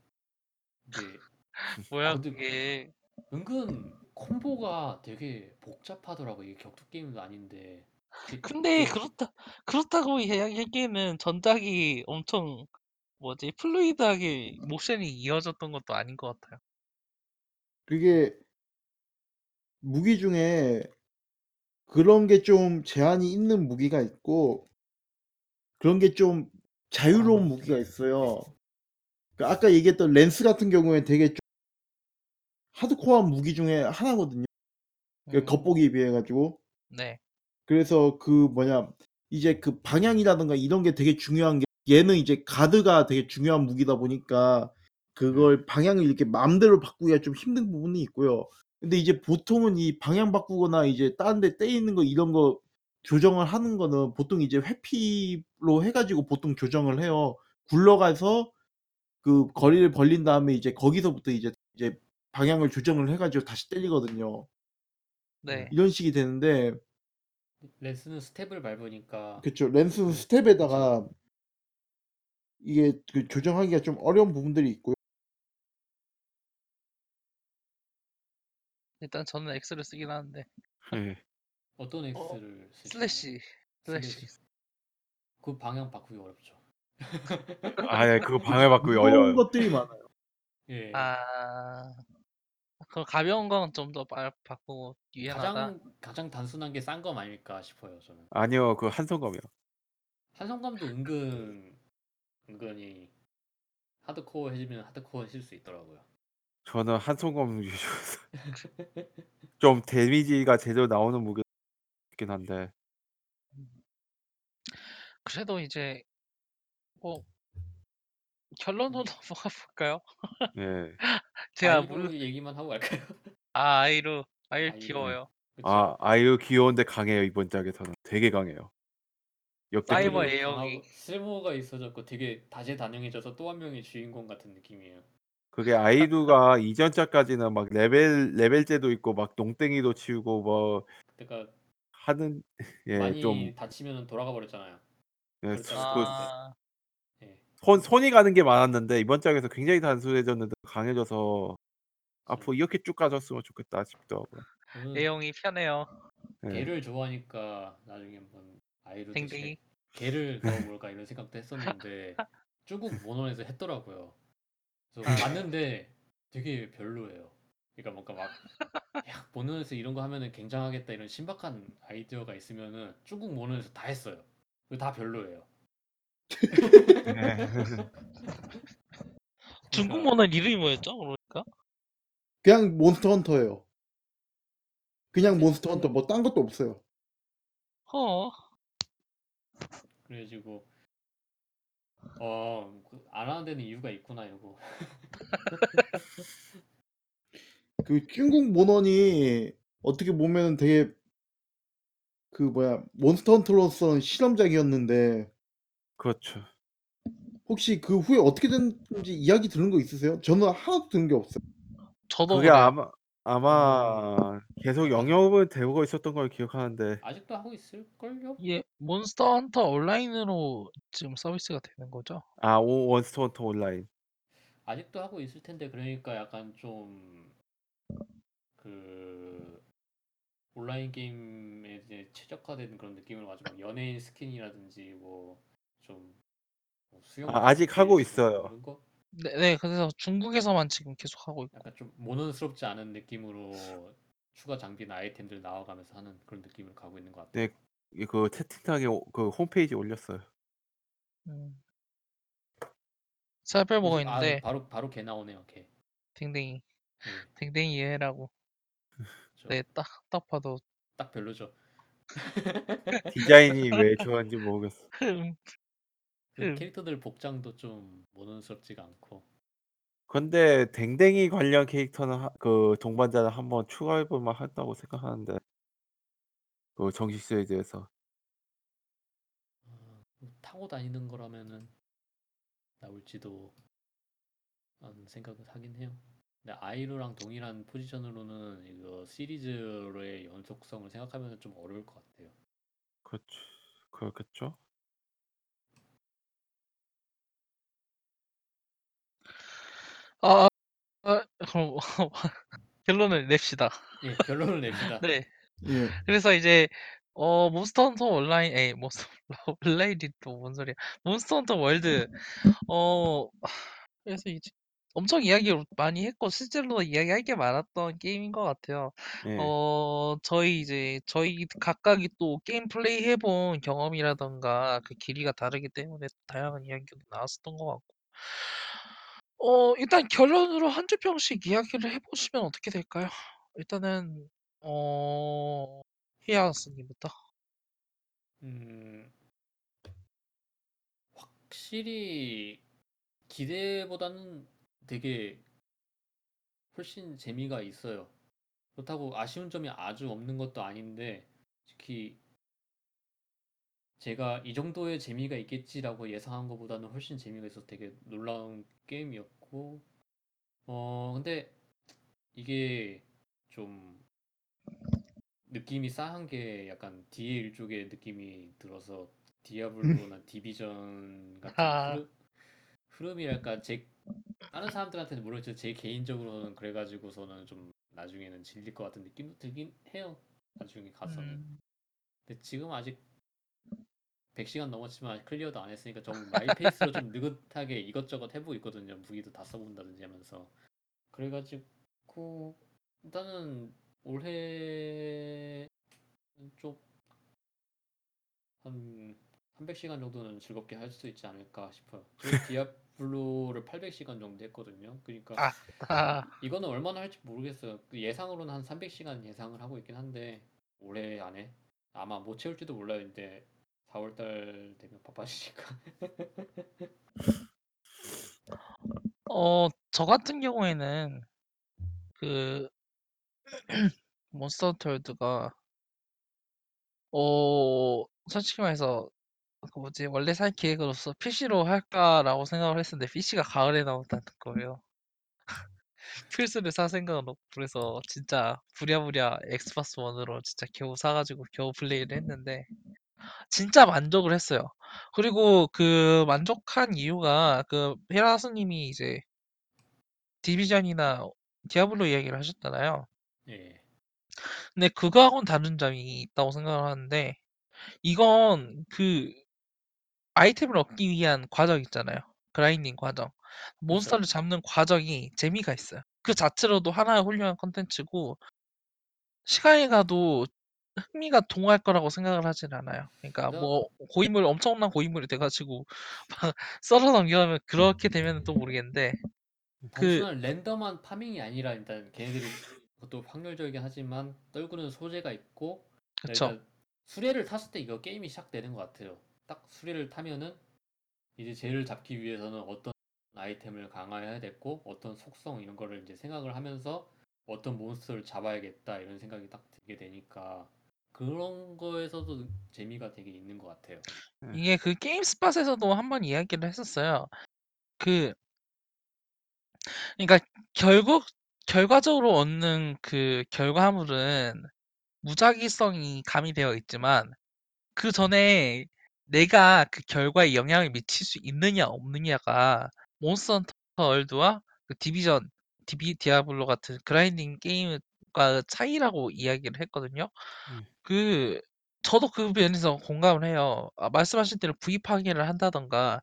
근데 뭐야, 아, 근데 그게. 은근 콤보가 되게 복잡하더라고 이게 격투 게임도 아닌데 그- 근데 그- 그렇다, 그렇다고 이야기하기에는 전작이 엄청, 뭐지, 플루이드하게 모션이 이어졌던 것도 아닌 것 같아요. 그게 무기 중에 그런 게 좀 제한이 있는 무기가 있고 그런 게좀 자유로운 무기가 있어요. 그 아까 얘기했던 렌스 같은 경우에 되게 좀 하드코어한 무기 중에 하나거든요. 그 음, 겉보기에 비해 가지고. 네. 그래서 그 뭐냐 이제 그 방향이라든가 이런 게 되게 중요한 게 얘는 이제 가드가 되게 중요한 무기다 보니까 그걸 방향을 이렇게 마음대로 바꾸기가 좀 힘든 부분이 있고요. 근데 이제 보통은 이 방향 바꾸거나 이제 다른 데 때리는 거 이런 거 조정을 하는 거는 보통 이제 회피로 해 가지고 보통 조정을 해요. 굴러가서 그 거리를 벌린 다음에 이제 거기서부터 이제 이제 방향을 조정을 해 가지고 다시 때리거든요. 네. 이런 식이 되는데 lance는 스텝을 밟으니까 그쵸. lance는 그 스텝에다가 이게 그 조정하기가 좀 어려운 부분들이 있고요. 일단 저는 X를 쓰긴 하는데. 예. 어떤 어, X를 쓰시나요? 슬래시, 슬래시. 슬래시. 그 방향 바꾸기 어렵죠. 아, 예, 그거 방해 바꾸기 무거운 어려워요. 것들이 많아요. 예. 아, 그 가벼운 건 좀 더 바꾸고 유연하다. 가장 가장 단순한 게싼거 아닐까 싶어요 저는. 아니요, 그 한성검이요. 한성감도 은근 은근히 하드코어 해지면 하드코어 해질 수 있더라고요. 저는 한성검 유저여서 좀 데미지가 제대로 나오는 무기긴 한데 그래도 이제 뭐 결론으로 넘어가 볼까요? 예. 제가 아이로 물, 얘기만 하고 갈까요? 아 아이로, 아이 아이로. 귀여워요. 그쵸? 아, 아유 귀여운데 강해요 이번 작에서는 되게 강해요. 사이버 역대급. 강하고 쓸모가 있어졌고 되게 다재다능해져서 또 한 명의 주인공 같은 느낌이에요. 그게 아이루가 이전 작까지는 막 레벨 레벨제도 있고 막 농땡이도 치고 뭐 그러니까 하는 예, 많이 좀 다치면 돌아가 버렸잖아요. 예, 그 아, 예. 손, 손이 가는 게 많았는데 이번 작에서 굉장히 단순해졌는데 강해져서 앞으로 이렇게 쭉 갔으면 좋겠다 싶더라고요. 저는 애용이 편해요. 예. 개를 좋아하니까 나중에 한번 아이로 댕댕이. 개를 넣어볼까 이런 생각도 했었는데 중국 모논에서 했더라고요. 그래서 아. 봤는데 되게 별로예요. 그러니까 뭔가 막 야, 모논에서 이런 거 하면은 굉장하겠다 이런 신박한 아이디어가 있으면은 중국 모논에서 다 했어요. 그거 다 별로예요. 예. 중국 그러니까 이름이 뭐였죠? 그러니까 그냥 몬스터 헌터예요. 그냥 몬스터 헌터 뭐 딴 것도 없어요. 어, 그래가지고 어안 하는 데는 이유가 있구나 이거. 그 중국 모넌이 어떻게 보면은 되게 그 뭐야 몬스터 헌터로서는 실험작이었는데 그렇죠. 혹시 그 후에 어떻게 됐는지 이야기 들은 거 있으세요? 저는 하나도 들은 게 없어요. 저도 그게 그래요. 아마 아마 계속 운영은 되고 있었던 걸 기억하는데 아직도 하고 있을 걸요? 예, 몬스터 헌터 온라인으로 지금 서비스가 되는 거죠? 아, 오 몬스터 헌터 온라인. 아직도 하고 있을 텐데 그러니까 약간 좀 그 온라인 게임에 이제 최적화된 그런 느낌을 가지고 막 연예인 스킨이라든지 뭐 좀 수영 아, 아직 하고 있어요. 그런 거 네, 네, 그래서 중국에서만 지금 계속 하고 있고. 약간 좀 모논스럽지 않은 느낌으로 추가 장비나 아이템들 나와가면서 하는 그런 느낌을 가고 있는 것 같아요. 네, 이그 채팅창에 오- 그 홈페이지 올렸어요. 음. 쌀별 보고 요즘- 아, 있는데 바로 바로 개 나오네요. 개. 댕댕이 네, 댕댕이 해라고. 저 네, 딱 딱 봐도 딱 별로죠. 디자인이 왜 좋아하는지 모르겠어. 흠. 그 음. 캐릭터들 복장도 좀 모논스럽지가 않고. 근데 댕댕이 관련 캐릭터는 하, 그 동반자를 한번 추가해 볼 만하다고 생각하는데 그 정식 시리즈에서 아, 타고 다니는 거라면은 나올지도 하는 생각을 하긴 해요. 근데 아이루랑 동일한 포지션으로는 이거 시리즈로의 연속성을 생각하면 좀 어려울 것 같아요. 그렇죠. 그렇겠죠. 아, 아 그럼 결론을 냅시다. 예, 결론을 냅시다. 네. 예. 그래서 이제 어 몬스터 헌터 온라인 에이 몬스터 온라인이 또 뭔 소리야 몬스터 헌터 월드 어 그래서 이제 엄청 이야기를 많이 했고 실제로 이야기할 게 많았던 게임인 것 같아요. 예. 어 저희 이제 저희 각각이 또 게임 플레이 해본 경험이라던가 그 길이가 다르기 때문에 다양한 이야기도 나왔었던 것 같고 어 일단 결론으로 한줄 평씩 이야기를 해 보시면 어떻게 될까요? 일단은 어 히아스 님부터. 음, 확실히 기대보다는 되게 훨씬 재미가 있어요. 그렇다고 아쉬운 점이 아주 없는 것도 아닌데 특히 제가 이 정도의 재미가 있겠지라고 예상한 것보다는 훨씬 재미가 있어서 되게 놀라운 게임이었고 어 근데 이게 좀 느낌이 싸한 게 약간 DL 쪽의 느낌이 들어서 디아블로나 디비전 같은 아. 흐름, 흐름이랄까 제 다른 사람들한테는 모르겠지만 제 개인적으로는 그래가지고서는 좀 나중에는 질릴 것 같은 느낌도 들긴 해요. 나중에 가서는. 음. 근데 지금 아직 100시간 넘었지만 clear도 안 했으니까 좀 my pace로 좀 느긋하게 이것저것 해보고 있거든요. 무기도 다 써본다든지 하면서. 그래가지고 일단은 올해 좀한 300시간 정도는 즐겁게 할 수 있지 않을까 싶어요. 저 디아블로를 800시간 정도 했거든요. 그러니까 아. 아. 이거는 얼마나 할지 모르겠어요. 그 예상으로는 한 300시간 예상을 하고 있긴 한데 올해 안에 아마 못 채울지도 몰라요. 이제 4월달 되면 바빠지니까. 어, 저 같은 경우에는 그 몬스터 월드가 어, 솔직히 말해서 그 뭐지 원래 살 계획으로서 PC로 할까라고 생각을 했었는데 PC가 가을에 나온다는 거예요. 플스를 살 생각은 없고 그래서 진짜 부랴부랴 엑스박스 원으로 진짜 겨우 사가지고 겨우 플레이를 했는데 진짜 만족을 했어요. 그리고 그 만족한 이유가 그 헤라스 님이 이제 디비전이나 디아블로 이야기를 하셨잖아요. 예. 근데 그거하고는 다른 점이 있다고 생각을 하는데 이건 그 아이템을 얻기 위한 과정 있잖아요. grinding 과정. 몬스터를 잡는 과정이 재미가 있어요. 그 자체로도 하나의 훌륭한 컨텐츠고 시간이 가도 흥미가 동할 거라고 생각을 하진 않아요. 그러니까 뭐 고인물 엄청난 고인물이 돼 가지고 막 썰어 넘겨가면 그렇게 되면 또 모르겠는데 그 단순한 랜덤한 파밍이 아니라 일단 걔네들이 그것도 확률적이긴 하지만 떨구는 소재가 있고 그쵸. 일단 수레를 탔을 때 이거 게임이 시작되는 것 같아요. 딱 수레를 타면은 이제 쟤를 잡기 위해서는 어떤 아이템을 강화해야 됐고 어떤 속성 이런 거를 이제 생각을 하면서 어떤 몬스터를 잡아야겠다 이런 생각이 딱 들게 되니까 그런 거에서도 재미가 되게 있는 것 같아요. 이게 그 게임 스팟에서도 한번 이야기를 했었어요. 그 그러니까 결국 결과적으로 얻는 그 결과물은 무작위성이 가미되어 있지만 그 전에 내가 그 결과에 영향을 미칠 수 있느냐 없느냐가 몬스터 헌터 월드와 그 디비전, 디비 디아블로 같은 grinding 게임 과 차이라고 이야기를 했거든요. 음. 그 저도 그 면에서 공감을 해요. 아, 말씀하신 대로 부위 파괴를 한다던가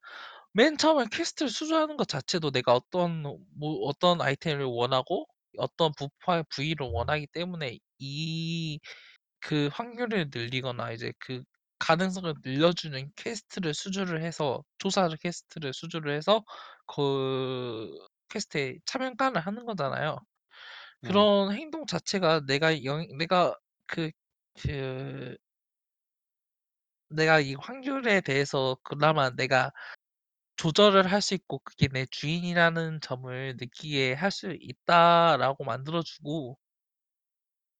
맨 처음에 퀘스트를 수주하는 것 자체도 내가 어떤 뭐 어떤 아이템을 원하고 어떤 부파 부위를 원하기 때문에 이 그 확률을 늘리거나 이제 그 가능성을 늘려주는 퀘스트를 수주를 해서 조사를 퀘스트를 수주를 해서 그 퀘스트에 참여를 하는 거잖아요. 네. 그런 행동 자체가 내가 영 내가 그 그 내가 이 확률에 대해서 그나마 내가 조절을 할 수 있고 그게 내 주인이라는 점을 느끼게 할 수 있다라고 만들어 주고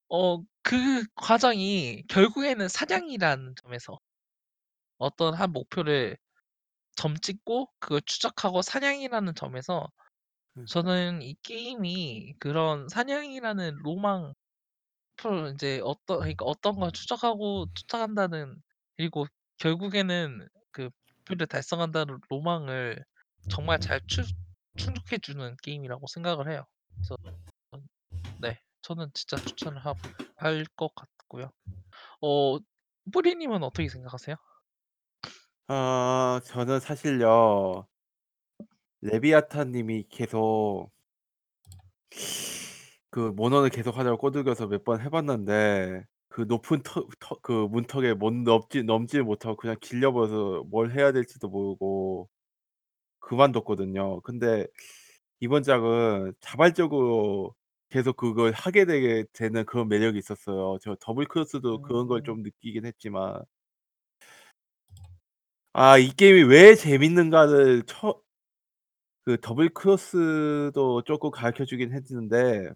어 그 과정이 결국에는 사냥이라는 점에서 어떤 한 목표를 점 찍고 그걸 추적하고 사냥이라는 점에서 음. 저는 이 게임이 그런 사냥이라는 로망 프로 인제 어떤 그러니까 어떤 걸 추적하고 쫓아간다는 그리고 결국에는 그 목표를 달성한다는 로망을 정말 잘 추 충족해 주는 게임이라고 생각을 해요. 그래서 음네 저는 진짜 추천을 하할것 같고요. 어 뿌리 님은 어떻게 생각하세요? 아 저는 사실요 레비아탄 님이 계속 그 모넌을 계속하자고 꼬드겨서 몇 번 해 봤는데 그 높은 터 터 그 문턱에 못 넘지 넘지를 못하고 그냥 질려 버려서 뭘 해야 될지도 모르고 그만뒀거든요. 근데 이번 작은 자발적으로 계속 그걸 하게 되게 되는 그런 매력이 있었어요. 저 더블 크로스도 그런 걸 음. 좀 느끼긴 했지만 아 이 게임이 왜 재밌는가를 처 그 더블 크로스도 쪼끔 가르쳐 주긴 했는데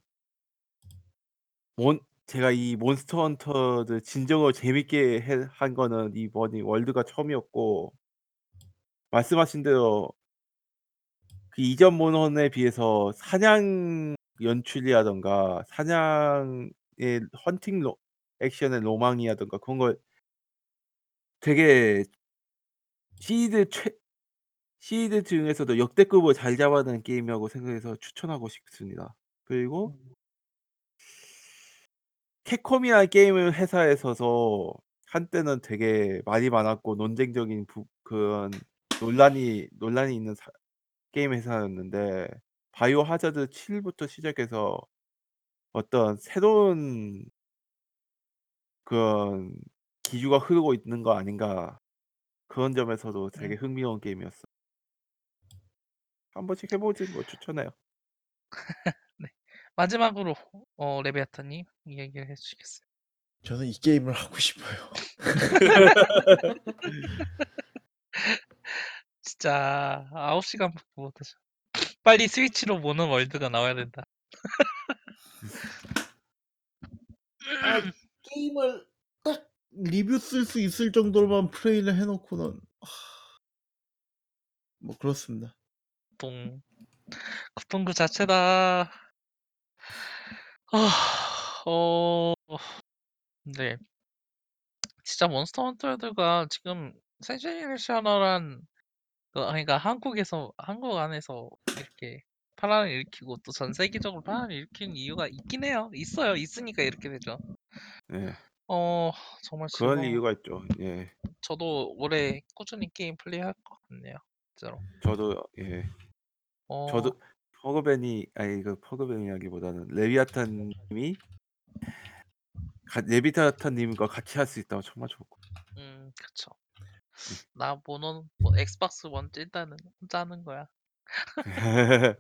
몬 제가 이 몬스터 헌터를 진정으로 재밌게 해 한 거는 이번이 월드가 처음이었고 말씀하신 대로 그 이전 모넌에 비해서 사냥 연출이라든가 사냥의 헌팅 로 액션의 로망이라든가 그런 걸 되게 시리즈 최 시리즈 중에서도 역대급으로 잘 잡아낸 게임이라고 생각해서 추천하고 싶습니다. 그리고 캡콤이라는 게임을 회사에서서 한때는 되게 말이 많았고 논쟁적인 부 그런 논란이 논란이 있는 사 게임 회사였는데 바이오 하자드 7 부터 시작해서 어떤 새로운 그런 기류가 흐르고 있는 거 아닌가. 그런 점에서도 되게 음. 흥미로운 게임이었어요. 한 번씩 해 보시는 거 추천해요. 네. 마지막으로 어 레비아탄 님 이야기를 해 주시겠어요? 저는 이 게임을 하고 싶어요. 진짜 9 시간밖에 못 하죠. 빨리 스위치로 모넌 월드가 나와야 된다. 아 게임을 딱 리뷰 쓸 수 있을 정도로만 플레이를 해 놓고는 뭐 그렇습니다. 고통. 고통 그 자체다. 아어 네. 진짜 몬스터 헌터들과 지금 센세이셔널한 그 그러니까 한국에서 한국 안에서 이렇게 파란을 일으키고 또 전 세계적으로 파란을 일으키는 이유가 있긴 해요. 있어요. 있으니까 이렇게 되죠. 네. 어 정말 그런 이유가 있죠. 예. 저도 올해 꾸준히 게임 플레이할 것 같네요. 진짜로. 저도 예. 어 저도 퍼그벤이 아니 그 퍼그벤이라기보다는 레비아탄 님이 가 레비아탄 님과 같이 할 수 있다면 정말 좋을 것음 그쵸. 음. 나 모논 뭐 엑스박스 원 찐다는 혼자 하는 거야.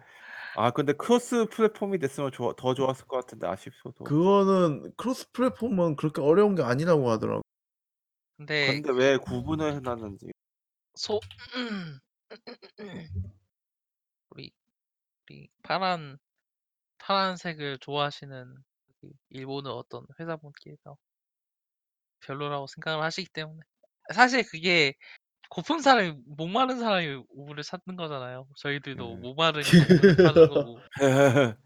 아 근데 크로스 플랫폼이 됐으면 좋아 더 좋았을 것 같은데 아쉽소도. 그거는 크로스 플랫폼은 그렇게 어려운 게 아니라고 하더라고요. 근데 근데 왜 구분을 해 놨는지. 소 우리 우리 파란 파란색을 좋아하시는 그 일본의 어떤 회사분께서 별로라고 생각을 하시기 때문에 사실 그게 고픈 사람이 목마른 사람이 우물을 찾는 거잖아요. 저희들도 예. 목마르니까 우물을 찾는 거고.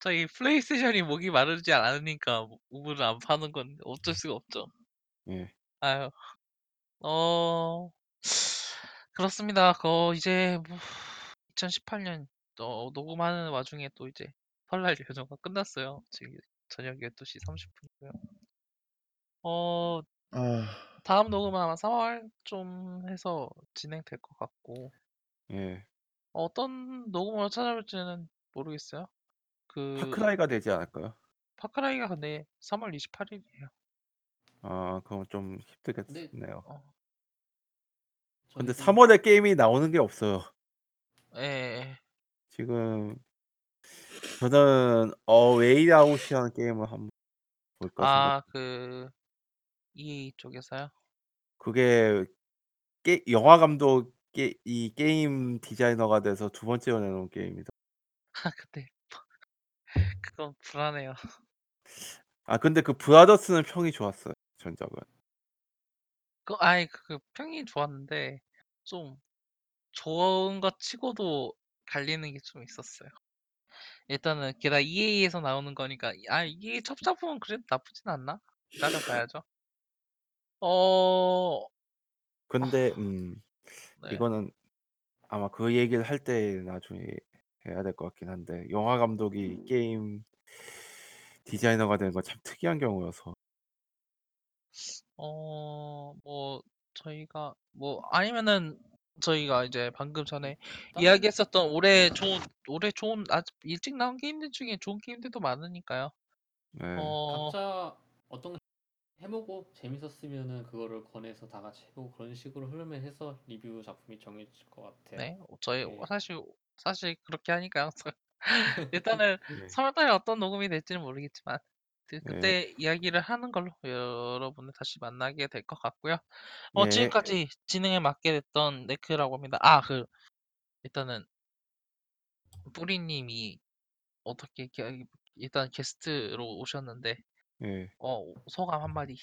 저희 플레이스테이션이 목이 마르지 않으니까 우물을 안 파는 건데 어쩔 수가 없죠. 예. 아유. 어 그렇습니다. 거 이제 뭐 2018년 어 녹음하는 와중에 또 이제 설날 연휴가 끝났어요. 지금 저녁 12시 30분이고요. 어 아. 다음 녹음은 아마 3월쯤 해서 진행될 것 같고 예. 어떤 녹음으로 찾아올지는 모르겠어요. 그 파크라이가 되지 않을까요? 파크라이가 근데 3월 28일이에요. 아 그건 좀 힘들겠네요. 어, 근데 저희도 3월에 게임이 나오는 게 없어요. 예. 지금 저는 어웨이 아웃이라는 게임을 한번 볼까 생각. 아, 그 EA 쪽에서요? 그게 게, 영화 감독이 이 게임 디자이너가 돼서 두 번째로 내놓은 게임이다. 아, 근데 그건 불안해요. 아 근데 그 브라더스는 평이 좋았어요. 전작은. 그 아이 그 평이 좋았는데 좀 좋은 것 치고도 갈리는 게 좀 있었어요. 일단은 게다가 EA에서 나오는 거니까 아 EA 첫 작품은 그래도 나쁘진 않나? 기다려봐야죠. 어, 근데 음 네. 이거는 아마 그 얘기를 할 때 나중에 해야 될 것 같긴 한데 영화 감독이 게임 디자이너가 되는 건 참 특이한 경우여서 어, 뭐 저희가 뭐 아니면은 저희가 이제 방금 전에 다른 이야기했었던 올해 좋은 올해 좋은 아직 일찍 나온 게임들 중에 좋은 게임들도 많으니까요. 네. 어, 각자 어떤 거 해보고 재밌었으면은 그거를 권해서 다 같이 해보고 그런 식으로 흐름을 해서 리뷰 작품이 정해질 것 같아요. 네, 저희 네. 사실 사실 그렇게 하니까 항상 일단은 네. 3월달에 어떤 녹음이 될지는 모르겠지만 그- 네. 그때 이야기를 하는 걸로 여러분을 다시 만나게 될 것 같고요. 어, 예. 지금까지 진행에 맡게 됐던 네크라고 합니다. 아, 그 일단은 뿌리님이 어떻게 이렇게 일단 게스트로 오셨는데 예. 어 소감 한마디.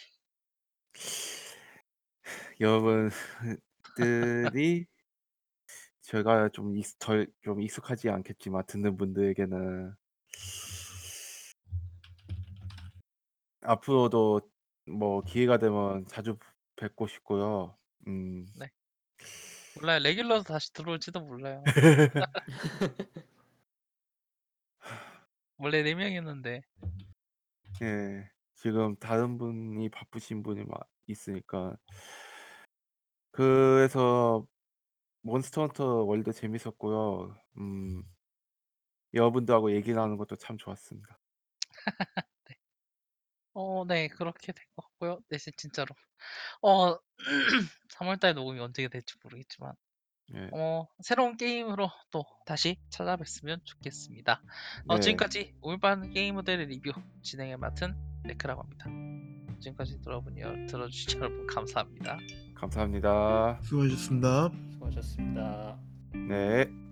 여러분들이 제가 좀 익, 덜, 좀 익숙하지 않겠지만 듣는 분들에게는 앞으로도 뭐 기회가 되면 자주 뵙고 싶고요. 음. 몰라요. 레귤러도 다시 들어올지도 몰라요. 원래 4명이었는데. 예. 지금 다른 분이 바쁘신 분이 막 있으니까 그래서 몬스터 헌터 월드 재밌었고요. 음. 여러분들하고 얘기 나누는 것도 참 좋았습니다. 어, 네, 그렇게 될 것 같고요. 네, 진- 진짜로. 어, 3월달 녹음이 언제 될지 모르겠지만, 예. 어, 새로운 게임으로 또 다시 찾아뵀으면 좋겠습니다. 어, 네. 지금까지 울반 게임 모델의 리뷰 진행을 맡은 네크라고 합니다. 지금까지 들어본 여, 들어주신 여러분 감사합니다. 감사합니다. 수고하셨습니다. 수고하셨습니다. 네.